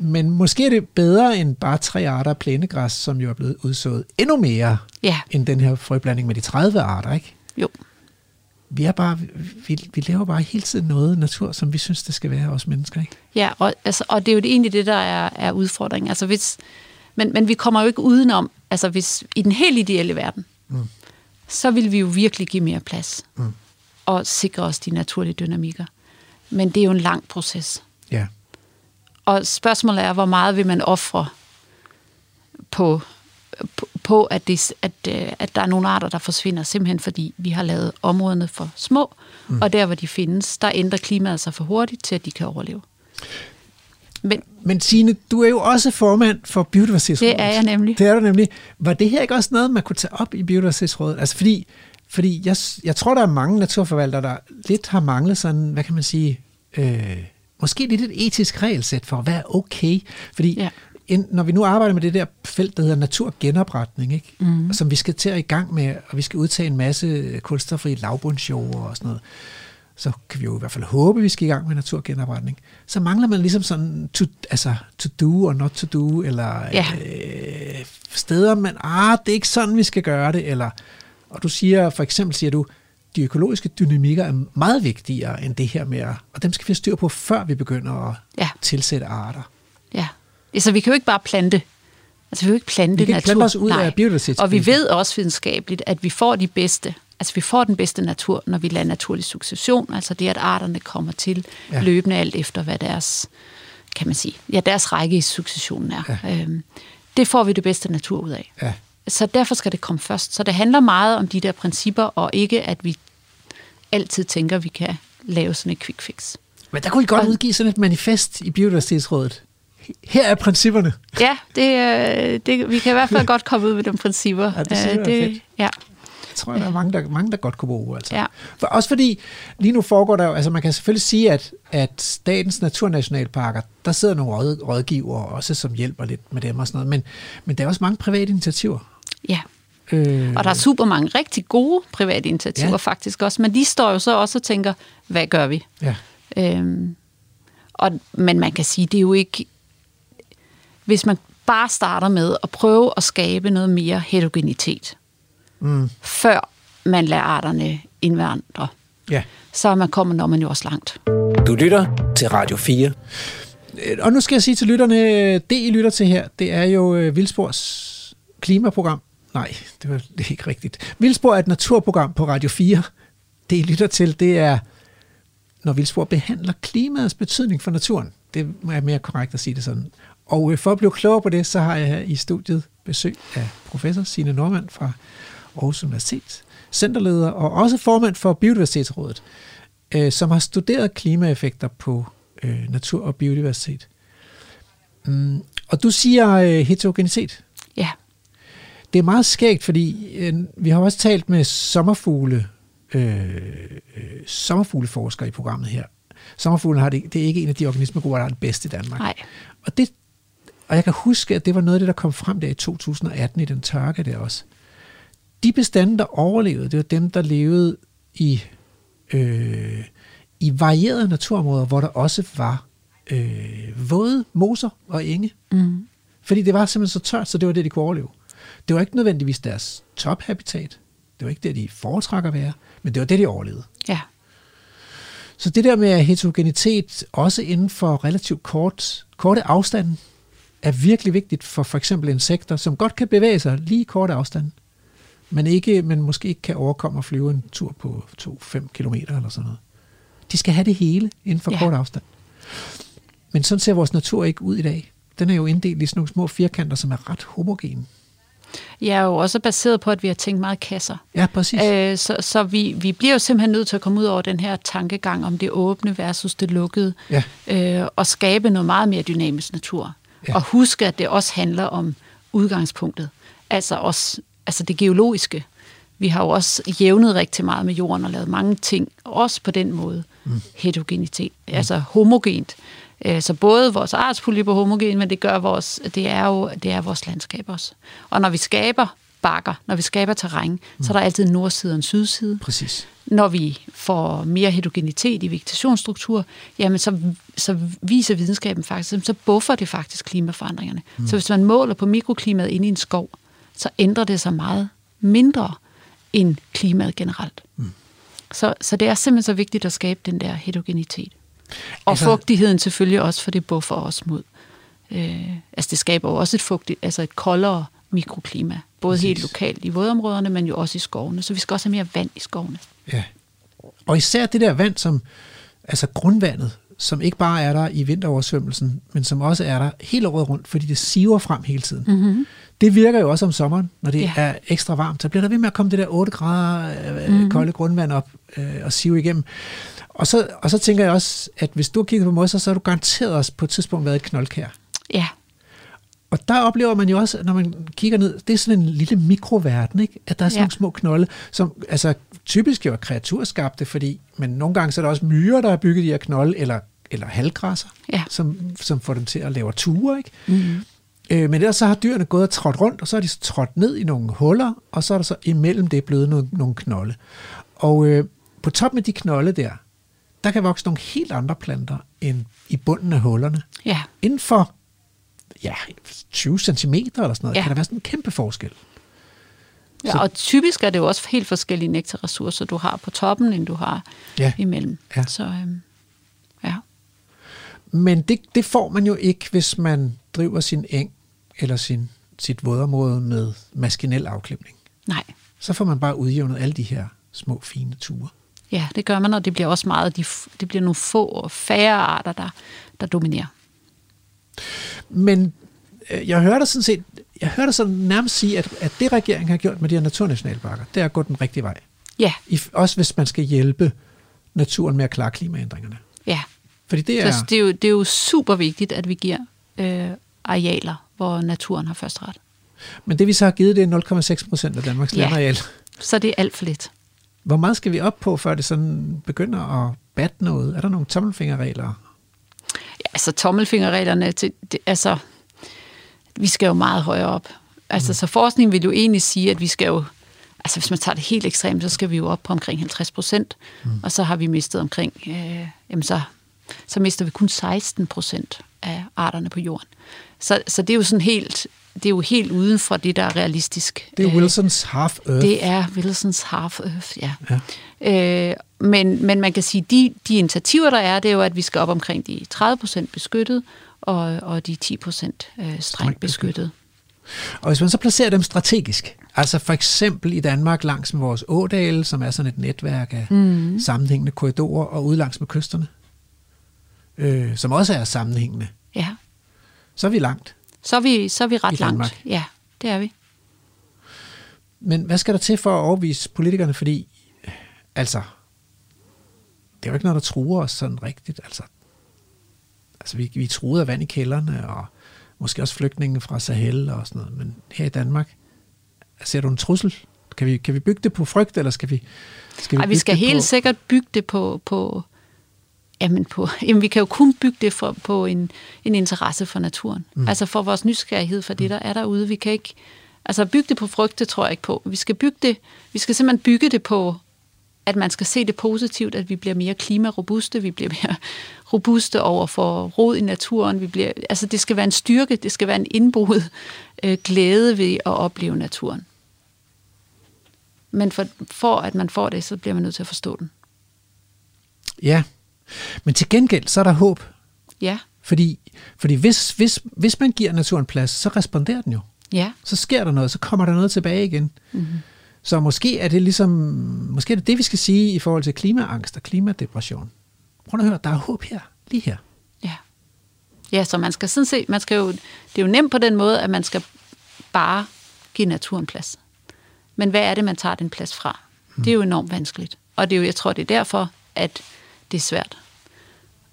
men måske er det bedre end bare tre arter af plænegræs, som jo er blevet udsået endnu mere Ja. end den her frøblanding med de 30 arter, ikke? Jo. Vi, er bare, vi, vi laver bare hele tiden noget natur, som vi synes, det skal være, os mennesker, ikke? Ja, og, altså, og det er jo egentlig det, der er, er udfordringen. Altså, hvis, men, men vi kommer jo ikke udenom, altså hvis i den helt ideelle verden, mm. så vil vi jo virkelig give mere plads mm. og sikre os de naturlige dynamikker. Men det er jo en lang proces. Ja. Og spørgsmålet er, hvor meget vil man ofre på, på, på at, det, at, øh, at der er nogle arter, der forsvinder, simpelthen fordi vi har lavet områderne for små, mm. og der, hvor de findes, der ændrer klimaet sig for hurtigt til, at de kan overleve. Men Men Signe, du er jo også formand for Biodiversitetsrådet. Det er jeg nemlig. Det er du nemlig. Var det her ikke også noget, man kunne tage op i Biodiversitetsrådet? Altså fordi, fordi jeg, jeg tror, der er mange naturforvaltere, der lidt har manglet sådan, hvad kan man sige, øh, måske lidt et etisk regelsæt for, hvad er okay? Fordi Ja. en, når vi nu arbejder med det der felt, der hedder naturgenopretning, ikke? Mm. som vi skal til at i gang med, og vi skal udtage en masse kulstofri lavbundsjord og sådan noget, så kan vi jo i hvert fald håbe, at vi skal i gang med naturgenopretning. Så mangler man ligesom sådan to, altså, to do og not to do, eller Ja. øh, steder, man, ah, det er ikke sådan, vi skal gøre det, eller, og du siger, for eksempel siger du, de økologiske dynamikker er meget vigtigere end det her med, at, og dem skal vi have styr på, før vi begynder at Ja. tilsætte arter. Ja. Altså, vi kan jo ikke bare plante. Altså, vi kan jo ikke plante Vi kan natur. plante os ud af Nej. biodiversitetskrisen. Og vi ved også videnskabeligt, at vi får de bedste, altså vi får den bedste natur, når vi lader naturlig succession, altså det, at arterne kommer til ja. løbende alt efter, hvad deres, kan man sige, ja, deres række i successionen er. Ja. Øhm, det får vi det bedste natur ud af. Ja. Så derfor skal det komme først. Så det handler meget om de der principper, og ikke at vi altid tænker, at vi kan lave sådan et quick fix. Men der kunne I godt Og- udgive sådan et manifest i Biodiversitetsrådet. Her er principperne. Ja, det, øh, det, vi kan i hvert fald godt komme ud med de principper. Ja, det synes Øh, er fedt. ja, Jeg tror, der er mange, der, mange, der godt kunne bruge. Altså. Ja. For, også fordi, lige nu foregår der jo, altså man kan selvfølgelig sige, at, at statens naturnationalparker, der sidder nogle råd, rådgivere også, som hjælper lidt med dem og sådan noget, men, men der er også mange private initiativer. Ja. Øh, Og der er super mange rigtig gode private initiativer Ja. faktisk også, men de står jo så også og tænker, hvad gør vi? ja. Øhm, og, men man kan sige, det er jo ikke... Hvis man bare starter med at prøve at skabe noget mere heterogenitet, Mm, før man lader arterne indvandre, ja. så er man kommet, når man jo også langt. Du lytter til Radio 4. Øh, Og nu skal jeg sige til lytterne, det I lytter til her, det er jo øh, Vildspors klimaprogram. Nej, det var det ikke rigtigt. Vildspor er et naturprogram på Radio 4. Det I lytter til, det er, når Vildspor behandler klimaets betydning for naturen. Det er mere korrekt at sige det sådan. Og øh, for at blive klogere på det, så har jeg her i studiet besøg af professor Signe Normand fra Aarhus Universitet, centerleder og også formand for Biodiversitetsrådet, øh, som har studeret klimaeffekter på øh, natur og biodiversitet. Mm, og du siger øh, heterogenitet. Det er meget skægt, fordi øh, vi har også talt med sommerfugle, øh, øh, sommerfugleforskere i programmet her. Sommerfuglen har det, det er ikke en af de organismegrupper, der er det bedste i Danmark. nej. Og, det, og jeg kan huske, at det var noget af det, der kom frem der i 2018 i den tørke der også. de bestande, der overlevede, det var dem, der levede i, øh, i varierede naturområder, hvor der også var øh, våde moser og enge. Mm. Fordi det var simpelthen så tørt, så det var det, de kunne overleve. Det var ikke nødvendigvis deres tophabitat. Det var ikke det, de foretrækker at være, men det var det, de overlevede. Ja. Så det der med heterogenitet, også inden for relativt kort, korte afstande, er virkelig vigtigt for for eksempel insekter, som godt kan bevæge sig lige i korte afstande, men, ikke, men måske ikke kan overkomme at flyve en tur på 2-5 km eller sådan noget. De skal have det hele inden for ja. kort afstand. Men sådan ser vores natur ikke ud i dag. Den er jo inddelt i sådan nogle små firkanter, som er ret homogene. Er jo også baseret på, at vi har tænkt meget kasser. Ja, præcis. Øh, så så vi, vi bliver jo simpelthen nødt til at komme ud over den her tankegang om det åbne versus det lukkede, Ja. øh, og skabe noget meget mere dynamisk natur. Ja. Ja. Og huske, at det også handler om udgangspunktet. Altså også altså det geologiske. Vi har jo også jævnet rigtig meget med jorden og lavet mange ting, også på den måde. Mm. Heterogenitet, mm. altså homogent. Øh, Så både vores artspolyp er homogen, men det gør vores, det er jo det er vores landskab også. Og når vi skaber bakker, når vi skaber terræn, mm. så er der altid en nordside og en sydside. Præcis. Når vi får mere heterogenitet i vegetationsstruktur, jamen så, så viser videnskaben faktisk, så buffer det faktisk klimaforandringerne. Mm. Så hvis man måler på mikroklimaet inde i en skov, så ændrer det sig meget mindre end klimaet generelt. Mm. Så, så det er simpelthen så vigtigt at skabe den der heterogenitet. Og Altså- fugtigheden selvfølgelig også, for det buffer os mod. Øh, altså det skaber jo også et fugtigt, altså et koldere mikroklima. Både Præcis. helt lokalt i vådområderne, men jo også i skovene. Så vi skal også have mere vand i skovene. Ja. Og især det der vand, som, altså grundvandet, som ikke bare er der i vinteroversvømmelsen, men som også er der hele året rundt, fordi det siver frem hele tiden. Mm-hmm. Det virker jo også om sommeren, når det ja. Er ekstra varmt. Så bliver der ved med at komme det der 8 grader øh, mm-hmm. kolde grundvand op øh, og sive igennem. Og så, og så tænker jeg også, at hvis du har kigget på mosser, så har du garanteret også på et tidspunkt været et knoldkær. Ja, Og der oplever man jo også, når man kigger ned, det er sådan en lille mikroverden, ikke? at der er sådan ja. Nogle små knolde, som altså, typisk jo er kreaturskabte, fordi, men nogle gange så er der også myrer, der har bygget de her knolde, eller, eller halvgræsser, Ja. som, som får dem til at lave ture. Ikke? Mm. Øh, men ellers så har dyrene gået og trådt rundt, og så er de trådt ned i nogle huller, og så er der så imellem det blevet nogle, nogle knolde. Og øh, på toppen af de knolde der, der kan vokse nogle helt andre planter end i bunden af hullerne ja, inden for ja, 20 cm eller sådan noget, ja. Kan der være sådan en kæmpe forskel. Så- ja. Og typisk er det jo også helt forskellige nektarressourcer, du har på toppen, end du har Ja. imellem. Ja. Så øhm, ja. Men det, det får man jo ikke, hvis man driver sin eng eller sin, sit vådområde med maskinel afklimning. Nej. Så får man bare udjævnet alle de her små, fine ture. Ja, det gør man, og det bliver også meget, de, det bliver nogle få og færre arter, der, der dominerer. Men øh, jeg hører dig sådan set, jeg hører dig sådan nærmest sige, at, at det regeringen har gjort med de her naturnationalparker, det er at gå den rigtige vej. Ja, I, også hvis man skal hjælpe naturen med at klare klimaændringerne. ja. Fordi det er, Så det er, jo, det er jo super vigtigt, at vi giver øh, arealer, hvor naturen har først ret. men det vi så har givet, det er 0,6 procent af Danmarks Ja. landareal. Så det er alt for lidt. Hvor meget skal vi op på, før det sådan begynder at batte noget? Er der nogle tommelfingerregler? Altså tommelfingerreglerne, til, det, altså, vi skal jo meget højere op. Altså, mm. så forskning vil jo egentlig sige, at vi skal jo, altså hvis man tager det helt ekstremt, så skal vi jo op på omkring 50 procent, mm. og så har vi mistet omkring, øh, jamen så, så mister vi kun 16 procent af arterne på jorden. Så, så det er jo sådan helt, det er jo helt uden for det, der er realistisk. Det er Øh, Wilsons Half Earth. det er Wilsons Half Earth, ja. Ja. Øh, men, men man kan sige, de, de initiativer, der er, det er jo, at vi skal op omkring de 30 procent beskyttet, og, og de 10 procent øh, strengt Strengt beskyttet. beskyttet. Og hvis man så placerer dem strategisk, altså for eksempel i Danmark langs med vores ådale, som er sådan et netværk af mm. sammenhængende korridorer, og ude langs med kysterne, øh, som også er sammenhængende, Ja, så er vi langt. Så er vi, så er vi I ret Danmark. langt. Ja, det er vi. Men hvad skal der til for at overbevise politikerne? Fordi, altså, det er jo ikke noget, der truer os sådan rigtigt. Altså, altså vi, vi truet af vand i kælderne, og måske også flygtninge fra Sahel og sådan noget. Men her i Danmark, ser du en trussel? Kan vi, kan vi bygge det på frygt, eller skal vi... Skal Ej, vi skal helt på, sikkert bygge det på, på, jamen på jamen vi kan jo kun bygge det for, på en, en interesse for naturen. Mm. Altså for vores nysgerrighed for det, der er derude. Vi kan ikke, Altså bygge det på frygt, det tror jeg ikke på. Vi skal bygge det, vi skal simpelthen bygge det på, at man skal se det positivt, at vi bliver mere klimarobuste, vi bliver mere robuste over for rod i naturen. Vi bliver, altså det skal være en styrke, det skal være en indboet øh, glæde ved at opleve naturen. Men for, for at man får det, så bliver man nødt til at forstå den. Ja, men til gengæld, så er der håb. Ja, Fordi, fordi hvis, hvis, hvis man giver naturen plads, så responderer den jo. ja. Så sker der noget, så kommer der noget tilbage igen. Mm-hmm. Så måske er det ligesom, måske er det det, vi skal sige i forhold til klimaangst og klimadepression. Prøv at høre, der er håb her, lige her. Ja. Ja, så man skal sådan set, man skal jo, det er jo nemt på den måde, at man skal bare give naturen plads. Men hvad er det, man tager den plads fra? Det er jo enormt vanskeligt. Og det er jo, jeg tror, det er derfor, at det er svært.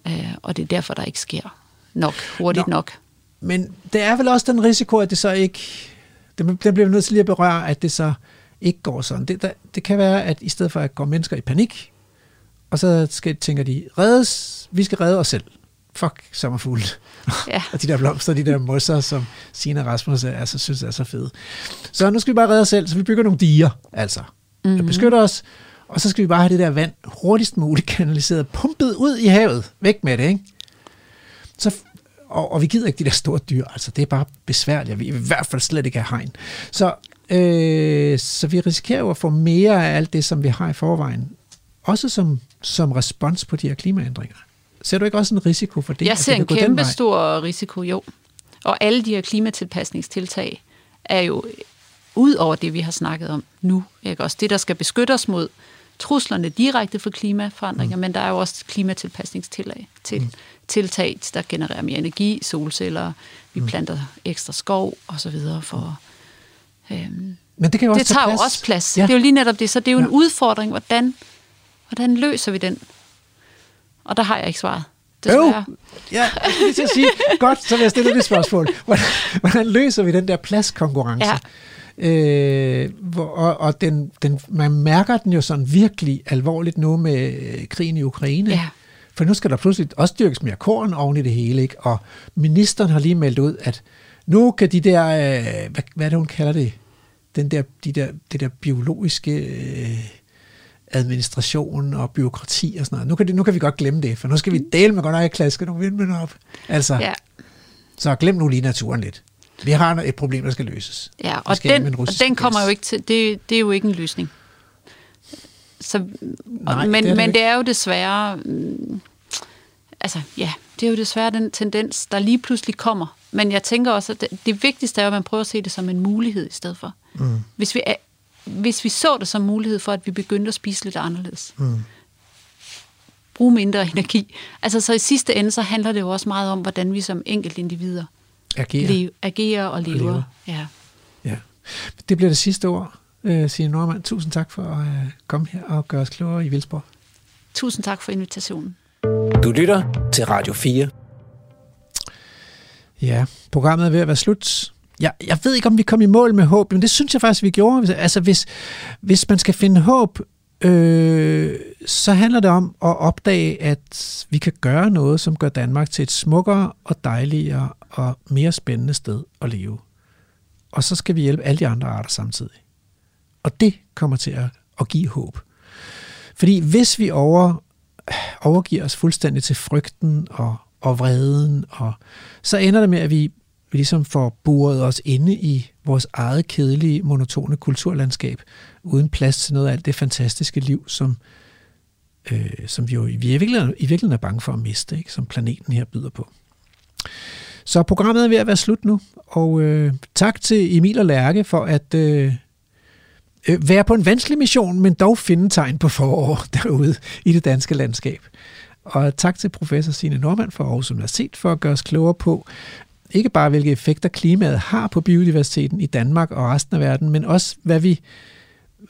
Øh, og det er derfor, der ikke sker nok, hurtigt Nå. nok. Men det er vel også den risiko, at det så ikke, det, det bliver vi nødt til lige at berøre, at det så ikke går sådan. Det, der, det kan være, at i stedet for at gå mennesker i panik, og så skal, tænker de, reddes, vi skal redde os selv. Fuck sommerfugle. Ja. og de der blomster, de der mosser, som Sina Rasmus er, altså, synes er så fede. Så nu skal vi bare redde os selv, så vi bygger nogle diger, altså. Mm-hmm. Der beskytter os, og så skal vi bare have det der vand hurtigst muligt kanaliseret, pumpet ud i havet. Væk med det, ikke? Så, og, og vi gider ikke de der store dyr, altså det er bare besværligt, vi i hvert fald slet ikke have hegn. Så, øh, så vi risikerer jo at få mere af alt det, som vi har i forvejen, også som, som respons på de her klimaændringer. Ser du ikke også en risiko for det? Jeg ser det en kæmpe stor risiko, jo. Og alle de her klimatilpasningstiltag er jo ud over det, vi har snakket om nu. Ikke? Også det, der skal beskytte os mod truslerne direkte for klimaforandringer, mm. men der er jo også klimatilpasningstiltag til, mm. tiltag, der genererer mere energi, solceller, vi Mm. planter ekstra skov osv. for... Øhm, Men det kan jo også det tage tager jo plads. også plads. Ja. Ja. Det er jo lige netop det. Så det er jo ja. en Ja. udfordring. Hvordan, hvordan løser vi den? Og der har jeg ikke svaret. Øv! Desværre. Ja, jeg skulle lige til at sige, godt, så vil jeg stille det spørgsmål. Hvordan, hvordan løser vi den der pladskonkurrence? Ja. Øh, hvor, og og den, den, man mærker den jo sådan virkelig alvorligt nu med øh, krigen i Ukraine. Ja. For nu skal der pludselig også dyrkes mere korn oven i det hele. Ikke? Og ministeren har lige meldt ud, at nu kan de der, øh, hvad, hvad er det, hun kalder det? Den der, de der, det der biologiske øh, administration og byråkrati og sådan noget. Nu kan, det, nu kan vi godt glemme det, for nu skal vi dele med godt nok klaske nogle vindmøller op. Altså. Ja, så glem nu lige naturen lidt. Vi har et problem, der skal løses. ja. Og den, og den kommer gas. jo ikke til, det, det er jo ikke en løsning. Så, Nej, men det er men ikke. det er jo desværre, mm, altså ja, det er jo desværre den tendens, der lige pludselig kommer. Men jeg tænker også, at det, det vigtigste er, at man prøver at se det som en mulighed i stedet for. Mm. Hvis vi, er, hvis vi så det som mulighed for, at vi begyndte at spise lidt anderledes. Mm. Bruge mindre energi. Altså så i sidste ende, så handler det jo også meget om, hvordan vi som enkeltindivider Agerer. le- agerer og lever. lever. Ja. Ja. Det bliver det sidste ord, øh, Signe Norman. Tusind tak for at øh, komme her og gøre os klogere i Vildsborg. Tusind tak for invitationen. Du lytter til Radio 4. Ja, programmet er ved at være slut. Jeg, jeg ved ikke, om vi kom i mål med håb, men det synes jeg faktisk, vi gjorde. Altså, hvis, hvis man skal finde håb, øh, så handler det om at opdage, at vi kan gøre noget, som gør Danmark til et smukkere og dejligere og mere spændende sted at leve. Og så skal vi hjælpe alle de andre arter samtidig. Og det kommer til at, at give håb. Fordi hvis vi over, overgiver os fuldstændig til frygten og, og vreden, og, så ender det med, at vi, vi ligesom får buret os inde i vores eget kedelige, monotone kulturlandskab, uden plads til noget af alt det fantastiske liv, som, øh, som vi jo i virkeligheden, i virkeligheden er bange for at miste, ikke? som planeten her byder på. Så programmet er ved at være slut nu, og øh, tak til Emil og Lærke for at øh, øh, være på en vanskelig mission, men dog finde tegn på forår derude i det danske landskab. Og tak til professor Signe Normand fra Aarhus Universitet for at gøre os klogere på, ikke bare hvilke effekter klimaet har på biodiversiteten i Danmark og resten af verden, men også hvad vi,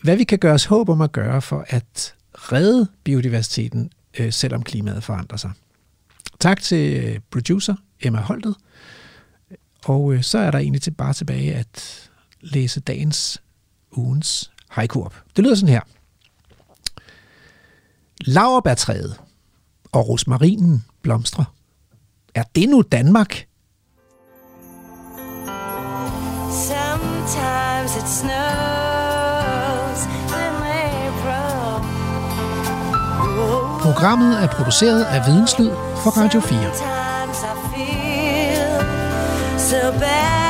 hvad vi kan gøre os håb om at gøre for at redde biodiversiteten, øh, selvom klimaet forandrer sig. Tak til øh, producer Emma Holtet. Og øh, så er der egentlig til bare tilbage at læse dagens ugens haiku op. Det lyder sådan her. Lauerbærtræet og rosmarinen blomstrer. Er det nu Danmark? Sometimes it snows in April. Programmet er produceret af Videnslyd for Radio 4. Sometimes I feel so bad,